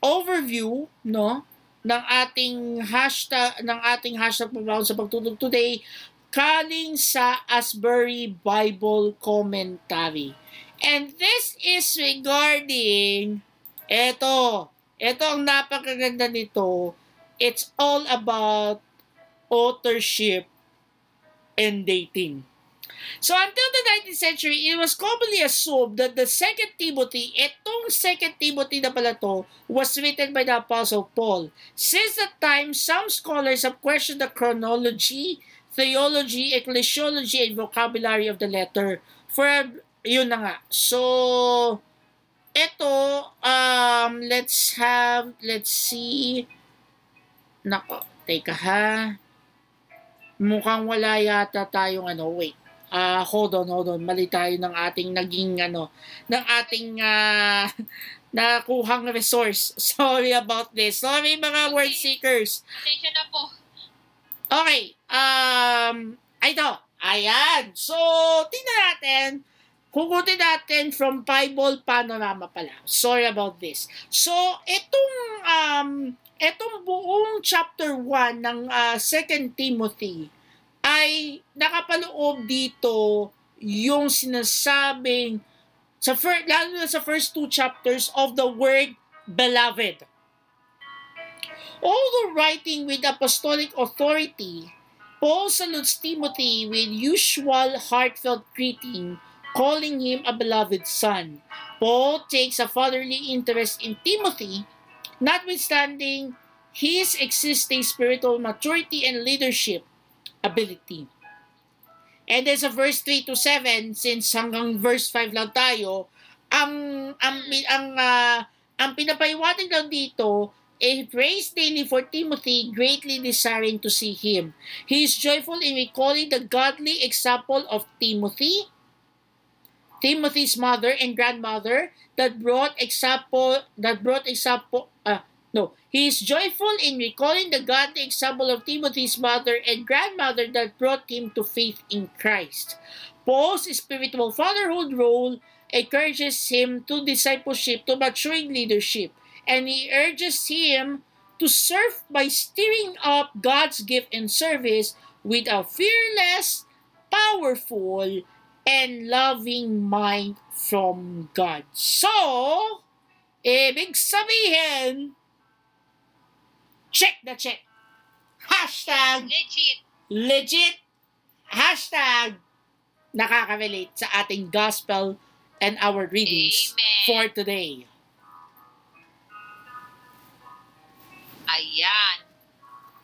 overview, no? ng ating hashtag ng ating hashtag babaw sa pagtulog today kaling sa Asbury Bible Commentary. And this is regarding eto, eto ang napakaganda nito. It's all about authorship and dating. So until the 19th century, it was commonly assumed that the Second Timothy, etong Second Timothy na pala to, was written by the Apostle Paul. Since that time, some scholars have questioned the chronology, theology, ecclesiology, and vocabulary of the letter. For, yun na nga. So, eto, um, let's have, let's see. Nako, teka ha. Mukhang wala yata tayong ano, wait. Ah, hold on, hold on. Mali tayo ng ating naging ano, ng ating ah, [laughs] nakuhang resource. [laughs] Sorry about this. Sorry mga word seekers. Atensya na po. Okay, um, ito. Ayan. So, tingnan natin. Hugutin natin from Bible Panorama pala. Sorry about this. So, itong, um, itong buong chapter 1 ng uh, 2 Timothy ay nakapaloob dito yung sinasabing sa first, lalo na sa first two chapters of the word beloved. Although writing with apostolic authority, Paul salutes Timothy with usual heartfelt greeting, calling him a beloved son. Paul takes a fatherly interest in Timothy, notwithstanding his existing spiritual maturity and leadership ability. And then sa verse 3 to 7, since hanggang verse 5 lang tayo, ang ang ang ah, ang pinapaiwatig lang dito eh, prays daily for Timothy, greatly desiring to see him. He is joyful in recalling the godly example of Timothy, Timothy's mother and grandmother that brought example that brought example uh, he is joyful in recalling the godly example of Timothy's mother and grandmother that brought him to faith in Christ. Paul's spiritual fatherhood role encourages him to discipleship to maturing leadership and he urges him to serve by stirring up God's gift and service with a fearless, powerful, and loving mind from God. So, ibig sabihin, check the check. Hashtag Legit. legit. Hashtag nakaka-relate sa ating gospel and our readings Amen. for today. Ayan.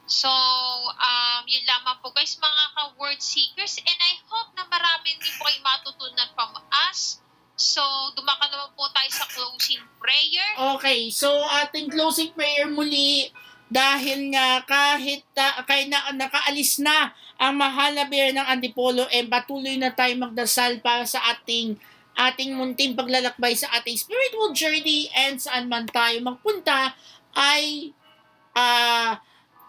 So, um, yun lamang po guys, mga ka-word seekers. And I hope na marami din po kayo matutunan from us. So, dumaka naman po tayo sa closing prayer. Okay, so ating closing prayer muli dahil nga kahit uh, kahit na nakaalis na ang mahal na bear ng Antipolo eh patuloy na tayo magdasal para sa ating ating munting paglalakbay sa ating spiritual journey and saan man tayo magpunta ay ah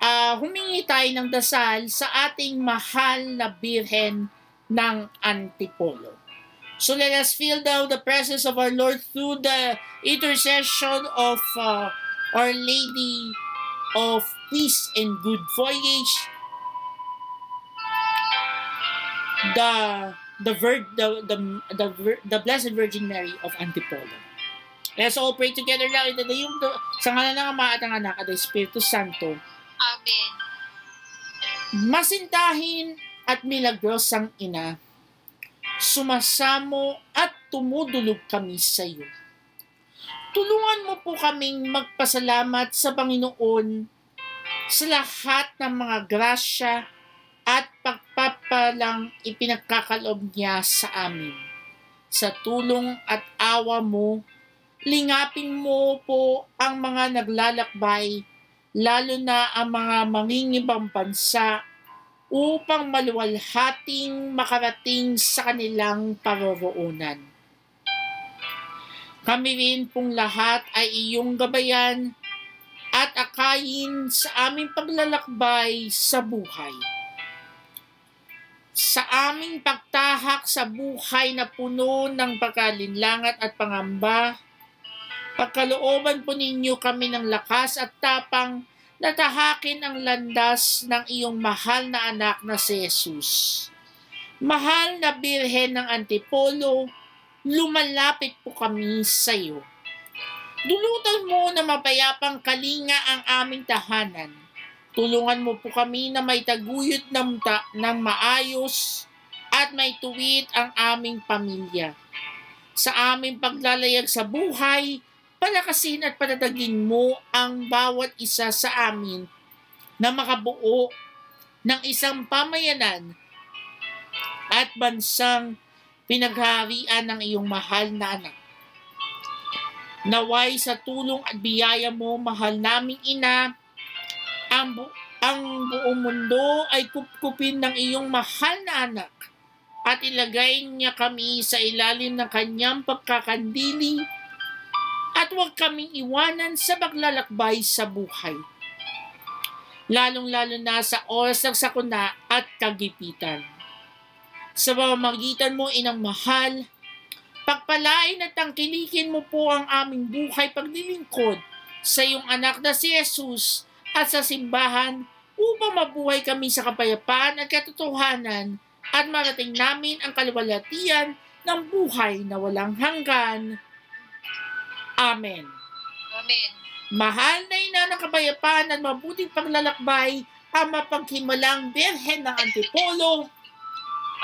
ah, humingi tayo ng dasal sa ating mahal na birhen ng Antipolo. So let us feel now the presence of our Lord through the intercession of uh, Our Lady of Peace and Good Voyage, the the vir- the the the, the Blessed Virgin Mary of Antipolo. Let's all pray together now in the name of the, sa ngalan ng Ama at ng Anak at ng Espiritu Santo. Amen. Masintahin at milagrosang ina, sumasamo at tumudulog kami sa iyo. Tulungan mo po kaming magpasalamat sa Panginoon sa lahat ng mga grasya at pagpapalang ipinagkakaloob niya sa amin. Sa tulong at awa mo, lingapin mo po ang mga naglalakbay, lalo na ang mga mangingibang bansa upang maluwalhating makarating sa kanilang paroroonan. Kami rin pong lahat ay iyong gabayan at akayin sa aming paglalakbay sa buhay. Sa aming pagtahak sa buhay na puno ng pagkalinlangat at pangamba, pagkalooban po ninyo kami ng lakas at tapang na tahakin ang landas ng iyong mahal na anak na si Jesus. Mahal na Birhen ng Antipolo, lumalapit po kami sa iyo. Dulutan mo na mapayapang kalinga ang aming tahanan. Tulungan mo po kami na may taguyod ng, ta- ng maayos at may tuwid ang aming pamilya. Sa aming paglalayag sa buhay, palakasin at patatagin mo ang bawat isa sa amin na makabuo ng isang pamayanan at bansang pinagharian ng iyong mahal na anak. Naway sa tulong at biyaya mo, mahal naming ina, ang, bu- ang buong mundo ay kupkupin ng iyong mahal na anak at ilagay niya kami sa ilalim ng kanyang pagkakandili at huwag kaming iwanan sa paglalakbay sa buhay. Lalong-lalo na sa oras ng sakuna at kagipitan. Sa pamamagitan mo, inang mahal, pagpalain at tangkilikin mo po ang aming buhay paglilingkod sa iyong anak na si Jesus at sa simbahan upang mabuhay kami sa kapayapaan at katotohanan at marating namin ang kaluwalhatian ng buhay na walang hanggan. Amen. Amen. Mahal na ina ng kapayapaan at mabuting paglalakbay ang mapaghimalang Birhen ng Antipolo,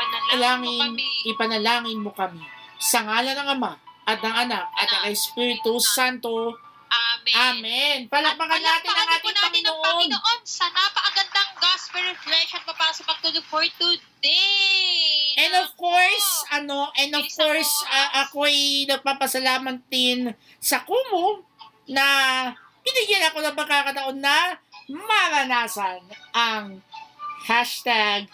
Panalangin mo Alangin, kami. ipanalangin mo kami. Sa ngala ng Ama at ng Anak at ng Espiritu Santo. Amen. Amen. Palakpakan natin ang ating natin ang Panginoon. Panginoon sa napakagandang gospel reflection pa para sa pagtulog for today. And of course, ano, and of course, ako. ah, ako'y nagpapasalamat din sa Kumu na binigyan ako ng pagkakataon na maranasan ang hashtag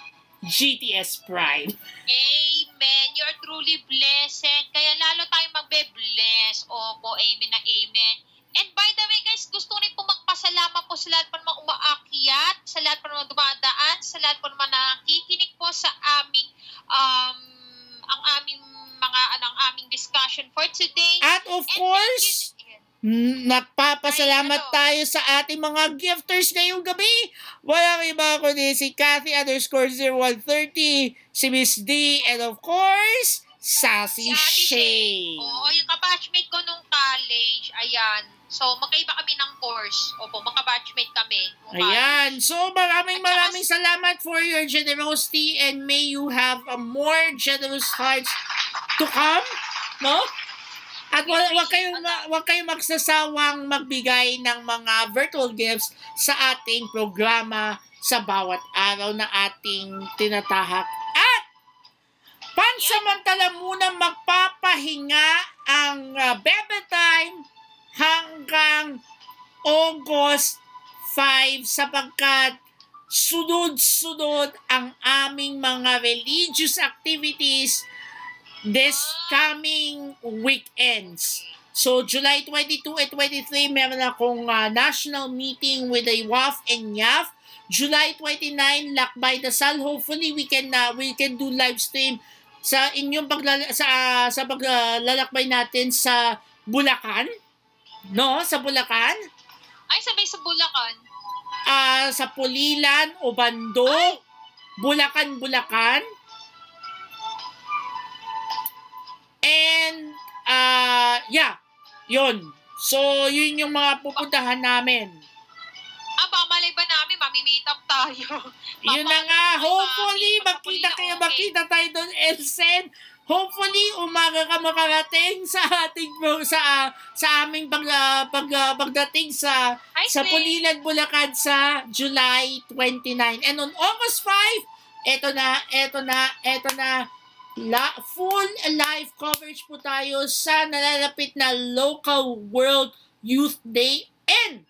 GTS Prime. Amen. You're truly blessed. Kaya lalo tayo magbe-bless. Opo, amen na amen. And by the way, guys, gusto rin po magpasalamat po sa lahat po naman umaakyat, sa lahat po naman dumadaan, sa lahat po naman nakikinig po sa aming, um, ang aming mga, anong aming discussion for today. At of And course, Nagpapasalamat Ay, tayo sa ating mga gifters ngayong gabi. Walang iba kundi si Cathy underscore 0130, si Miss D, and of course, Sassy Si Shay. Oo, yung kabatchmate ko nung college, ayan. So, magkaiba kami ng course. Opo, magkabatchmate kami. college. Ayan. So, maraming maraming salamat for your generosity and may you have a more generous hearts to come. No? At wag, wag kayong, wag kayong magsasawang magbigay ng mga virtual gifts sa ating programa sa bawat araw na ating tinatahak. At pansamantala muna magpapahinga ang uh, Bebe Time hanggang August 5 sapagkat sunod-sunod ang aming mga religious activities this coming weekends. So, July 22 at 23, meron akong uh, national meeting with the WAF and YAF. July 29, Lakbay Dasal. Hopefully, we can uh, we can do live stream sa inyong paglala sa uh, sa paglalakbay natin sa Bulacan. No, sa Bulacan. Ay, sabay sa Bulacan. Ah, sa Pulilan, Obando, Bulacan, Bulacan. And, ah, yeah, yun. So, yun yung mga pupuntahan namin. Ah, baka malay ba namin, mamimit up tayo. [laughs] Yun na nga, hopefully, Mami, makita kayo, okay. makita tayo doon, Elsen. Hopefully, umaga ka makarating sa ating, sa, sa aming pag, pag, ah, pagdating sa Hi, sa. Pulilan, Bulacan sa July 29. And on August 5, eto na, eto na, eto na, la, full live coverage po tayo sa nalalapit na Local World Youth Day. And,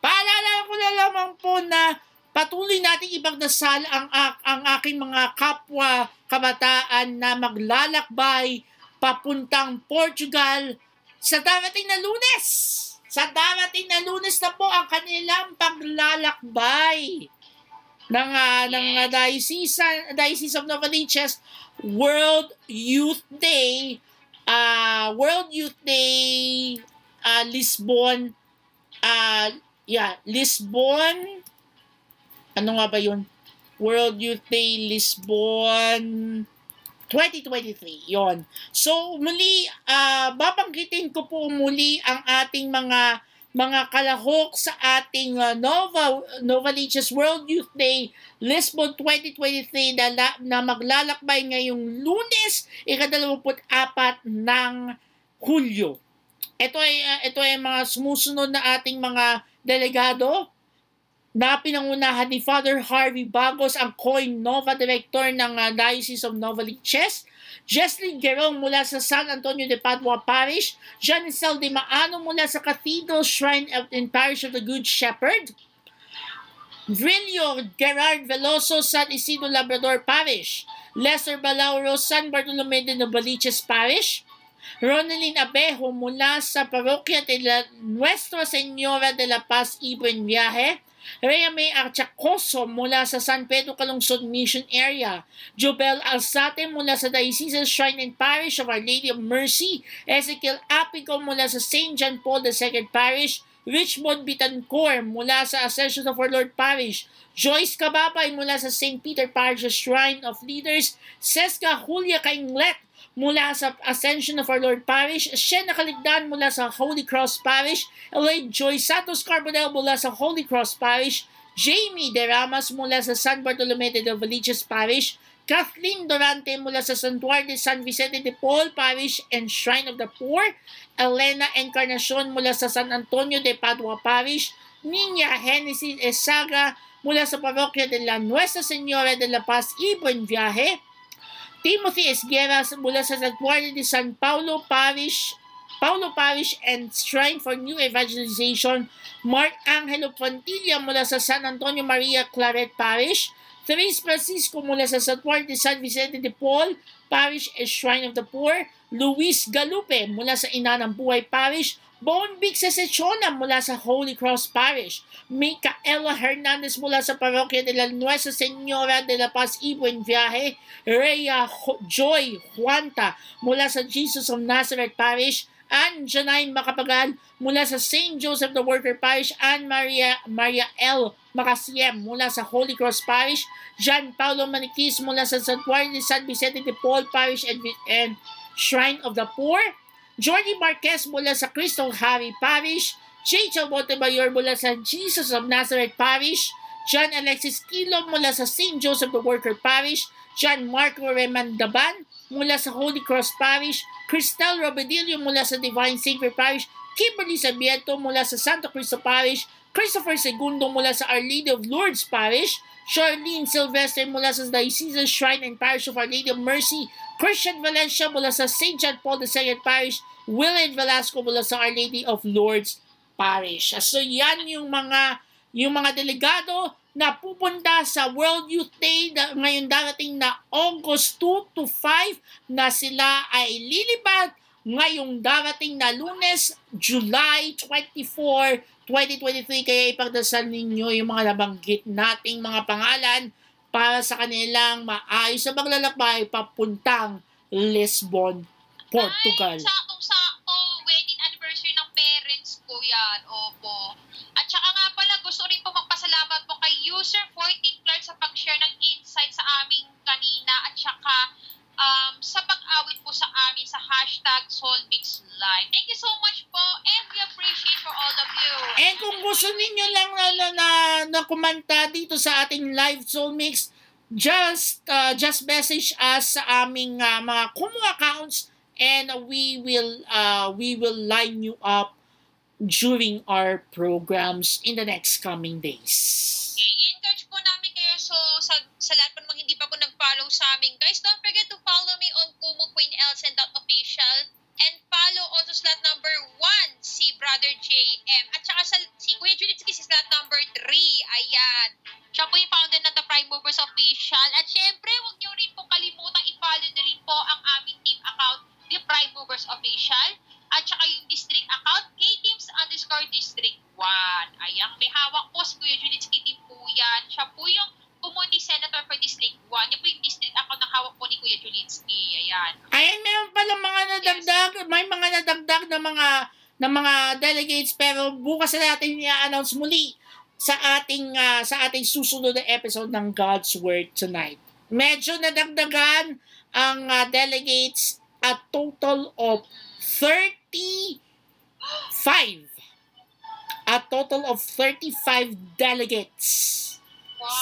paalala ko na lamang po na patuloy nating ipagdasal ang, ang aking mga kapwa kabataan na maglalakbay papuntang Portugal sa darating na lunes. Sa darating na lunes na po ang kanilang paglalakbay ng, uh, ng uh, Diocese, Diocese of Novaliches World Youth Day uh, World Youth Day uh, Lisbon uh, yeah, Lisbon ano nga ba yun? World Youth Day Lisbon 2023. Yon. So muli ah babanggitin ko po muli ang ating mga mga kalahok sa ating ah, Nova Novaliches World Youth Day Lisbon 2023 na, la- na maglalakbay ngayong Lunes, ikadalawamput-apat ng Hulyo. Ito ay ah, ito ay mga sumusunod na ating mga delegado na pinangunahan ni Father Harvey Bagos, ang COIN Nova Director ng uh, Diocese of Novaliches, Jesslyn Gerong mula sa San Antonio de Padua Parish, Janicel de Maano mula sa Cathedral Shrine and Parish of the Good Shepherd, Vrillo Gerard Veloso, San Isidro Labrador Parish, Lester Balauro, San Bartolome de Novaliches Parish, Ronaldine Abejo mula sa Parokya de la Nuestra Señora de la Paz Ibuen Viaje, Rhea May Archacoso mula sa San Pedro Calungsod Mission Area, Jobel Alzate mula sa Diocese Shrine and Parish of Our Lady of Mercy, Ezekiel Apico mula sa St. John Paul II Parish, Richmond Bitancourt mula sa Ascension of Our Lord Parish, Joyce Kababay mula sa St. Peter Parish Shrine of Leaders, Seska Julia Kainglet mula sa Ascension of Our Lord Parish, Shena Kaligdan mula sa Holy Cross Parish, Elaine Joy Santos Carbonell mula sa Holy Cross Parish, Jamie Deramas mula sa San Bartolome de Valiches Parish, Kathleen Dorante mula sa Santuario de San Vicente de Paul Parish and Shrine of the Poor, Elena Encarnacion mula sa San Antonio de Padua Parish, Nina Genesis Esaga mula sa parokya de la Nuestra Señora de la Paz Buen Viaje, Timothy Esgueras mula sa Santuario de San Paulo Parish, Paulo Parish and Shrine for New Evangelization, Mark Angelo Fontilla mula sa San Antonio Maria Claret Parish, Therese Francisco mula sa Santuario de San Vicente de Paul Parish and Shrine of the Poor, Luis Galupe mula sa Inanang Buhay Parish, Bonvic Sesechona mula sa Holy Cross Parish, Micaela Hernandez mula sa Parokya de la Nuestra Señora de la Paz y Buen Viaje, Rhea Joy Juanta mula sa Jesus of Nazareth Parish, Anne Janine Macapagal mula sa St. Joseph the Worker Parish, Anne Maria, Maria L. Macasiem mula sa Holy Cross Parish, Jean Paulo Maniquis mula sa Santuario de San Vicente de Paul Parish and, and Shrine of the Poor, Jordy Marquez mula sa Crystal Harry Parish, Rachel Montemayor mula sa Jesus of Nazareth Parish, John Alexis Kilo mula sa St. Joseph the Worker Parish, John Marco Remandaban mula sa Holy Cross Parish, Cristel Robedillo mula sa Divine Savior Parish, Kimberly Sabiento mula sa Santo Cristo Parish, Christopher Segundo mula sa Our Lady of Lourdes Parish, Charlene Sylvester mula sa Diocesan Shrine and Parish of Our Lady of Mercy, Christian Valencia mula sa St. John Paul II Parish, Willard Velasco mula sa Our Lady of Lourdes Parish. So yan yung mga yung mga delegado na pupunta sa World Youth Day na ngayon darating na August 2 to 5 na sila ay lilipad ngayong darating na lunes, July 24, 2023. Kaya ipagdasal ninyo yung mga nabanggit nating mga pangalan para sa kanilang maayos na maglalakbay papuntang Lisbon, Portugal. Ay, saktong-sakto. Wedding anniversary ng parents ko yan. Opo. At saka nga pala, gusto rin po magpasalamat po kay user 14 Clark sa pag-share ng insight sa aming kanina at saka um, sa pag-awit po sa amin sa hashtag Soulmix Live. Thank you so much po and we appreciate for all of you. And kung gusto ninyo lang na, na, na, na kumanta dito sa ating live Soul Mix, just uh, just message us sa aming uh, mga Kumu accounts and we will uh, we will line you up during our programs in the next coming days. Okay, i-encourage po namin kayo so sa, sa lahat po namang hindi pa po nag-follow sa amin. Guys, don't forget to follow me on Kumu Queen Elsen official and follow also slot number 1 si Brother JM at saka sa, si Kuya Julitsky si slot number 3. Ayan. Siya po yung founder ng The Prime Movers Official. At syempre, huwag niyo rin po kalimutang i-follow na rin po ang aming team account, The Prime Movers Official. At saka yung district account, K-Teams underscore District 1. Ayan, may hawak po si Kuya Julitsky team po yan. Siya po yung Pumunti Senator for District 1. Yan po yung district account na hawak po ni Kuya Julitsky. Ayan. Ayan, meron pala mga nadagdag, may mga nadagdag na mga na mga delegates pero bukas na natin i-announce muli sa ating ah, sa ating susunod na episode ng God's Word tonight. Medyo nadagdagan ang ah, delegates a total of 35. A total of 35 delegates.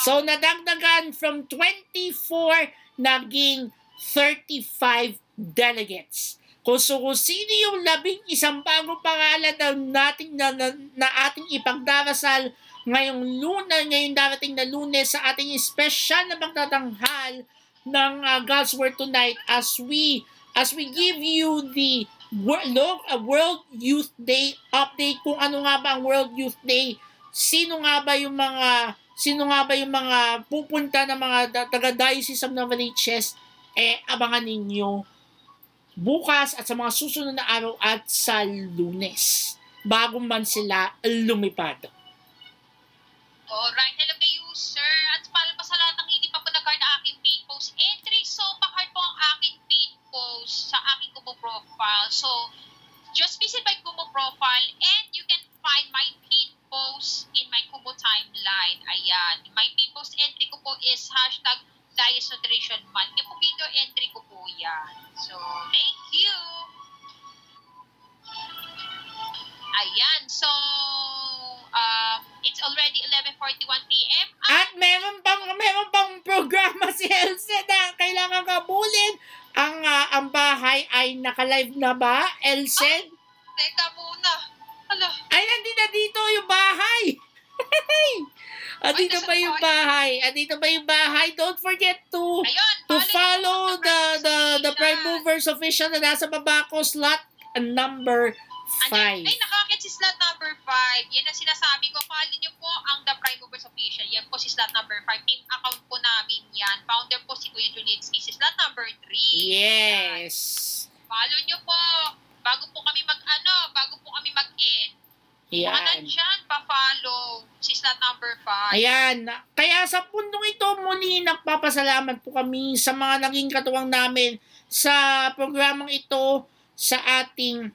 So, nadagdagan from 24, naging 35 delegates. Kung so, kung sino yung labing isang bagong pangalan na, nating, na, na, na ating ipagdarasal ngayong luna, ngayong darating na lunes sa ating special na magtatanghal ng uh, God's Word tonight as we as we give you the Wor- Lo- uh, World Youth Day update kung ano nga ba ang World Youth Day sino nga ba yung mga sino nga ba yung mga pupunta na mga taga-diocese of Novaliches eh abangan ninyo bukas at sa mga susunod na araw at sa lunes bago man sila lumipad. Alright, hello kayo, sir. At para pa sa lahat ng hindi pa po nag-guard na aking pin post entry, so pakard po ang aking pin post sa aking Kumu profile. So, just visit my Kumu profile and you can find my online. Ayan. My people's entry ko po is hashtag Dias Nutrition Month. Yung po video entry ko po yan. So, thank you! Ayan. So, um, it's already 11.41 p.m. At meron pang meron pang programa si Elsie na kailangan kabulin. Ang ah, ang bahay ay naka-live na ba, Elsie? Teka muna. Hala. Ay, nandito na dito yung bahay. Andito pa yung bahay. Andito pa yung bahay. Don't forget to Ayun. to follow the the the Prime Movers official na nasa baba ko slot number Andyan, 5. ay, nakakit si slot number 5. Yan ang sinasabi ko. Follow niyo po ang The Prime Movers Official. Yan po si slot number 5. Team account po namin yan. Founder po si Kuya Julietsky. Si slot number 3. Yes. Follow niyo po. Bago po kami mag, ano, bago po kami mag-end. Mga Yan. nandyan, pa-follow. Si slot number 5. Ayan. Kaya sa pundong ito, muli nagpapasalamat po kami sa mga naging katuwang namin sa programang ito sa ating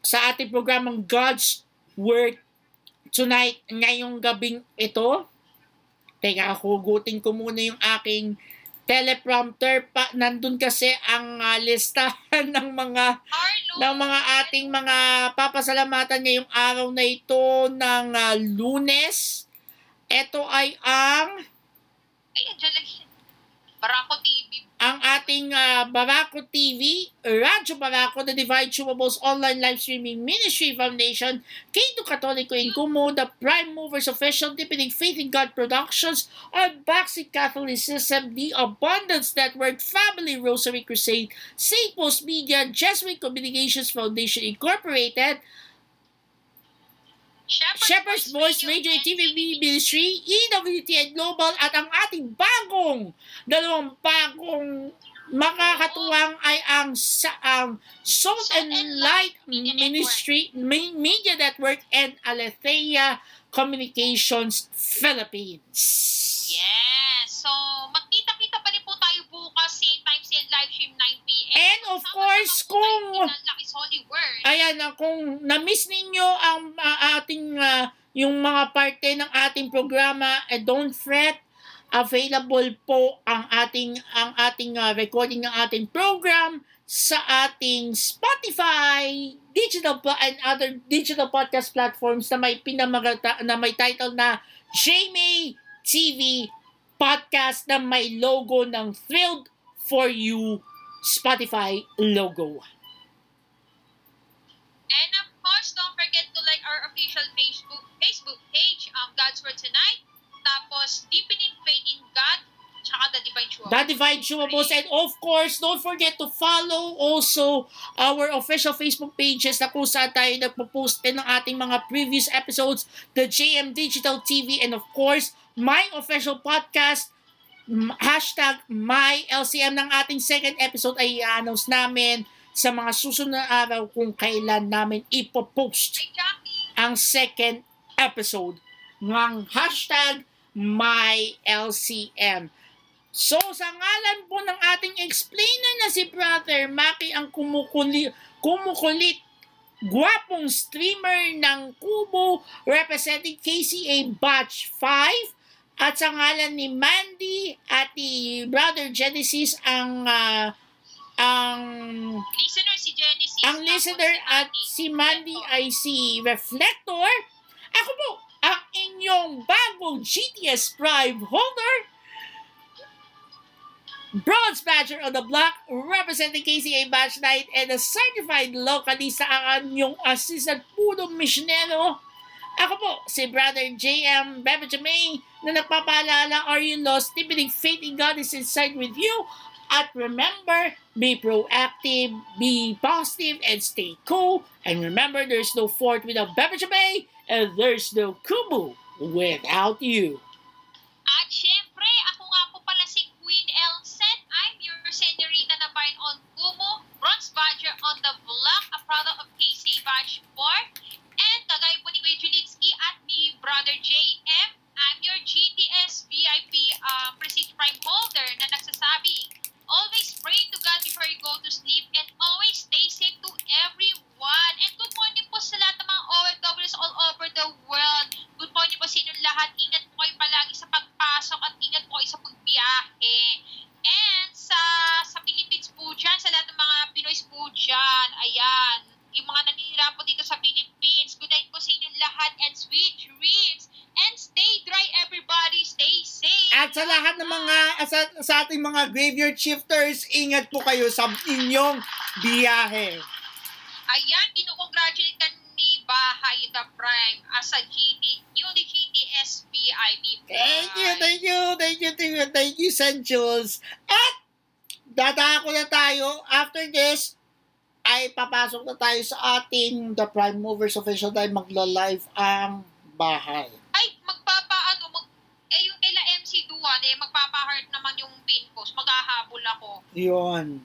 sa ating programang God's Word tonight ngayong gabing ito. Teka, hugutin ko muna yung aking teleprompter pa nandun kasi ang ah, listahan [laughs] ng mga Arlo. ng mga ating mga papasalamatan ngayong araw na ito ng ah, lunes. Ito ay ang Ay, siya. [laughs] Barako TV. Ang ating ah, Barako TV, Radyo Barako, the Divine Chumables Online Live Streaming Ministry Foundation, K2 Katoliko in Kumo, the Prime Movers Official, Deepening Faith in God Productions, Unboxing Catholicism, The Abundance Network, Family Rosary Crusade, St. Post Media, Jesuit Communications Foundation Incorporated, Shepherd's, Shepherd's Voice Radio and TV Ministry, EWTN Global at ang ating bagong, dalawang bagong makakatuwang ay ang sa ang Salt and Light Ministry Mi- Media Network and Aletheia Communications Philippines. Yes. So, magkita-kita same live stream, 9 p.m. And of Sama-sama course, kung- Lucky's Holy Word. Ayan, na kung na-miss ninyo ang ah, ating ah, yung mga parte ng ating programa, eh, don't fret. Available po ang ating ang ating ah, recording ng ating program sa ating Spotify, digital po and other digital podcast platforms na may pinamagata na may title na JMay TV podcast na may logo ng Thrilled for You Spotify logo. And of course, don't forget to like our official Facebook Facebook page, um, God's Word Tonight. Tapos, Deepening Faith in God, tsaka The Divine Show. The Divine Chumabos. And of course, don't forget to follow also our official Facebook pages na kung saan tayo nagpo-post din ng ating mga previous episodes, the JM Digital TV, and of course, my official podcast, hashtag my LCM ng ating second episode ay i-announce namin sa mga susunod na araw kung kailan namin ipopost ang second episode ng hashtag MyLCM. So, sa ngalan po ng ating explainer na si Brother Maki ang kumukuli, kumukulit gwapong streamer ng Kubo representing KCA Batch 5 at sa ngalan ni Mandy at ni Brother Genesis ang ah, ang Listener si Genesis. ang listener si at si Mandy ay si Reflector. Ako po, ang inyong bagong GTS Prime holder, Bronze Badger on the Block, representing KCA Batch 9 and a certified localista ang inyong assistant puno missionero. Ako po, si Brother JM Bebe Jamay na nagpapaalala, are you lost? Deepening faith in God is inside with you. At remember, be proactive, be positive, and stay cool. And remember, there's no fort without Bebe Jamay, and there's no Kumu without you. At syempre, ako nga po pala si Queen Elset. I'm your senorita na Vine on Kumo, Bronze Badger on the Block, a product of KC Batch 4. Brother JM. I'm your GTS VIP uh, Precinct Prime Holder na nagsasabi, always pray to God before you go to sleep and always stay safe to everyone. And good morning po sa lahat ng mga OFWs all over the world. Good morning po sa inyong lahat. Ingat po kayo palagi sa pagpasok at ingat po sa pagbiyahe. And sa sa Philippines po dyan, sa lahat ng mga Pinoy po dyan, ayan, yung mga naninira po dito sa Philippines, good night po sa inyo lahat and sweet dreams. And stay dry everybody, stay safe. At sa lahat ng mga, sa, sa ating mga graveyard shifters, ingat po kayo sa inyong biyahe. Ayan, kinukongratulate ka ni Bahay the Prime as a GD, yung the GDS VIP Thank you, thank you, thank you, thank you, thank you, San At, dadako na tayo after this ay papasok na tayo sa ating The Prime Movers official dahil magla-live ang bahay. Ay, magpapaano, mag, eh yung kila MC Duan, eh magpapa-heart naman yung pin post, maghahabol ako. Yun.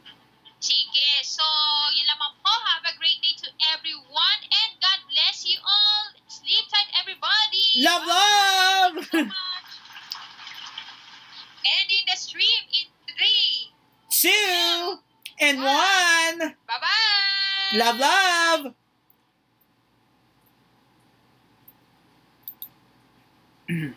Sige, so yun lamang po. Have a great day to everyone and God bless you all. Sleep tight everybody. Love, love! so much. And in the stream in three. Two and one. Bye-bye. Love, love! [clears throat]